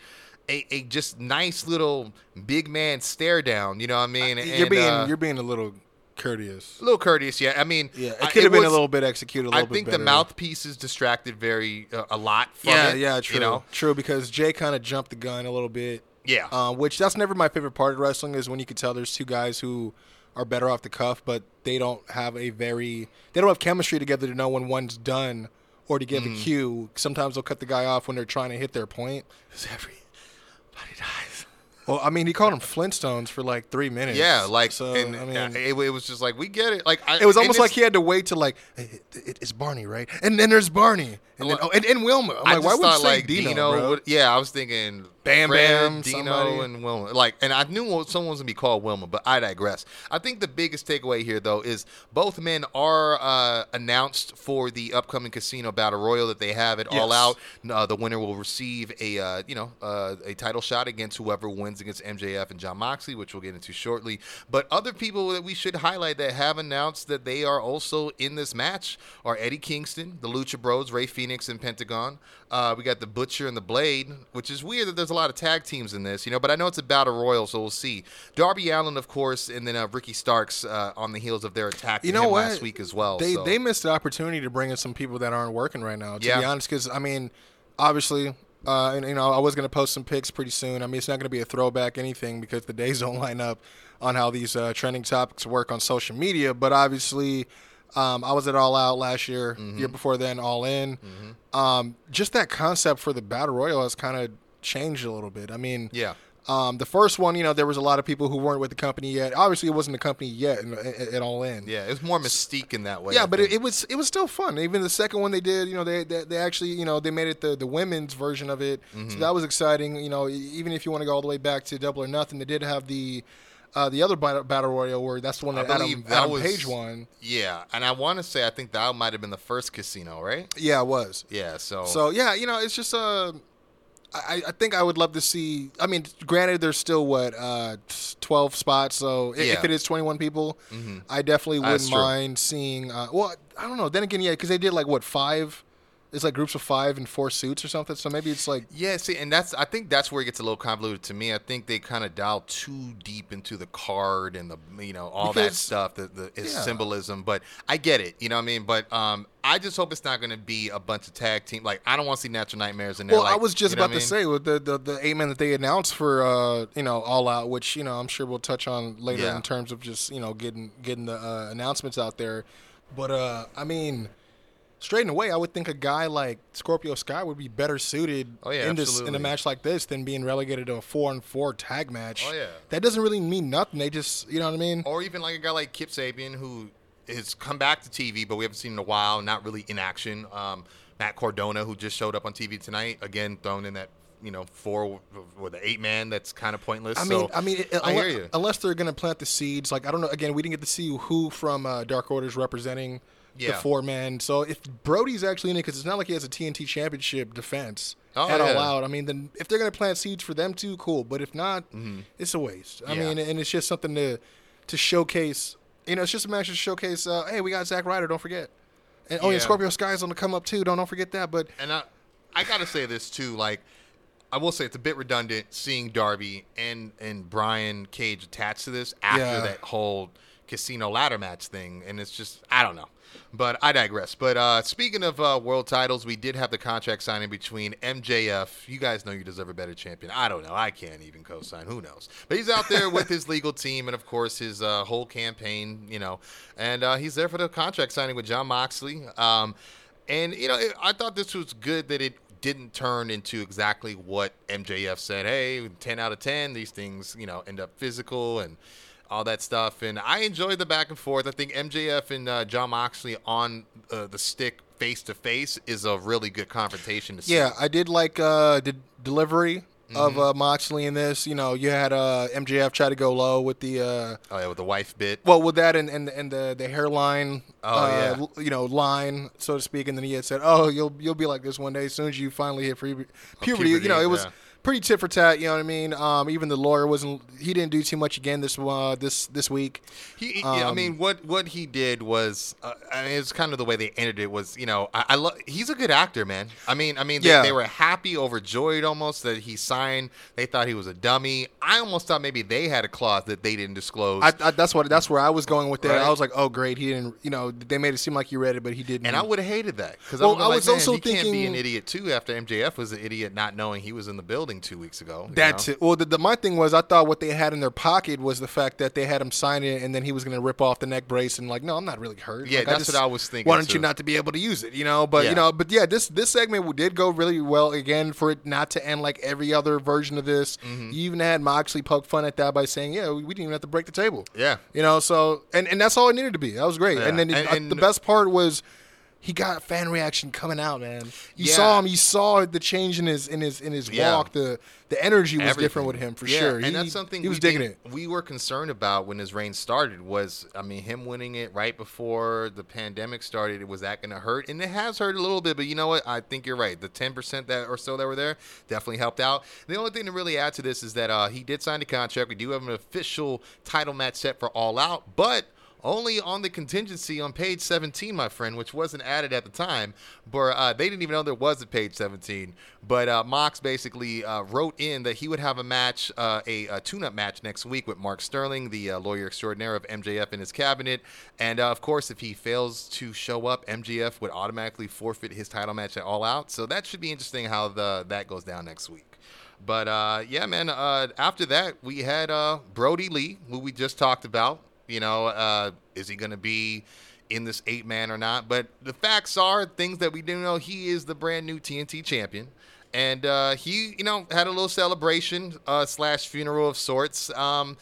A, a just nice little big man stare down, you know what I mean? you're being uh, you're being a little courteous. a little courteous, yeah. I mean, Yeah, it could have been a little bit executed. A I little bit I think the mouthpiece is distracted very uh, a lot from Yeah, it. yeah, true, You know, true. Because Jay kind of jumped the gun a little bit. Yeah. um, which that's never my favorite part of wrestling is when you can tell there's two guys who are better off the cuff, but they don't have a very they don't have chemistry together to know when one's done or to give Mm. a cue. Sometimes they'll cut the guy off when they're trying to hit their point. Everybody dies. Well, I mean, he called them Flintstones for like three minutes. Yeah, like, so. and I mean, uh, it, it was just like we get it. Like, I, it was almost like he had to wait to like it, it, it's Barney, right? And then there's Barney, and then, oh, and, and Wilma. I'm I like, why would you say like Dino, bro? would- yeah, I was thinking Bam Fred, Bam, Dino, somebody. and Wilma. Like, and I knew someone was gonna be called Wilma, but I digress. I think the biggest takeaway here, though, is both men are uh, announced for the upcoming Casino Battle Royal that they have it all out. Uh, the winner will receive a uh, you know uh, a title shot against whoever wins against MJF and Jon Moxley, which we'll get into shortly. But other people that we should highlight that have announced that they are also in this match are Eddie Kingston, the Lucha Bros, Rey Fenix, and Pentagon. Uh, we got the Butcher and the Blade, which is weird that there's a lot of tag teams in this, you know. But I know it's a battle royal, so we'll see. Darby Allin, of course, and then uh, Ricky Starks uh, on the heels of their attack You know what? last week as well. They so. they missed the opportunity to bring in some people that aren't working right now. To Yeah. be honest, because I mean, obviously, uh, and you know, I was gonna post some pics pretty soon. I mean, it's not gonna be a throwback anything because the days don't line up on how these uh, trending topics work on social media. But obviously, um, I was at All Out last year, Mm-hmm. year before then, All In. Um, just that concept for the battle royal has kind of changed a little bit. I mean, Yeah. Um, the first one, you know, there was a lot of people who weren't with the company yet. Obviously, it wasn't a company yet, at All In. Yeah, it's more mystique in that way. Yeah, I but it, it was it was still fun. Even the second one they did, you know, they they, they actually, you know, they made it the, the women's version of it. Mm-hmm. So that was exciting. You know, even if you want to go all the way back to Double or Nothing, they did have the uh, the other battle, royal where that's the one I that Adam, that Adam was Page won. Yeah, and I want to say I think that might have been the first casino, right? Yeah, it was. Yeah. So. So yeah, you know, it's just uh, I, I think I would love to see. I mean, granted, there's still what uh, twelve spots. So if Yeah. it is twenty one people, I definitely wouldn't mind seeing. Uh, well, I don't know. Then again, yeah, because they did like what five It's like groups of five and four suits or something. So maybe it's like Yeah, see, and that's I think that's where it gets a little convoluted to me. I think they kind of dial too deep into the card and the you know all that stuff, the the Yeah. symbolism. But I get it, you know what I mean. But um, I just hope it's not going to be a bunch of tag team. Like I don't want to see Natural Nightmares in there. Well, I was just you know about to mean? say with the, the the eight man that they announced for uh you know All Out, which you know I'm sure we'll touch on later Yeah. in terms of just you know getting getting the uh, announcements out there. But uh I mean, straight away, I would think a guy like Scorpio Sky would be better suited Oh, yeah, in this in a match like this than being relegated to a four and four tag match. Oh, yeah. that doesn't really mean nothing. They just you know what I mean. or even like a guy like Kip Sabian who has come back to TV, but we haven't seen in a while, not really in action. Um, Matt Cardona, who just showed up on TV tonight, again thrown in that you know four with the eight man. That's kind of pointless. I mean, So, I mean, it- I hear unless, you. unless they're gonna plant the seeds. Like I don't know. Again, we didn't get to see who from uh, Dark Order is representing the four man. So if Brodie's actually in it, because it's not like he has a TNT Championship defense Oh, at all out. I mean, then if they're gonna plant seeds for them too, cool. But if not, it's a waste. I Mm-hmm. Yeah. mean, and it's just something to to showcase. You know, it's just a match to showcase. Uh, hey, we got Zack Ryder. Don't forget. And oh yeah, Yeah. Scorpio Sky's on the come up too. Don't don't forget that. But and I, I gotta say this too. Like, I will say it's a bit redundant seeing Darby and and Brian Cage attached to this after Yeah. that whole casino ladder match thing, and it's just I don't know. But I digress. But uh, speaking of uh, world titles, we did have the contract signing between MJF. You guys know you deserve a better champion. I don't know. I can't even co-sign. Who knows? But he's out there with his legal team and, of course, his uh, whole campaign. You know, and uh, he's there for the contract signing with Jon Moxley. Um, and you know, it, I thought this was good that it didn't turn into exactly what MJF said. Hey, ten out of ten, these things you know end up physical and all that stuff. And I enjoyed the back and forth. I think MJF and uh, Jon Moxley on uh, the stick face to face is a really good confrontation to see. Yeah, I did like uh, the delivery of Mm-hmm. uh, Moxley in this. You know, you had uh, MJF try to go low with the uh, Oh yeah, with the wife bit. well with that and and, and the the hairline. Oh, uh, yeah. l- you know, line so to speak, and then he had said, "Oh, you'll you'll be like this one day as soon as you finally hit pre- puberty." You know, it was. yeah. Pretty tit for tat, you know what I mean. Um, even the lawyer wasn't. He didn't do too much again this uh, this this week. He, he- I Um, mean, what what he did was, uh, I mean, it's kind of the way they ended it was, you know, I, I love. He's a good actor, man. I mean, I mean, they, Yeah. they were happy, overjoyed almost that he signed. They thought he was a dummy. I almost thought maybe they had a clause that they didn't disclose. I, I, that's what that's where I was going with that. Right. I was like, oh great, he didn't. You know, they made it seem like he read it, but he didn't. and I would have hated that because Well, I, was like, also Man, he can't be an idiot too after MJF was an idiot not knowing he was in the building two weeks ago. That's know? it. Well, the, the my thing was I thought what they had in their pocket was the fact that they had him sign it, and then he was going to rip off the neck brace and like, no, I'm not really hurt. Yeah, Like, that's what I was thinking, Why don't you not to be able to use it, you know? But Yeah. you know, but yeah, this this segment did go really well again for it not to end like every other version of this. Mm-hmm. You even had Moxley poke fun at that by saying, yeah, we, we didn't even have to break the table. Yeah. you know. So and and that's all it needed to be. That was great. Yeah. And then it- And- uh, and- the best part was. He got fan reaction coming out, man. You Yeah. saw him. You saw the change in his in his in his Yeah. walk. The the energy was Everything. different with him for Yeah, sure. And he, that's something he was we digging it. We were concerned about when his reign started. Was I mean him winning it right before the pandemic started? Was that going to hurt? And it has hurt a little bit. But you know what? I think you're right. The ten percent that or so that were there definitely helped out. The only thing to really add to this is that uh, he did sign the contract. We do have an official title match set for All Out, but only on the contingency on page 17, my friend, which wasn't added at the time. But uh, they didn't even know there was a page 17. But uh, Mox basically uh, wrote in that he would have a match, uh, a, a tune-up match next week with Mark Sterling, the uh, lawyer extraordinaire of MJF in his cabinet. And uh, of course, if he fails to show up, MJF would automatically forfeit his title match at All Out. So that should be interesting how the that goes down next week. But yeah, man. After that, we had Brodie Lee, who we just talked about. You know, uh, is he going to be in this eight man or not? But the facts are things that we do know. He is the brand new TNT champion. And uh, he, you know, had a little celebration uh, slash funeral of sorts. Um,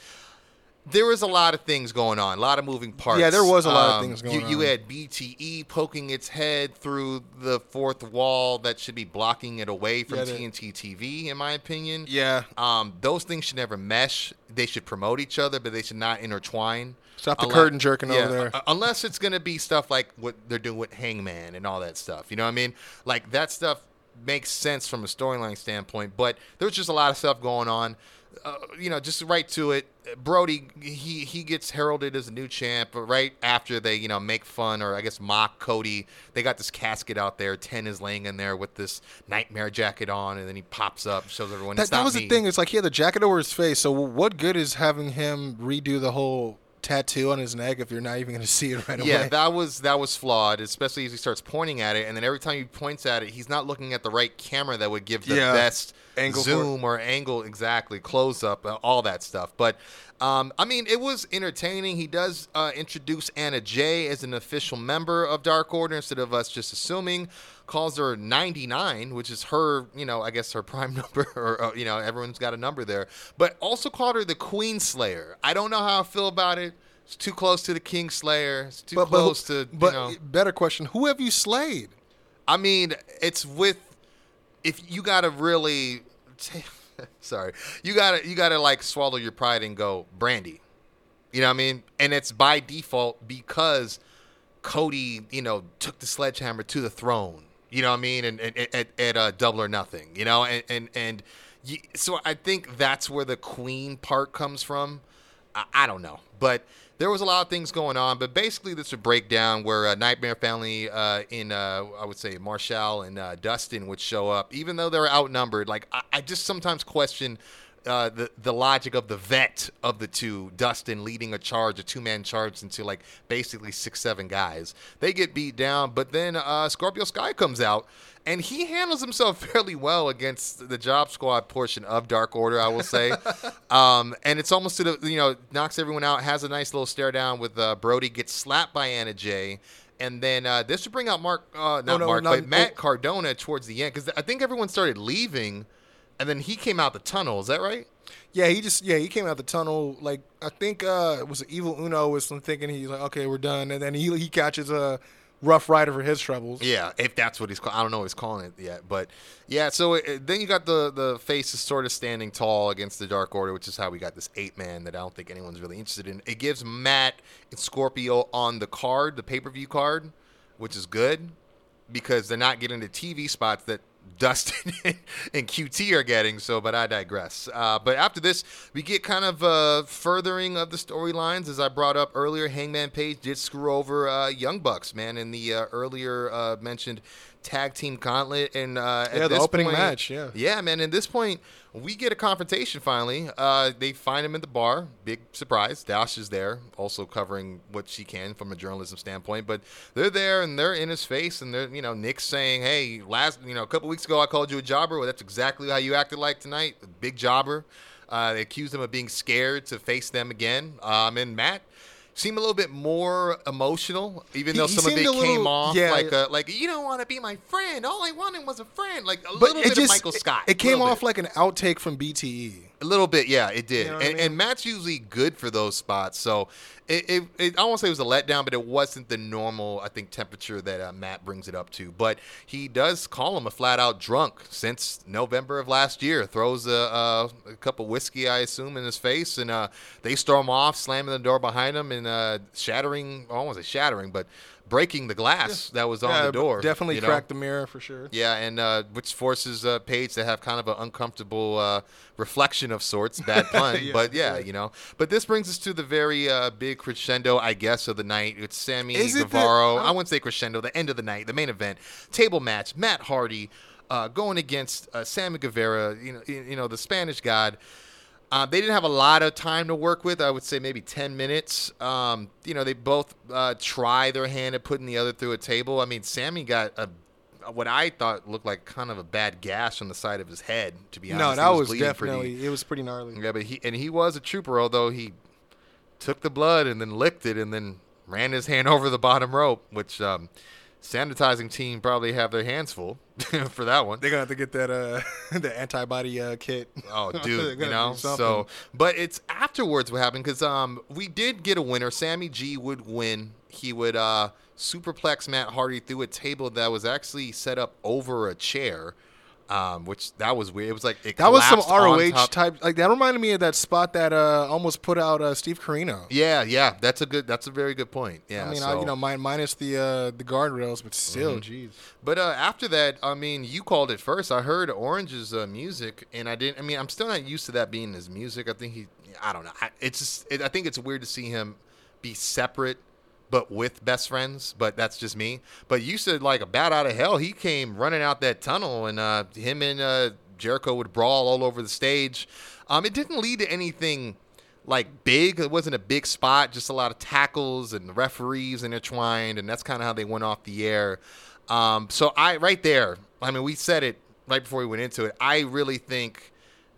there was a lot of things going on, a lot of moving parts. Yeah, there was a lot of Um, things going You on. You had BTE poking its head through the fourth wall that should be blocking it away from Yeah, TNT TV, in my opinion. Yeah. Um, those things should never mesh. They should promote each other, but they should not intertwine. Stop the Unle- curtain jerking yeah, over there. uh, unless it's gonna be stuff like what they're doing with Hangman and all that stuff. You know what I mean? Like that stuff makes sense from a storyline standpoint. But there's just a lot of stuff going on. Uh, you know, just right to it. Brodie, he he gets heralded as a new champ but right after they you know make fun or I guess mock Cody. They got this casket out there. Ten is laying in there with this nightmare jacket on, and then he pops up, shows everyone. That, it's that was me. the thing. It's like he had the jacket over his face. So what good is having him redo the whole tattoo on his neck if you're not even going to see it right Yeah, away? that was that was flawed, especially as he starts pointing at it, and then every time he points at it, he's not looking at the right camera that would give the Yeah, best angle zoom or angle exactly, close up, uh, all that stuff. But um, I mean, it was entertaining. He does uh, introduce Anna Jay as an official member of Dark Order instead of us just assuming. Calls her 99, which is her, you know, I guess her prime number, or uh, you know, everyone's got a number there. But also called her the Queen Slayer. I don't know how I feel about it. It's too close to the King Slayer. It's too but, but, close to, but you know. better question: Who have you slayed? I mean, it's with if you gotta really, sorry, you gotta you gotta like swallow your pride and go Brandi. You know what I mean? And it's by default because Cody, you know, took the sledgehammer to the throne. You know what I mean? And, and, at, at uh, Double or Nothing. You know, and and and you, so I think that's where the Queen part comes from. I, I don't know, but there was a lot of things going on. But basically, this is a breakdown where uh, Nightmare Family uh, in uh, I would say Marshall and uh, Dustin would show up, even though they're outnumbered. Like I, I just sometimes question. Uh, the the logic of the vet of the two, Dustin leading a charge, a two man charge into like basically six seven guys. They get beat down, but then uh, Scorpio Sky comes out and he handles himself fairly well against the Job Squad portion of Dark Order, I will say. um, and it's almost to the you know knocks everyone out. Has a nice little stare down with uh, Brodie. Gets slapped by Anna Jay. And then uh, this would bring out Mark, uh, not Oh, no, Mark, no, but Matt. Cardona towards the end because I think everyone started leaving, and then he came out the tunnel. Is that right? Yeah, he just yeah he came out the tunnel like I think uh it was Evil Uno was thinking he's like okay we're done and then he he catches a Rough Ryder for his troubles. Yeah, if that's what he's called. I don't know what he's calling it yet, but yeah. So it, then you got the the faces sort of standing tall against the Dark Order, which is how we got this eight man that I don't think anyone's really interested in. It gives Matt and Scorpio on the card, the pay per view card, which is good because they're not getting the TV spots that Dustin and QT are getting. So, but I digress. Uh, but after this, we get kind of uh, furthering of the storylines. As I brought up earlier, Hangman Page did screw over uh, Young Bucks, man, in the uh, earlier uh, mentioned tag team gauntlet. And uh, at Yeah, the opening point- match, yeah. yeah, man. At this point, we get a confrontation finally. Uh, they find him in the bar. Big surprise. Dash is there, also covering what she can from a journalism standpoint. But they're there and they're in his face, and they're you know Nick's saying, "Hey, last you know a couple weeks ago I called you a jobber. Well, that's exactly how you acted like tonight, big jobber." Uh, they accused him of being scared to face them again. Um, and Matt seemed a little bit more emotional, even He- though he some of it came little- off yeah, like a, like you don't want to be my friend. All I wanted was a friend. Like a little bit just of Michael Scott. It, it came off bit. like an outtake from. BTE. A little bit, yeah, it did. You know what I and, mean? and Matt's usually good for those spots. So it, it, it I won't say it was a letdown, but it wasn't the normal, I think, temperature that uh, Matt brings it up to. But he does call him a flat out drunk since November of last year. Throws a, a, a cup of whiskey, I assume, in his face, and uh, they storm off, slamming the door behind him and uh, shattering, I won't say shattering, but breaking the glass that was on Yeah, the door. Definitely you know? cracked the mirror for sure. Yeah, and uh, which forces uh, Page to have kind of an uncomfortable uh, reflection of sorts. Bad pun, Yeah, but yeah, yeah. you know. But this brings us to the very uh, big crescendo, I guess, of the night. It's Sammy Is it the- Guevara. I wouldn't say crescendo. The end of the night, the main event, table match. Matt Hardy uh, going against uh, Sammy Guevara. You know, you know the Spanish God. Uh, they didn't have a lot of time to work with. I would say maybe 10 minutes. Um, you know, they both uh, try their hand at putting the other through a table. I mean, Sammy got a what I thought looked like kind of a bad gash on the side of his head. To be honest, No, He that was, bleeding pretty- definitely it was pretty gnarly. yeah, but he and he was a trooper, although he took the blood and then licked it and then ran his hand over the bottom rope, which um, sanitizing team probably have their hands full for that one. They're gonna have to get that uh the antibody uh, kit. Oh, dude, you know. So, but it's afterwards what happened because um we did get a winner. Sammy G would win. He would uh superplex Matt Hardy through a table that was actually set up over a chair. Um, which that was weird. It was like it That was some ROH top- type. Like that reminded me of that spot that uh, almost put out uh, Steve Corino. Yeah, yeah, that's a good. That's a very good point. Yeah, I mean, I, you know, min- minus the uh, the guardrails, but still, Mm-hmm. jeez. But uh, after that, I mean, you called it first. I heard Orange's uh, music, and I didn't. I mean, I'm still not used to that being his music. I think he. I don't know. I, it's just. It, I think it's weird to see him be separate, but with best friends. But that's just me. But you said like a bat out of hell. He came running out that tunnel, and uh, him and uh, Jericho would brawl all over the stage. Um, it didn't lead to anything like big. It wasn't a big spot, just a lot of tackles and referees intertwined, and that's kind of how they went off the air. Um, so I right there, I mean, we said it right before we went into it. I really think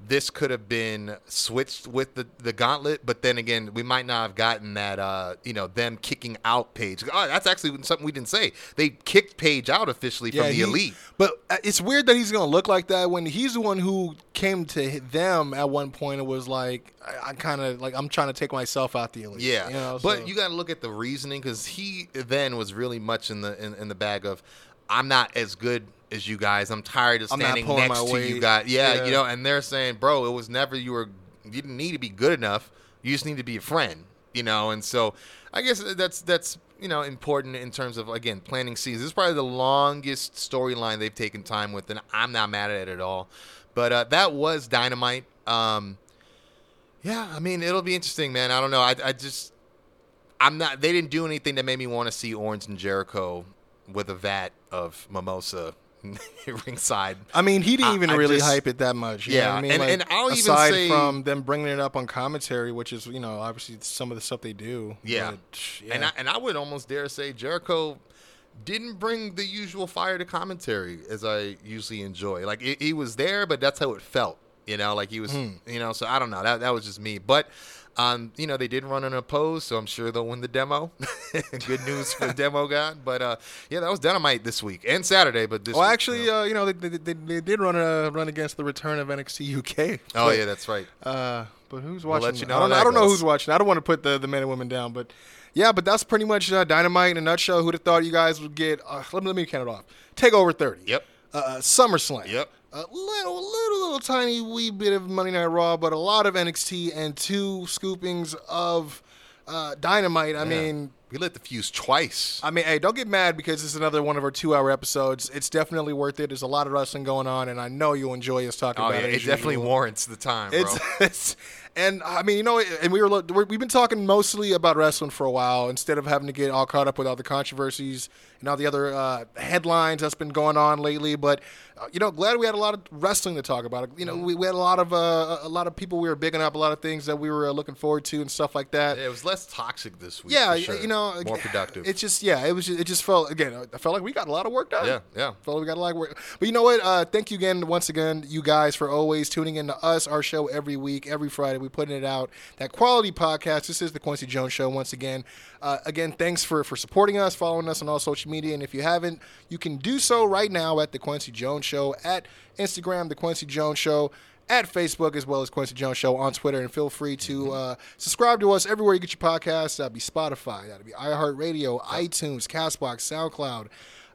this could have been switched with the, the gauntlet, but then again, we might not have gotten that, uh, you know, them kicking out Page. Oh, that's actually something we didn't say. They kicked Page out officially from the he- elite. But uh, it's weird that he's gonna look like that when he's the one who came to them at one point. It was like I, I kind of like I'm trying to take myself out the elite. Yeah, you know, but you got to look at the reasoning because he then was really much in the in, in the bag of, I'm not as good as you guys. I'm tired of I'm standing next my to you weight." guys. Yeah, Yeah. you know, and they're saying, bro, it was never you were you didn't need to be good enough. You just need to be a friend. You know, and so I guess that's that's you know important in terms of again planning season. This is probably the longest storyline they've taken time with, and I'm not mad at it at all. But uh, that was dynamite. Um, yeah, I mean it'll be interesting, man. I don't know. I, I just I'm not. They didn't do anything that made me want to see Orange and Jericho with a vat of mimosa ringside. I mean, he didn't even I really just- hype it that much. You know Yeah, I mean? and- Like, and I'll even aside say- from them bringing it up on commentary, which is you know obviously some of the stuff they do. Yeah, but, yeah. and I, and I would almost dare say Jericho didn't bring the usual fire to commentary as I usually enjoy. Like he was there, but that's how it felt. You know, like he was. Hmm. You know, so I don't know. That that was just me, but. Um, you know, they did run unopposed, so I'm sure they'll win the demo. Good news for the demo god. But uh, yeah, that was dynamite this week and Saturday. But this well, week, actually, you know. uh, you know, they, they, they, they did run a run against the return of NXT UK. oh yeah, that's right. Uh, but who's We'll watching? let you know I don't, I don't know who's watching. I don't want to put the, the men and women down, but yeah, but that's pretty much uh, dynamite in a nutshell. Who'd have thought you guys would get? Uh, let, me, let me count it off. Take over thirty. Yep. Uh, SummerSlam. Yep. A little, little, little tiny wee bit of Monday Night Raw, but a lot of NXT and two scoopings of uh, Dynamite. I mean, we lit the fuse twice. I mean, hey, don't get mad because this is another one of our two-hour episodes. It's definitely worth it. There's a lot of wrestling going on, and I know you'll enjoy us talking Oh about yeah, it. it definitely usual. warrants the time, bro. It's, it's and I mean, you know, and we were we've been talking mostly about wrestling for a while instead of having to get all caught up with all the controversies and all the other uh, headlines that's been going on lately. But you know, glad we had a lot of wrestling to talk about. You know, we, we had a lot of uh, a lot of people we were bigging up, a lot of things that we were uh, looking forward to and stuff like that. Yeah, it was less toxic this week. Yeah, for sure. you know, more productive. It's just yeah, it was just, it just felt again. I felt like we got a lot of work done. Yeah, yeah. Felt like we got a lot of work. But you know what? Uh, thank you again, once again, you guys for always tuning in to us, our show every week, every Friday. We putting it out. That quality podcast. This is the Kwency Jones Show. Once again, uh, again, thanks for for supporting us, following us on all social media, and if you haven't, you can do so right now at the Kwency Jones Show at Instagram, the Kwency Jones Show at Facebook as well as Kwency Jones Show on Twitter. And feel free to uh, subscribe to us everywhere you get your podcasts. That'd be Spotify, that'd be iHeartRadio, iTunes, Castbox, SoundCloud.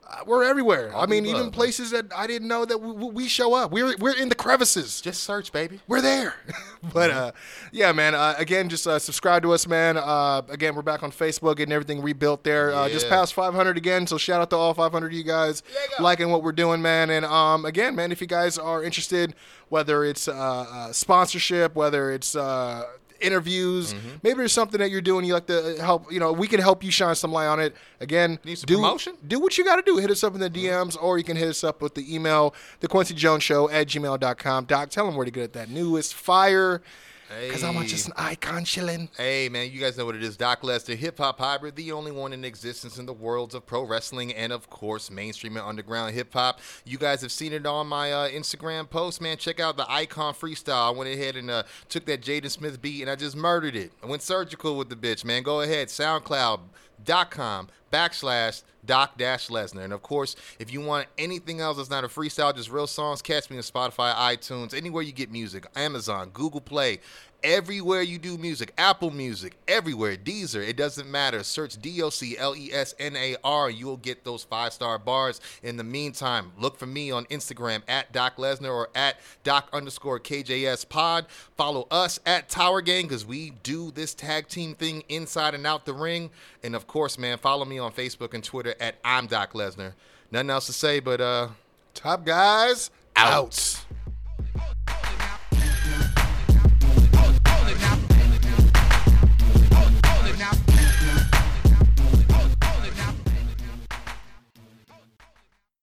Uh, we're everywhere. I All the mean, even man. places that I didn't know that we, we show up. We're we're in the crevices. Just search, baby. We're there. but uh, yeah, man. Uh, again, just uh, subscribe to us, man. Uh, again, we're back on Facebook, getting everything rebuilt there. Uh, just past 500 again. So shout out to all 500 of you guys liking what we're doing, man. And um, again, man, if you guys are interested, whether it's uh, uh, sponsorship, whether it's uh, interviews, Mm-hmm. maybe there's something that you're doing you like to help. You know, we can help you shine some light on it. Again, Need some do promotion? Mm-hmm. do what you got to do. Hit us up in the DMs, or you can hit us up with the email, the Kwency Jones Show at gmail.com. Doc, tell them where to get that newest fire. Because I want just an icon chilling. Hey man, you guys know what it is. Doc Lesnar, hip hop hybrid, the only one in existence in the worlds of pro wrestling and of course mainstream and underground hip hop. You guys have seen it on my uh, Instagram post, man. Check out the icon freestyle. I went ahead and uh, took that Jaden Smith beat and I just murdered it. I went surgical with the bitch, man. Go ahead, SoundCloud.com backslash Doc Dash Lesnar. And of course, if you want anything else that's not a freestyle, just real songs, catch me on Spotify, iTunes, anywhere you get music, Amazon, Google Play, everywhere you do music. Apple Music, everywhere. Deezer, it doesn't matter. Search D O C L E S N A R. You'll get those five star bars. In the meantime, look for me on Instagram at Doc Lesnar or at Doc underscore KJS Pod. Follow us at Tower Gang because we do this tag team thing inside and out the ring. And of course, man, follow me on Facebook and At I'm Doc Lesnar. Nothing else to say, but uh, Top guys Out. out.